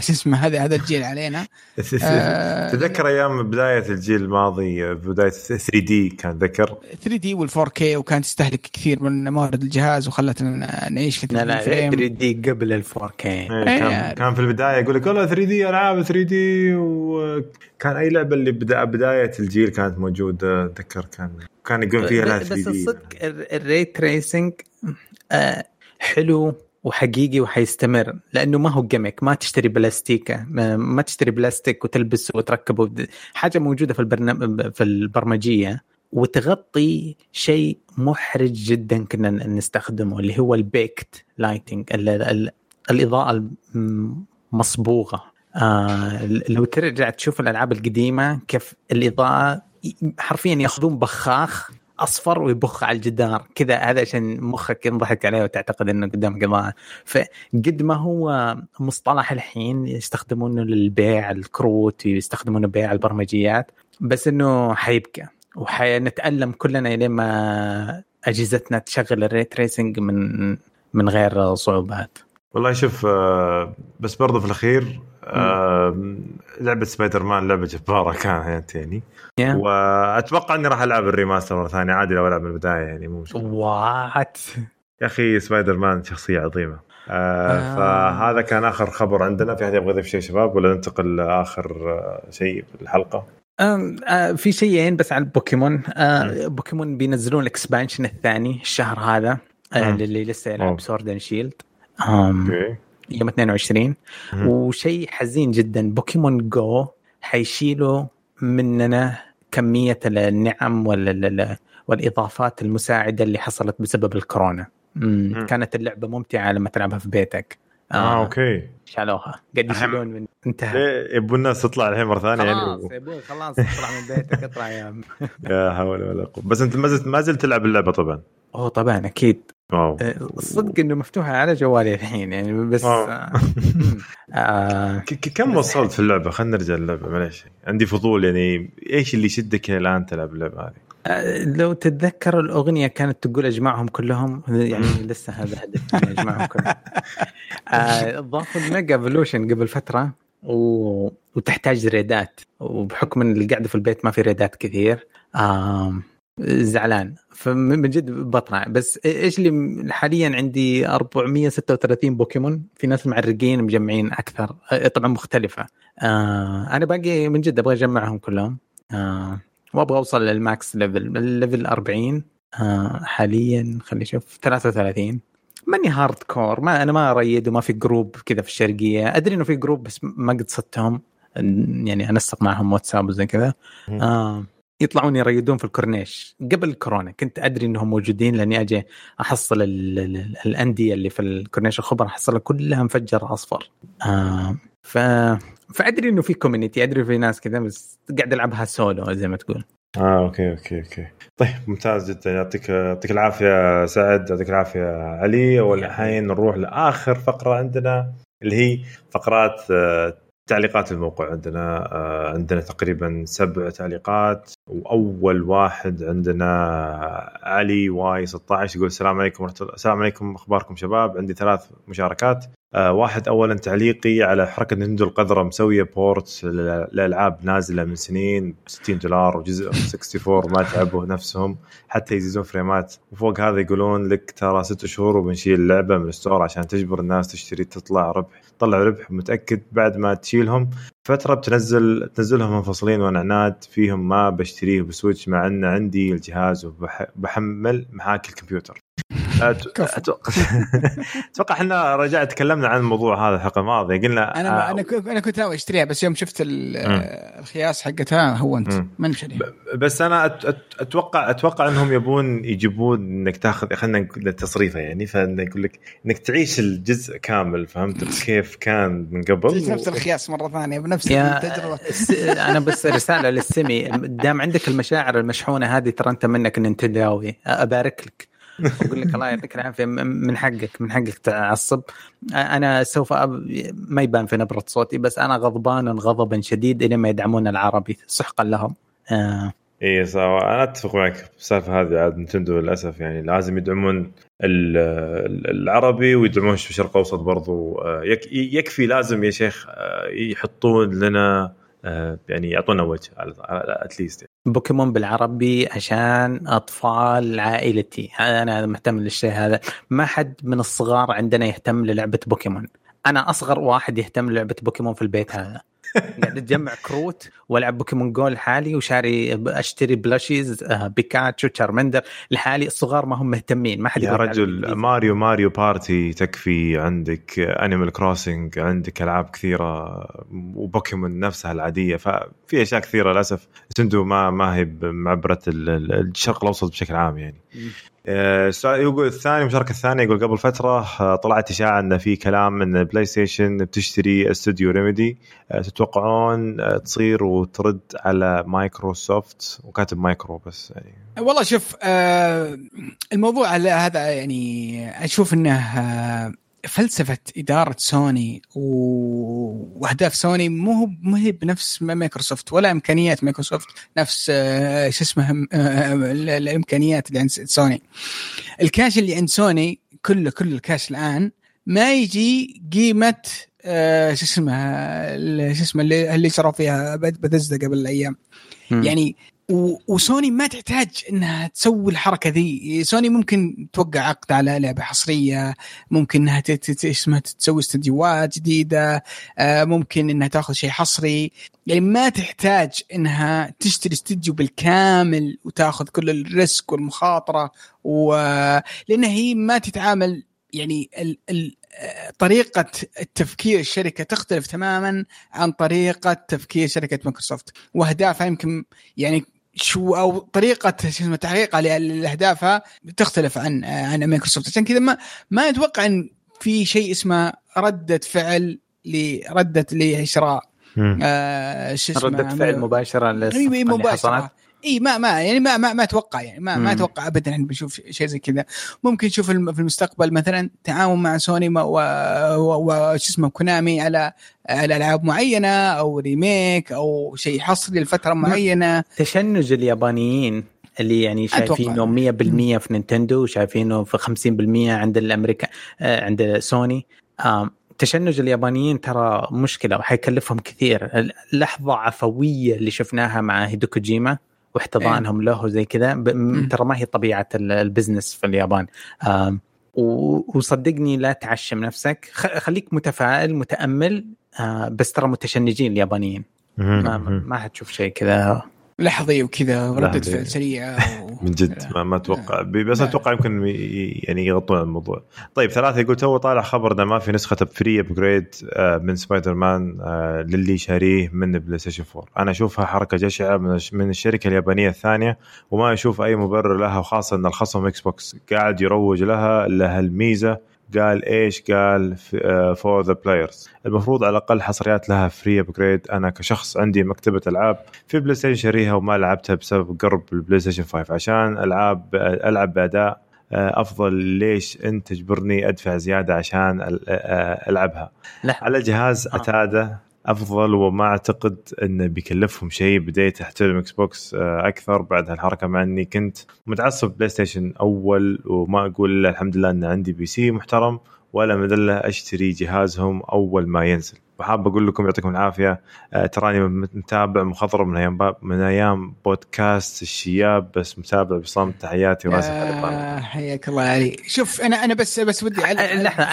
شو اسمه هذا هذا الجيل علينا. تذكر أيام بداية الجيل الماضي بداية 3D كان ذكر؟ 3D وال 4K وكان تستهلك كثير من موارد الجهاز وخلتنا نعيش في لا لا 3 دي قبل ال4 كي. إيه، كان, إيه. كان في البداية يقول لك والله 3D ألعاب 3D وكان أي لعبة اللي بدا بداية الجيل كانت موجودة أتذكر كان كان يقول فيها لا 3D. بس الصدق ال ray tracing آه حلو. وحقيقي وحيستمر لأنه ما هو gimmick ما تشتري بلاستيكة ما تشتري بلاستيك وتلبسه وتركبه حاجة موجودة في البرنامج في البرمجية وتغطي شيء محرج جدا كنا نستخدمه اللي هو ال baked lighting الإضاءة المصبوغه آه لو ترجع تشوف الألعاب القديمة كيف الإضاءة حرفيا ياخذون بخاخ أصفر ويبخ على الجدار. كذا هذا عشان مخك ينضحك عليه وتعتقد إنه قدامك إضاءة. فقد ما هو مصطلح الحين يستخدمونه للبيع الكروت يستخدمونه لبيع البرمجيات بس إنه حيبقى. وحنتألم كلنا لين ما أجهزتنا تشغل ال ray tracing من من غير صعوبات. والله شوف آه، بس برضه في الأخير لعبة سبايدر مان لعبة جبارة كانت يعني yeah. وأتوقع إني راح ألعب ال remaster مرة ثانية عادي لو ألعب من البداية يعني مو مشكلة. what يا أخي سبايدر مان شخصية عظيمة. آه آه. فهذا كان آخر خبر عندنا. في أحد يبغى يضيف شيء شباب ولا ننتقل لآخر آه، شيء في الحلقة؟ آه في شيئين بس عن بوكيمون. آه بوكيمون بينزلون ال expansion الثاني الشهر هذا آه اللي لسه يلعب سورد اند شيلد أوكي. يوم 22 وشيء حزين جدا بوكيمون جو حيشيلوا مننا كمية النعم والإضافات المساعدة اللي حصلت بسبب الكورونا. مم. كانت اللعبة ممتعة لما تلعبها في بيتك. آه, آه okay. شالوها. قاعد يشيلون من انتهى. يبون الناس تطلع الحين مرة ثانية يعني. خلاص يبون خلاص اطلع من بيتك اطلع يا يا حول ولا قوة. بس انت ما زلت ما زلت تلعب اللعبة طبعا؟ أوه طبعا أكيد. wow. الصدق إنه مفتوحة على جوالي الحين يعني بس آه. آه. كم وصلت في اللعبة؟ خلينا نرجع للعبة معليش. عندي فضول يعني إيش اللي يشدك الآن تلعب اللعبة هذه؟ آه لو تتذكر الأغنية كانت تقول أجمعهم كلهم يعني لسه هذا هدف أجمعهم كلهم. آه ضافوا ال mega evolution قبل فترة و... وتحتاج raid ات وبحكم إن اللي قاعدة في البيت ما في raid ات كثير آه زعلان. فمن جد بطلع بس إيش اللي حاليا عندي 436 بوكيمون في ناس معرقين مجمعين أكثر طبعا مختلفة. آه أنا باقي من جد أبغى أجمعهم كلهم. آه وأبغى أوصل لل max level ال level 40 آه حاليا خليني أشوف 33 ماني hardcore ما أنا ما اريد وما في group كذا في الشرقية. أدري إنه في group بس ما قد صدتهم يعني أنسق معهم واتساب وزي كذا. آه يطلعون يريدون في الكورنيش. قبل الكورونا كنت أدري إنهم موجودين لأني أجي أحصل الأندية اللي في الكورنيش الخبر احصلها كلها مفجر أصفر. آه ف فأدري إنه في community أدري في ناس كذا بس قاعد ألعبها سولو زي ما تقول. آه okay okay okay. طيب ممتاز جدا. يعطيك يعطيك العافية سعد يعطيك العافية علي. والحين نروح لآخر فقرة عندنا اللي هي فقرات آه، تعليقات الموقع عندنا. آه، عندنا تقريبا سبع تعليقات. وأول واحد عندنا علي واي 16 يقول السلام عليكم السلام عليكم أخباركم شباب؟ عندي ثلاث مشاركات. آه، واحد اولا تعليقي على حركة نينتندو القذرة مسوية port لالعاب نازلة من سنين ب 60 دولار وجزم 64 ما تعبوا نفسهم حتى يزيدون frame ات. وفوق هذا يقولون لك ترى ست شهور وبنشيل اللعبه من ال store عشان تجبر الناس تشتري تطلع ربح. تطلع ربح متأكد بعد ما تشيلهم. فترة بتنزل تنزلهم منفصلين وأنا عناد فيهم ما بشتريه بسويتش مع إن عندي الجهاز وبحمل محاكي الكمبيوتر. أتوقع أتوقع إحنا رجعت تكلمنا عن الموضوع هذا الحلقة الماضيه قلنا أنا آه أنا أنا كنت ناوي أشتريها بس يوم شفت الخياس حقتها هونت ما بس أنا أتوقع أتوقع إنهم يبون يجيبون إنك تاخذ خلينا نقول تصريفه يعني. فانه يقول لك إنك تعيش الجزء كامل فهمت؟ كيف كان من قبل؟ نفس الخياس مرة ثانية بنفس التجربة. أنا بس رسالة للسمي. دام عندك المشاعر المشحونة هذه ترى أنت منك نينتنداوي. أبارك لك. أقول لك الله يعطيك العافية. من حقك من حقك تعصب. أنا سوف أب... ما يبان في نبرة صوتي بس أنا غضبان غضبا شديد إلى ما يدعمون العربي. سحقا لهم. آه. إي صح. أنا أتفق معك بالسالفه هذه عاد نتندو للأسف. يعني لازم يدعمون العربي ويدعمون الشرق الأوسط برضو. آه، يكفي لازم يا شيخ آه، يحطون لنا يعني يعطونا وجه at least يعني. بوكيمون بالعربي عشان أطفال عائلتي. أنا مهتم للشيء هذا. ما حد من الصغار عندنا يهتم للعبة بوكيمون. أنا أصغر واحد يهتم للعبة بوكيمون في البيت هذا. قاعد أجمع كروت وألعب بوكيمون جو لحالي وشاري أشتري plushies آه، بيكاتشو تشارمندر لحالي الصغار ما هم مهتمين ما حد يا رجل ماريو ماريو بارتي تكفي عندك انيمال كروسنج عندك ألعاب كثيرة وبوكيمون نفسها العادية ففي أشياء كثيرة للأسف نينتندو ما ما هي معبره الشرق الأوسط بشكل عام يعني. السؤال يقول الثاني المشاركة الثانية يقول قبل فترة آه، طلعت إشاعة إن في كلام إن بلاي ستيشن بتشتري استوديو Remedy آه، تتوقعون آه، تصير وترد على مايكروسوفت وكاتب مايكرو بس يعني. والله شوف الموضوع هذا يعني أشوف إنه فلسفة إدارة سوني وأهداف سوني مو مو هي بنفس مايكروسوفت ولا إمكانيات مايكروسوفت نفس آه، شو اسمه آه، الإمكانيات اللي عند سوني. الكاش اللي عند سوني كله كل الكاش الآن ما يجي قيمة آه، شو اسمه شو اسمه اللي اللي شروا فيها بيثيسدا قبل الأيام. يعني وسوني ما تحتاج إنها تسوي الحركة ذي. سوني ممكن توقع عقد على لعبة حصرية ممكن إنها اسمها تسوي استديوهات جديدة آه، ممكن إنها تأخذ شيء حصري. يعني ما تحتاج إنها تشتري استديو بالكامل وتأخذ كل الريسك والمخاطرة و لانها هي ما تتعامل يعني ال... ال... طريقة التفكير الشركة تختلف تماما عن طريقة تفكير شركة مايكروسوفت. وأهدافها يمكن يعني شو أو طريقة شو اسمه تحقيقها لأهدافها تختلف عن عن مايكروسوفت. عشان كذا ما ما أتوقع إن في شيء اسمه ردة فعل لرده لشراء آه شو اسمه ردة فعل مباشرة أيوه مباشرة. إي ما ما يعني ما ما, ما أتوقع يعني ما ما أتوقع ابدا ان بنشوف شيء زي كذا. ممكن نشوف في المستقبل مثلا تعاون مع سوني وش اسمه كونامي على على ألعاب معينة أو remake أو شيء حصري لفترة معينة. تشنج اليابانيين اللي يعني شايفينه 100% في نينتندو وشايفينه في 50% عند الأمريكا آه، عند سوني. تشنج اليابانيين ترى مشكلة وحيكلفهم كثير. لحظة عفوية اللي شفناها مع هيدو كوجيما واحتضانهم إيه. له زي كذا. ترى ما هي طبيعة ال business في اليابان. وصدقني لا تعشم نفسك. خليك متفائل متأمل آه، بس ترى متشنجين اليابانيين. ما, ما حتشوف شيء كذا. لحظي وكذا وردة فعل سريعة و... من جد ما, ما أتوقع. بس أتوقع يمكن يعني يغطون الموضوع. طيب ثلاثة يقول تو طالع خبر إنه ما في نسخة free upgrade آه، من سبايدر مان آه، للي شاريه من بلاي ستيشن 4 أنا أشوفها حركة جشعة من الشركة اليابانية الثانية وما أشوف أي مبرر لها وخاصة إن الخصم إكس بوكس قاعد يروج لها لها الميزه قال إيش؟ قال for the players المفروض على الأقل حصريات لها free upgrade أنا كشخص عندي مكتبة ألعاب في بلاي ستيشن شاريها وما لعبتها بسبب قرب البلاي ستيشن 5 عشان العاب ألعب بأداء آه، أفضل ليش أنت تجبرني أدفع زيادة عشان آه، ألعبها. لا. على جهاز آه. أفضل وما أعتقد انه بيكلفهم شيء بديت احترم إكس بوكس أكثر بعد هالحركة مع إني كنت متعصب بلاي ستيشن أول وما أقول الا الحمد لله إن عندي PC محترم ولا مذلة أشتري جهازهم أول ما ينزل. وحاب أقول لكم يعطيكم العافية. آه، تراني متابع مخضرم من أيام من أيام بودكاست الشياب بس متابع بصمت. تحياتي واسف آه حياك الله علي. شوف أنا أنا بس بس ودي لحظة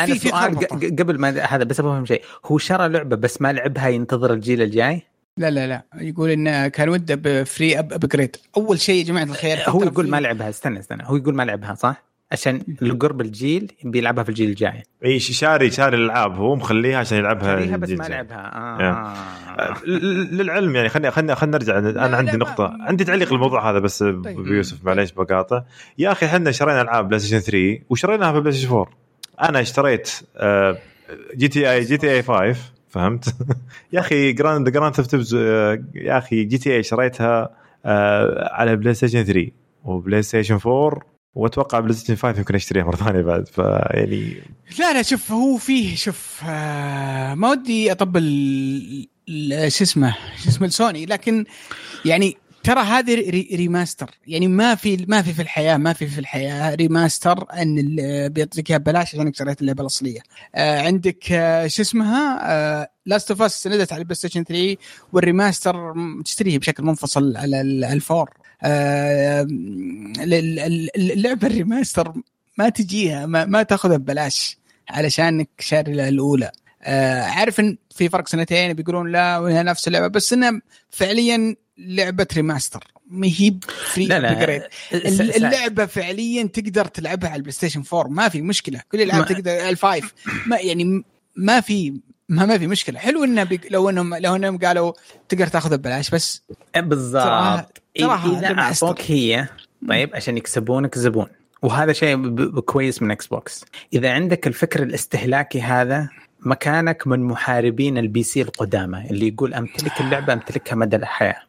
أنا سؤال قبل ما هذا بس أفهم شيء. هو شرى لعبة بس ما لعبها ينتظر الجيل الجاي؟ لا لا لا. يقول انه كان وده ب free upgrade أول شيء يا جماعة الخير هو يقول ما لعبها. استنى استنى. هو يقول ما لعبها صح؟ عشان لقرب الجيل بيلعبها في الجيل الجاي. إي شاري شاري الألعاب هو مخليها عشان يلعبها شاريها بس ما لعبها. آه. للعلم يعني خلينا خلينا خلينا نرجع. أنا عندي نقطة. عندي تعليق الموضوع هذا بس طيب. بيوسف معليش بقاطع. يا أخي إحنا شرينا ألعاب بلاي ستيشن 3 وشريناها في بلاي ستيشن 4 أنا اشتريت جي تي آي جي تي آي 5 فهمت؟ يا أخي Grand Grand Theft يا أخي GTA شريتها آه، على بلاي ستيشن 3 وبلاي ستيشن 4 واتوقع بلاي ستيشن 5 يمكن اشتريها مرة ثانية بعد فيعني لا لا شوف هو فيه شوف آه ما ودي أطبل شو اسمه شو اسمه سوني لكن يعني ترى هذه re remaster يعني ما في ما في في الحياة ما في في الحياة remaster إن بيعطيك إياها ببلاش عشان شريت اللعبة الأصلية. آه عندك آه شو اسمها Last of Us نزلت على البلاي ستيشن 3 وال remaster تشتريه بشكل منفصل على الفور اللعبه ال remaster ما تجيها ما, ما تاخذها ببلاش علشانك شاري الأولى. آه عارف إن في فرق سنتين بيقولون لا وهي نفس اللعبة بس إنها فعليا لعبة remaster. ما هي free لا لا اللعبة فعليا تقدر تلعبها على البلاي ستيشن 4 ما في مشكلة. كل الالعاب تقدر ال five. ما يعني ما في ما ما في مشكلة. حلو إنه بي... لو انهم لو إنهم قالوا تقدر تاخذها ببلاش بس بالضبط. إذا أعطوك هي طيب عشان يكسبونك زبون وهذا شيء كويس من إكس بوكس إذا عندك الفكر الاستهلاكي هذا مكانك من محاربين ال PC القدامى اللي يقول أمتلك اللعبة أمتلكها مدى الحياة.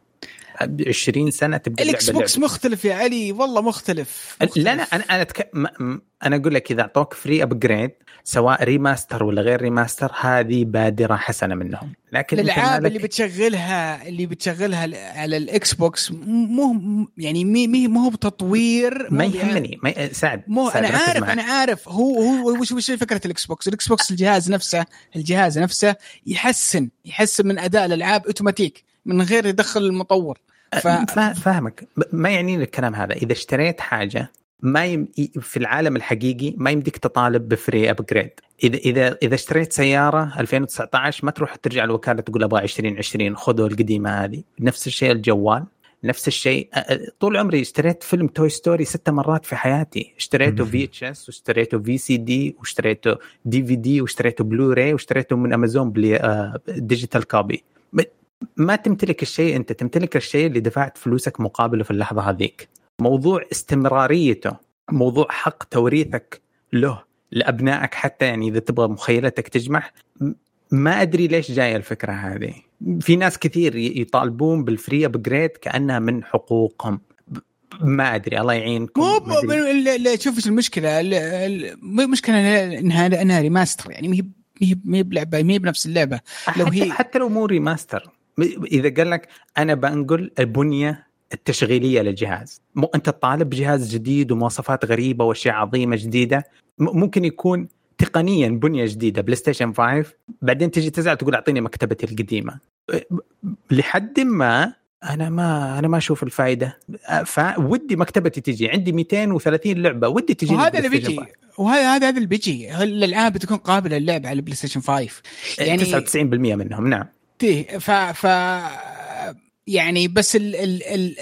20 سنة تبدأ الإكس بوكس مختلف يا علي والله مختلف, مختلف. لا لا أنا أنا تك... أنا أقول لك إذا أعطوك free upgrade سواء remaster ولا غير remaster هذه بادرة حسنة منهم. لكن الألعاب اللي بتشغلها اللي بتشغلها على الاكس بوكس مو يعني مي مو هو بتطوير ما يهمني. ما سعد مو سعد أنا عارف أنا عارف. هو هو وش وش فكرة الاكس بوكس الاكس بوكس الجهاز نفسه الجهاز نفسه يحسن يحسن من أداء الألعاب أوتوماتيك من غير يدخل المطور. ف... فاهمك. ما يعنيني الكلام هذا. إذا اشتريت حاجة ما يم... في العالم الحقيقي ما يمديك تطالب ب free upgrade إذا إذا إذا اشتريت سيارة 2019 ما تروح ترجع الوكاله تقول أبغى 2020 خذوا القديمة هذه. نفس الشيء الجوال نفس الشيء طول عمري اشتريت فيلم Toy Story ست مرات في حياتي. اشتريته VHS واشتريته في سي دي واشتريته DVD واشتريته بلوراي واشتريته من امازون بلي digital copy ما تمتلك الشيء أنت تمتلك الشيء اللي دفعت فلوسك مقابله في اللحظة هذيك. موضوع استمراريته موضوع حق توريثك له لأبنائك حتى يعني إذا تبغى مخيلتك تجمح ما أدري ليش جاية الفكرة هذه. في ناس كثير يطالبون بال free upgrade كأنها من حقوقهم. ما أدري الله يعينكم. مو شوف إيش المشكلة. المشكلة إنها إنها remaster يعني ما هي ما هي بلعبة ما هي بنفس اللعبة. لو هي حتى لو مو remaster إذا قال لك أنا بنقل البنية التشغيلية للجهاز. مو أنت طالب بجهاز جديد ومواصفات غريبة وأشياء عظيمة جديدة. ممكن يكون تقنيا بنية جديدة بلاي ستيشن 5 بعدين تجي تزعل تقول أعطيني مكتبتي القديمة. لحد ما أنا ما أنا ما أشوف الفائده فودي مكتبتي تجي. عندي 230 لعبة. ودي تجي وهذا اللي بيجي. وهذا هذا هذا اللي بيجي. الالعاب بتكون قابلة للعب على البلاي ستيشن 5 يعني 99% منهم. نعم. ف ف يعني بس ال ال ال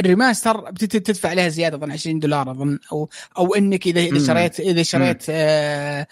ال remaster بتدفع عليها زيادة أظن 20 دولار أظن أو أو إنك إذا إذا شريت إذا شريت آه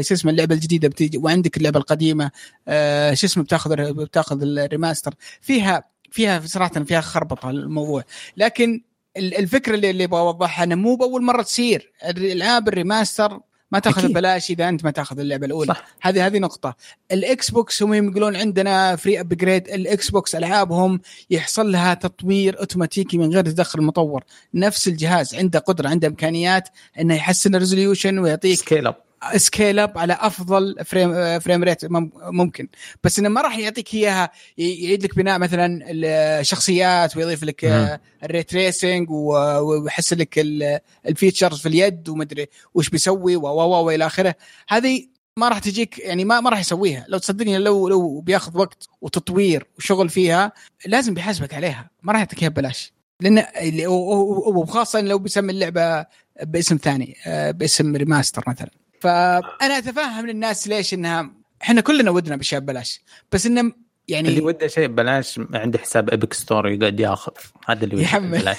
شو اسمه اللعبة الجديدة بتيجي وعندك اللعبة القديمة آه شو اسمه بتاخذ بتاخذ ال remaster فيها فيها صراحة فيها خربطة الموضوع. لكن الفكرة اللي اللي أبغى اوضحها إنه مو بأول مرة تصير. الألعاب ال remaster ما تاخذ ببلاش إذا أنت ما تاخذ اللعبة الأولى. صح. هذه هذه نقطة. الإكس بوكس هم يقولون عندنا free upgrade الإكس بوكس ألعابهم يحصل لها تطوير أوتوماتيكي من غير تدخل المطور. نفس الجهاز عنده قدرة عنده إمكانيات إنه يحسن ال resolution ويعطيك scale up scale up على أفضل frame frame rate ممكن. بس إنه ما راح يعطيك إياها يعيد لك بناء مثلا الشخصيات ويضيف لك ال ray tracing ويحسن لك ال features في اليد ومدري وش بيسوي و والى آخره. هذه ما راح تجيك يعني ما ما راح يسويها. لو تصدقني لو لو بياخذ وقت وتطوير وشغل فيها لازم بيحاسبك عليها. ما راح يعطيك إياها ببلاش. لأن وخاصة لو بيسمي اللعبة باسم ثاني آه، باسم remaster مثلا. فأنا أتفهم الناس ليش إنها إحنا كلنا ودنا باشياء ببلاش. بس إنه يعني اللي وده شيء ببلاش عنده حساب Epic Store يقعد ياخذ. هذا اللي يحمل.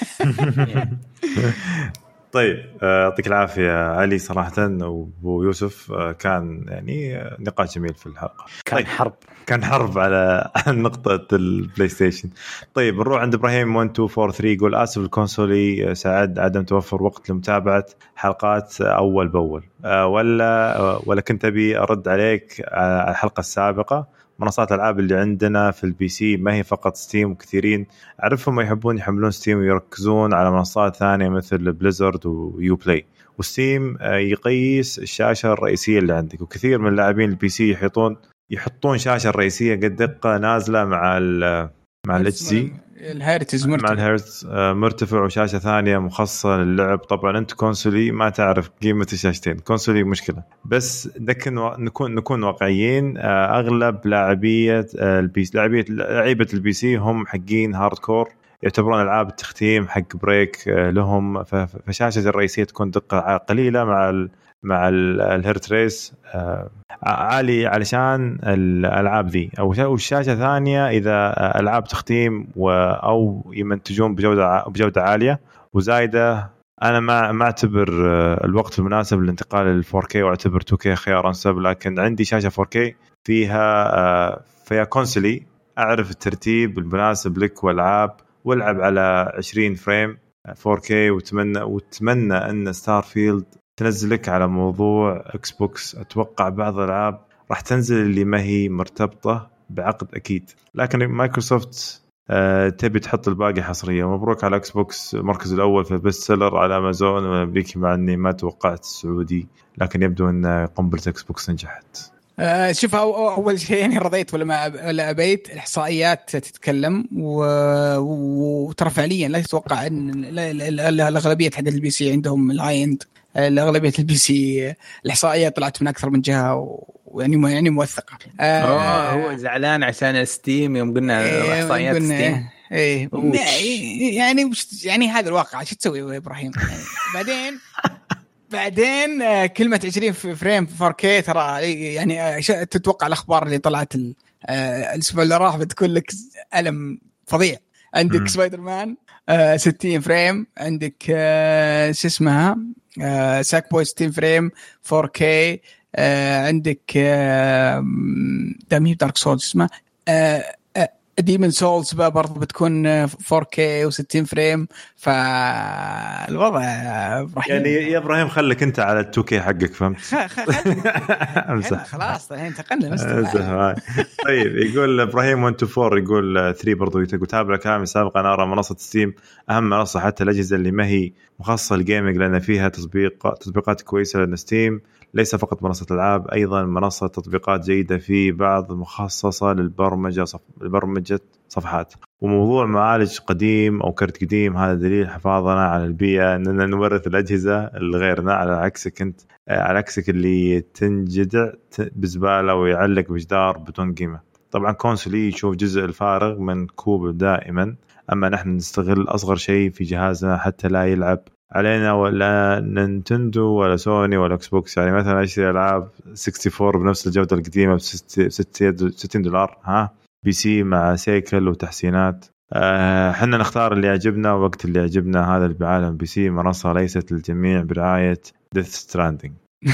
طيب آه، يعطيك العافية علي صراحة وأبو يوسف آه، كان يعني نقاش جميل في الحلقة. كان طيب. حرب. كان حرب على نقطة البلاي ستيشن طيب نروح عند إبراهيم 1243 يقول آسف الكونسولي ساعد عدم توفر وقت لمتابعة حلقات أول بأول. آه، ولا ولا كنت أبي أرد عليك على الحلقة السابقة منصات الألعاب اللي عندنا في البي سي ما هي فقط ستيم وكثيرين أعرفهم يحبون يحملون ستيم ويركزون على منصات ثانية مثل بليزرد ويو بلاي وستيم آه، يقيس الشاشة الرئيسية اللي عندك. وكثير من اللاعبين البي سي يحيطون يحطون شاشة رئيسية قد دقة نازلة مع مع الاتش سي الهيرتز مرتفع. مع الهيرتز آه، مرتفع وشاشة ثانية مخصصة للعب. طبعا أنت كونسولي ما تعرف قيمة الشاشتين. كونسولي مشكلة. بس لكن نكون نكون واقعيين آه، أغلب لاعبية آه، البي لاعبيه لعيبة البي سي هم حقين هارد كور يعتبرون ألعاب التختيم حق break لهم. فشاشة الرئيسية تكون دقة قليلة مع مع الهيرت ريس. آه، عالي علشان الألعاب ذي. أو الشاشه ثانية إذا ألعاب تختيم أو يمنتجون بجودة بجودة عالية. وزايدة أنا ما ما أعتبر آه، الوقت المناسب للانتقال لل 4K وأعتبر 2K خيار أنسب لكن عندي شاشة 4K فيها آه، فيها كونسولي أعرف الترتيب المناسب لك والعاب والعب على 20 frame 4K واتمنى وأتمنى أن Starfield تنزلك على موضوع Xbox أتوقع بعض الالعاب راح تنزل اللي ما هي مرتبطه بعقد أكيد لكن مايكروسوفت أه تبي تحط الباقي حصريه مبروك على Xbox المركز الأول في ال best seller على امازون والامريكي مع اني ما توقعت السعودي لكن يبدو ان قنبله Xbox نجحت آه شوف اول شيء يعني رضيت ولا ما ولا ابيت الاحصائيات تتكلم وترى فعليا لا تتوقع ان الاغلبيه حق ال PC عندهم ال high end الاغلبيه ال PC الاحصائيات طلعت من أكثر من جهة ويعني يعني موثقة. آه هو زعلان عشان Steam يوم قلنا إيه إحصائيات Steam إيه يعني يعني هذا الواقع شو تسوي يا إبراهيم؟ يعني بعدين بعدين آه، كلمة 20 frame 4K ترى يعني آه، تتوقع الأخبار اللي طلعت آه، الأسبوع اللي راح بتكون لك ألم فظيع. عندك سبايدر مان 60 frame عندك شو اسمها؟ Sackboy 60 frame 4K عندك دامي Dark Souls اسمه. Demon's Souls برضه بتكون 4K و60 frame فالوضع إبراهيم يعني يا إبراهيم خليك أنت على ال 2K حقك فهمت؟ خلاص الحين انتقلنا طيب يقول إبراهيم 124 يقول 3 برضه يقول تابع كلامي السابق أنا أرى منصة Steam أهم منصة حتى الأجهزة اللي ما هي مخصصة لل gaming لأن فيها تطبيق تطبيقات كويسة لأن Steam ليس فقط منصة ألعاب أيضا منصة تطبيقات جيدة في بعض مخصصة للبرمجة صف... لبرمجة صفحات. وموضوع معالج قديم أو كرت قديم هذا دليل حفاظنا على البيئة أننا نورث الأجهزة لغيرنا على عكسك أنت على عكسك اللي تنجدع بزبالة ويعلق بجدار بدون قيمة. طبعا كونسولي يشوف جزء الفارغ من كوب دائما أما نحن نستغل أصغر شيء في جهازنا حتى لا يلعب علينا ولا Nintendo ولا سوني ولا Xbox. يعني مثلا اشتري ألعاب 64 بنفس الجودة القديمة ب 60 دولار ها؟ PC مع سيكل وتحسينات. إحنا آه نختار اللي يعجبنا وقت اللي يعجبنا هذا اللي بعالم. PC منصة ليست للجميع برعاية Death Stranding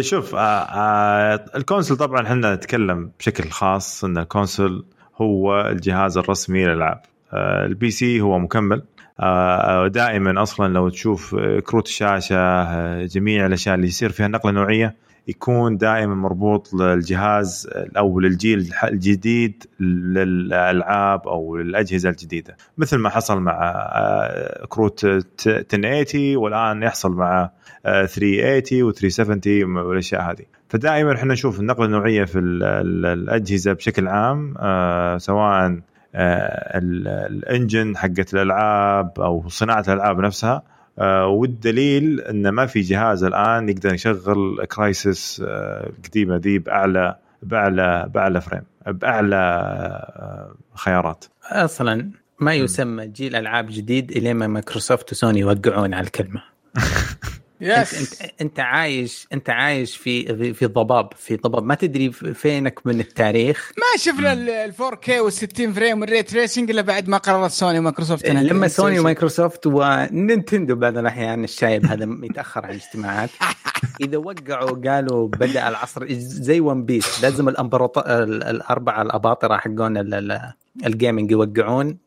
شوف آه آه ال console طبعا إحنا نتكلم بشكل خاص إن ال console هو الجهاز الرسمي للألعاب. آه ال PC هو مكمل. دائما أصلا لو تشوف كروت الشاشة جميع الأشياء اللي يصير فيها نقلة نوعية يكون دائما مربوط للجهاز أو للجيل الجديد للألعاب أو للأجهزة الجديدة. مثل ما حصل مع كروت 1080 والآن يحصل مع 380 و 370 والأشياء هذه. فدائما إحنا نشوف النقلة النوعية في الأجهزة بشكل عام سواء ال engine حقت الألعاب أو صناعة الألعاب نفسها. آه والدليل انه ما في جهاز الآن يقدر يشغل Crysis آه القديمه ذي بأعلى بأعلى بأعلى frame بأعلى آه خيارات. أصلا ما يسمى جيل ألعاب جديد الين ما مايكروسوفت وسوني يوقعون على الكلمة. بس انت, أنت عايش أنت عايش في في ضباب في ضباب. ما تدري فينك من التاريخ. ما شفنا ال 4K وال 60 فريم وال ray tracing إلا بعد ما قررت سوني ومايكروسوفت لما سوني ومايكروسوفت و Nintendo بعض الأحيان الشايب هذا يتأخر على الاجتماعات. إذا وقعوا قالوا بدأ العصر زي One Piece لازم الامبراط الأربعة الأباطرة حقون ال gaming يوقعون.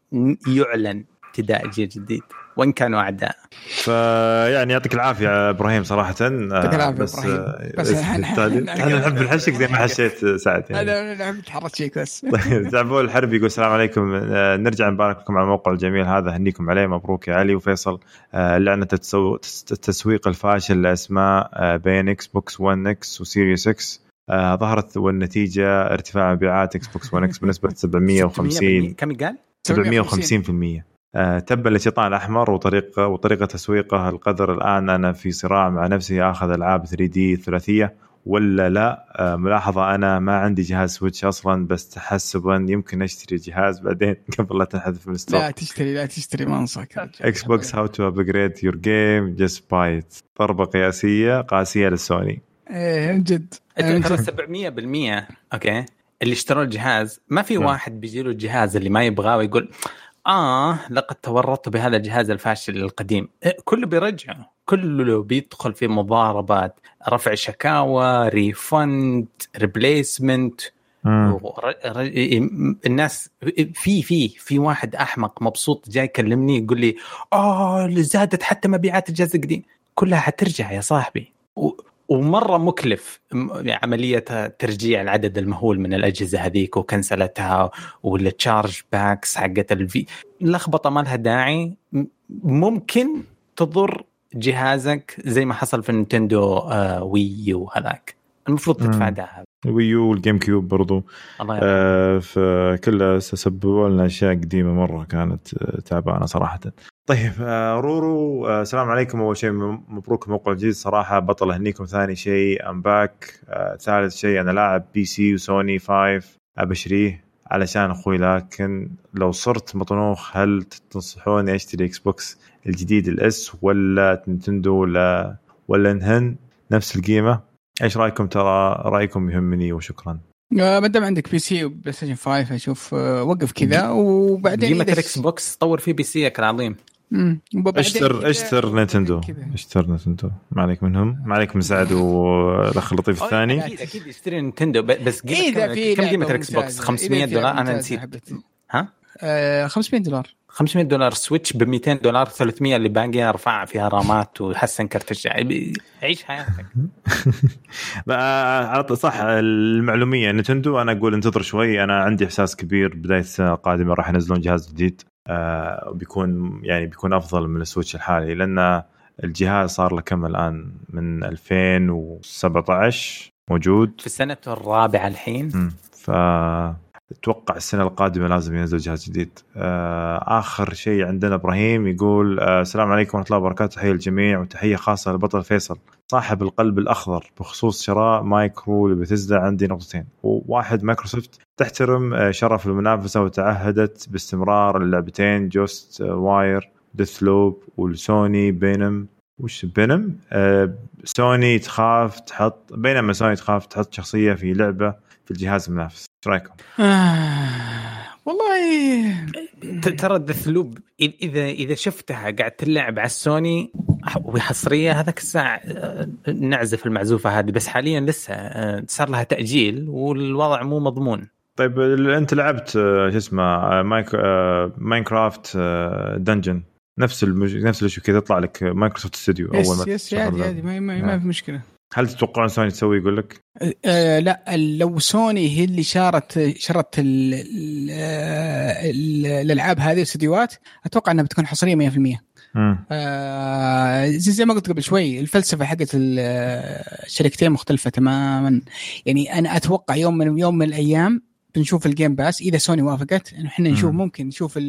يعلن. ابتداء جيل جديد. وان كانوا أعداء؟ فيعني يعطيك العافية إبراهيم صراحة. يعطيك العافية بس إبراهيم. بس إحنا نحب نحشك زي ما حشيت سعد يعني. أنا نحب نتحرك بس. طيب زعبول الحربي يقول السلام عليكم. نرجع نبارك لكم على الموقع الجميل هذا. هنيكم عليه. مبروك يا علي وفيصل. لعنه التسويق الفاشل لأسماء بين Xbox 1 X و Series X. آه ظهرت والنتيجة ارتفاع مبيعات Xbox 1 X بنسبة 750 كم قال؟ 750% آه تبا للشيطان الأحمر وطريقه وطريقة تسويقه القذر الآن. أنا في صراع مع نفسي آخذ ألعاب 3D ثلاثية. ولا لا؟ آه ملاحظة أنا ما عندي جهاز Switch أصلا بس تحسبا يمكن أشتري جهاز بعدين قبل لا تنحذف من ال store لا تشتري لا تشتري ما أنصحك. X box how to upgrade your game just buy ضربه قياسية قاسية للسوني. إيه من جد. ترى 700% okay اللي اشتروا الجهاز ما في واحد بيجي له الجهاز اللي ما يبغاه ويقول آه لقد تورطت بهذا الجهاز الفاشل القديم. كله بيرجعه كله بيدخل في مضاربات رفع شكاوى refund replacement الناس في في في واحد أحمق مبسوط جاي يكلمني يقول لي آه زادت حتى مبيعات الجهاز القديم. كلها حترجع يا صاحبي. ومرة مكلف عملية ترجيع العدد المهول من الأجهزة هذيك وكنسلتها ولا chargebacks حقت الفي لخبطه ما لها داعي. ممكن تضر جهازك زي ما حصل في نينتندو آه Wii وهذاك المفروض تدفع دهب Wii U وال GameCube برضو. الله آه فكلها سببوا لنا أشياء قديمة مرة كانت تعبانة صراحة. طيب آه رورو آه السلام عليكم. أول شيء مبروك الموقع الجديد. صراحة بطل اهنيكم ثاني شيء I'm back آه ثالث شيء أنا لاعب PC وسوني 5 أبشتريه علشان أخوي لكن لو صرت مطنوخ هل تنصحوني أشتري إكس بوكس الجديد ال S ولا نينتندو ولا ولا نهن؟ نفس القيمة. إيش رأيكم؟ ترى رأيكم يهمني وشكرا. ما دام عندك PC وبلاي ستيشن 5 أشوف وقف كذا. وبعدين قيمه الإكس بوكس طور فيه PC ك العظيم اشتر اشتر نينتندو. اشتر نينتندو. ما عليك منهم. ما عليك من سعد والاخ اللطيف الثاني. أكيد أكيد اشتري نينتندو. بس قيمة كم قيمة الاكس بوكس؟ 500 دولار؟ أنا نسيت. ها؟ آه 500 دولار. 500 دولار Switch ب 200 دولار 300 اللي باقي. أرفع فيها رامات وحسن كرت الشاشه عيش حياتك. صح المعلومية. نتندو أنا أقول انتظر شوي. أنا عندي إحساس كبير. بداية السنة القادمه راح ينزلون جهاز جديد. آه بيكون يعني بيكون أفضل من السويتش الحالي لأن الجهاز صار له كم الآن؟ من 2017 موجود. في السنة الرابعة الحين. ف أتوقع السنة القادمة لازم ينزل جهاز جديد. آه آخر شيء عندنا إبراهيم يقول آه السلام عليكم ورحمة الله وبركاته. تحية للجميع وتحية خاصة للبطل فيصل. صاحب القلب الأخضر بخصوص شراء مايكرو لبثزدا عندي نقطتين. وواحد مايكروسوفت تحترم آه شرف المنافسة وتعهدت باستمرار اللعبتين Ghostwire Deathloop والسوني بينم. وش بينم؟ سوني تخاف تحط بينما سوني تخاف تحط شخصية في لعبة في الجهاز المنافس. إيش رأيكم؟ آه والله. ترى ال Deathloop اذا إذا شفتها قاعد تلعب على السوني وحصريه هذاك الساعة نعزف المعزوفة هذه. بس حاليا لسه صار لها تأجيل والوضع مو مضمون. طيب أنت لعبت شو اسمه مايك Minecraft Dungeons نفس المج... نفس الشيء كذا يطلع لك Microsoft Studio أول ما يس عادي عادي ما, ما, ما في مشكلة. هل تتوقعون سوني تسوي يقول لك؟ أه, آه، لا لو سوني هي اللي شارت شرت الألعاب هذه الاستديوهات أتوقع إنها بتكون حصرية 100% آه زي ما قلت قبل شوي الفلسفة حقت الشركتين مختلفة تماما. يعني أنا أتوقع يوم من يوم من الأيام بنشوف ال Game Pass إذا سوني وافقت انه إحنا نشوف ممكن نشوف شو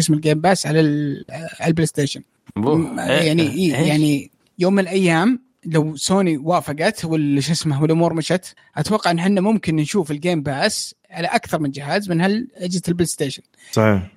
اسمه ال Game Pass على على البلاي ستيشن يعني إيه يعني يوم من الأيام لو سوني وافقت ولا شو اسمه والامور مشت أتوقع إن إحنا ممكن نشوف ال Game Pass على أكثر من جهاز من هل أجهزة البلاي ستيشن صحيح.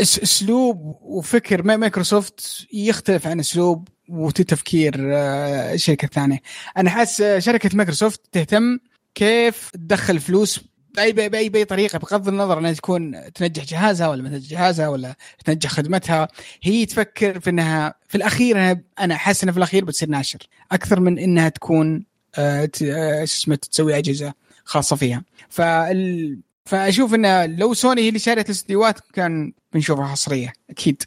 أسلوب وفكر مايكروسوفت يختلف عن أسلوب وتفكير الشركة آه، الثانية أنا حاسس شركة مايكروسوفت تهتم كيف تدخل فلوس باي باي باي, بأي طريقة بغض النظر أنها تكون تنجح جهازها ولا ما تنجح جهازها ولا تنجح خدمتها هي تفكر في إنها في الأخير أنا أنا حاسس إنها في الأخير بتصير ناشر أكثر من إنها تكون آه, آه، اسمه تسوي أجهزة خاصة فيها فال فأشوف انه لو سوني هي اللي شارت الاستديوهات كان بنشوفها حصرية أكيد.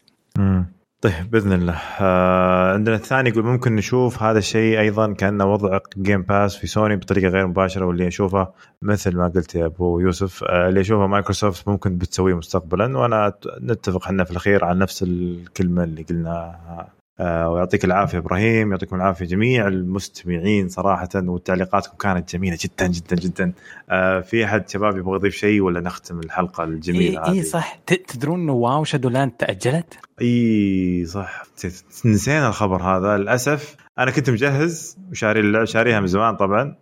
طيب بإذن الله. آه عندنا الثاني يقول ممكن نشوف هذا الشيء أيضا كأنه وضع Game Pass في سوني بطريقة غير مباشرة واللي أشوفه مثل ما قلت يا أبو يوسف. آه اللي اشوفه مايكروسوفت ممكن بتسويه مستقبلا وأنا نتفق إحنا في الأخير على نفس الكلمة اللي قلناها ويعطيك العافية إبراهيم يعطيكم العافية جميع المستمعين صراحة وتعليقاتكم كانت جميلة جدا جدا جدا. آه في أحد شباب يبغى يضيف شيء ولا نختم الحلقة الجميلة إيه, إيه صح. تدرون إنه WoW Shadowlands تأجلت؟ إي صح. نسينا الخبر هذا للأسف. أنا كنت مجهز وشاري شاريها من زمان طبعا.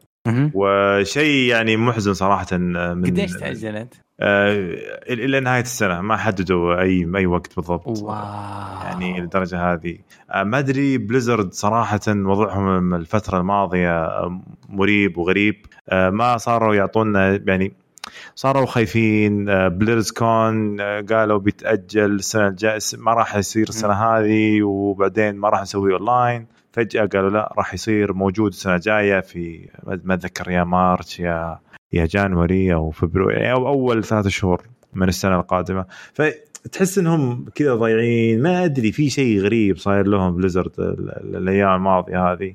وشيء يعني محزن صراحة من قديش تأجلت؟ آه إلى نهاية السنة ما حددوا اي أي وقت بالضبط. wow. يعني للدرجة هذه. آه ما أدري بليزرد صراحة وضعهم الفترة الماضية آه، مريب وغريب. ما صاروا يعطونا يعني صاروا خايفين. BlizzCon قالوا بيتأجل السنة الجاية ما راح يصير السنة هذه وبعدين ما راح نسويه اونلاين فجأة قالوا لا راح يصير موجود السنة الجاية في ما أتذكر يا March يا يا January أو فبراير أو أول ثلاثة شهور من السنة القادمة. فتحس إنهم كذا ضايعين. ما أدري في شيء غريب صاير لهم بليزرد الأيام الماضية هذه.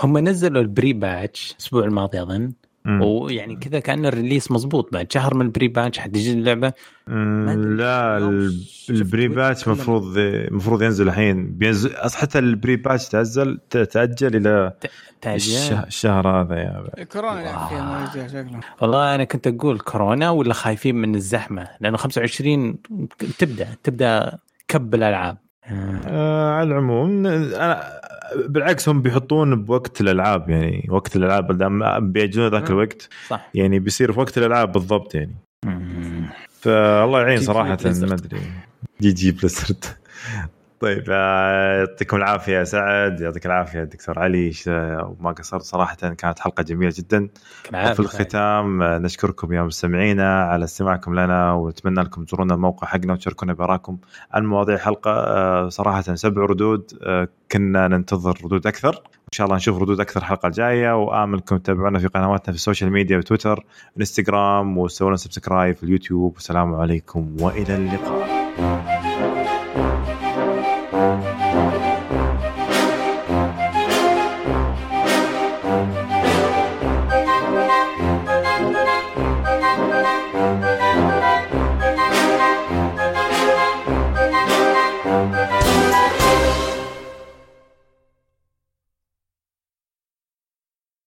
هم نزلوا البري باتش الأسبوع الماضي أظن. ويعني كذا كان ال release مضبوط. بعد شهر من ال pre-patch حتجي اللعبة. لا ال pre-patch المفروض المفروض ينزل الحين. بينزل حتى ال pre-patch تاجل تأجل إلى الشهر هذا يا كورونا والله أنا كنت أقول كورونا ولا خايفين من الزحمة؟ لأنه 25 تبدا تبدأ كب الألعاب. آه على العموم أنا بالعكس هم بيحطون بوقت الألعاب يعني وقت الألعاب بيجون ذاك الوقت صح. يعني بيصير في وقت الألعاب بالضبط يعني. فالله يعين صراحة ما أدري. GG بليزرد. طيب يعطيكم العافية يا سعد يعطيك العافية دكتور علي. وما قصرت صراحة كانت حلقة جميلة جدا. في الختام نشكركم يا مستمعينا على استماعكم لنا ونتمنى لكم تزورونا الموقع حقنا وتشاركونا بآراكم عن مواضيع الحلقة. صراحة سبع ردود كنا ننتظر ردود أكثر. ان شاء الله نشوف ردود أكثر الحلقة الجاية. واملكم تتابعونا في قنواتنا في السوشيال ميديا وتويتر إنستغرام وسووا لنا subscribe في اليوتيوب. والسلام عليكم وإلى اللقاء.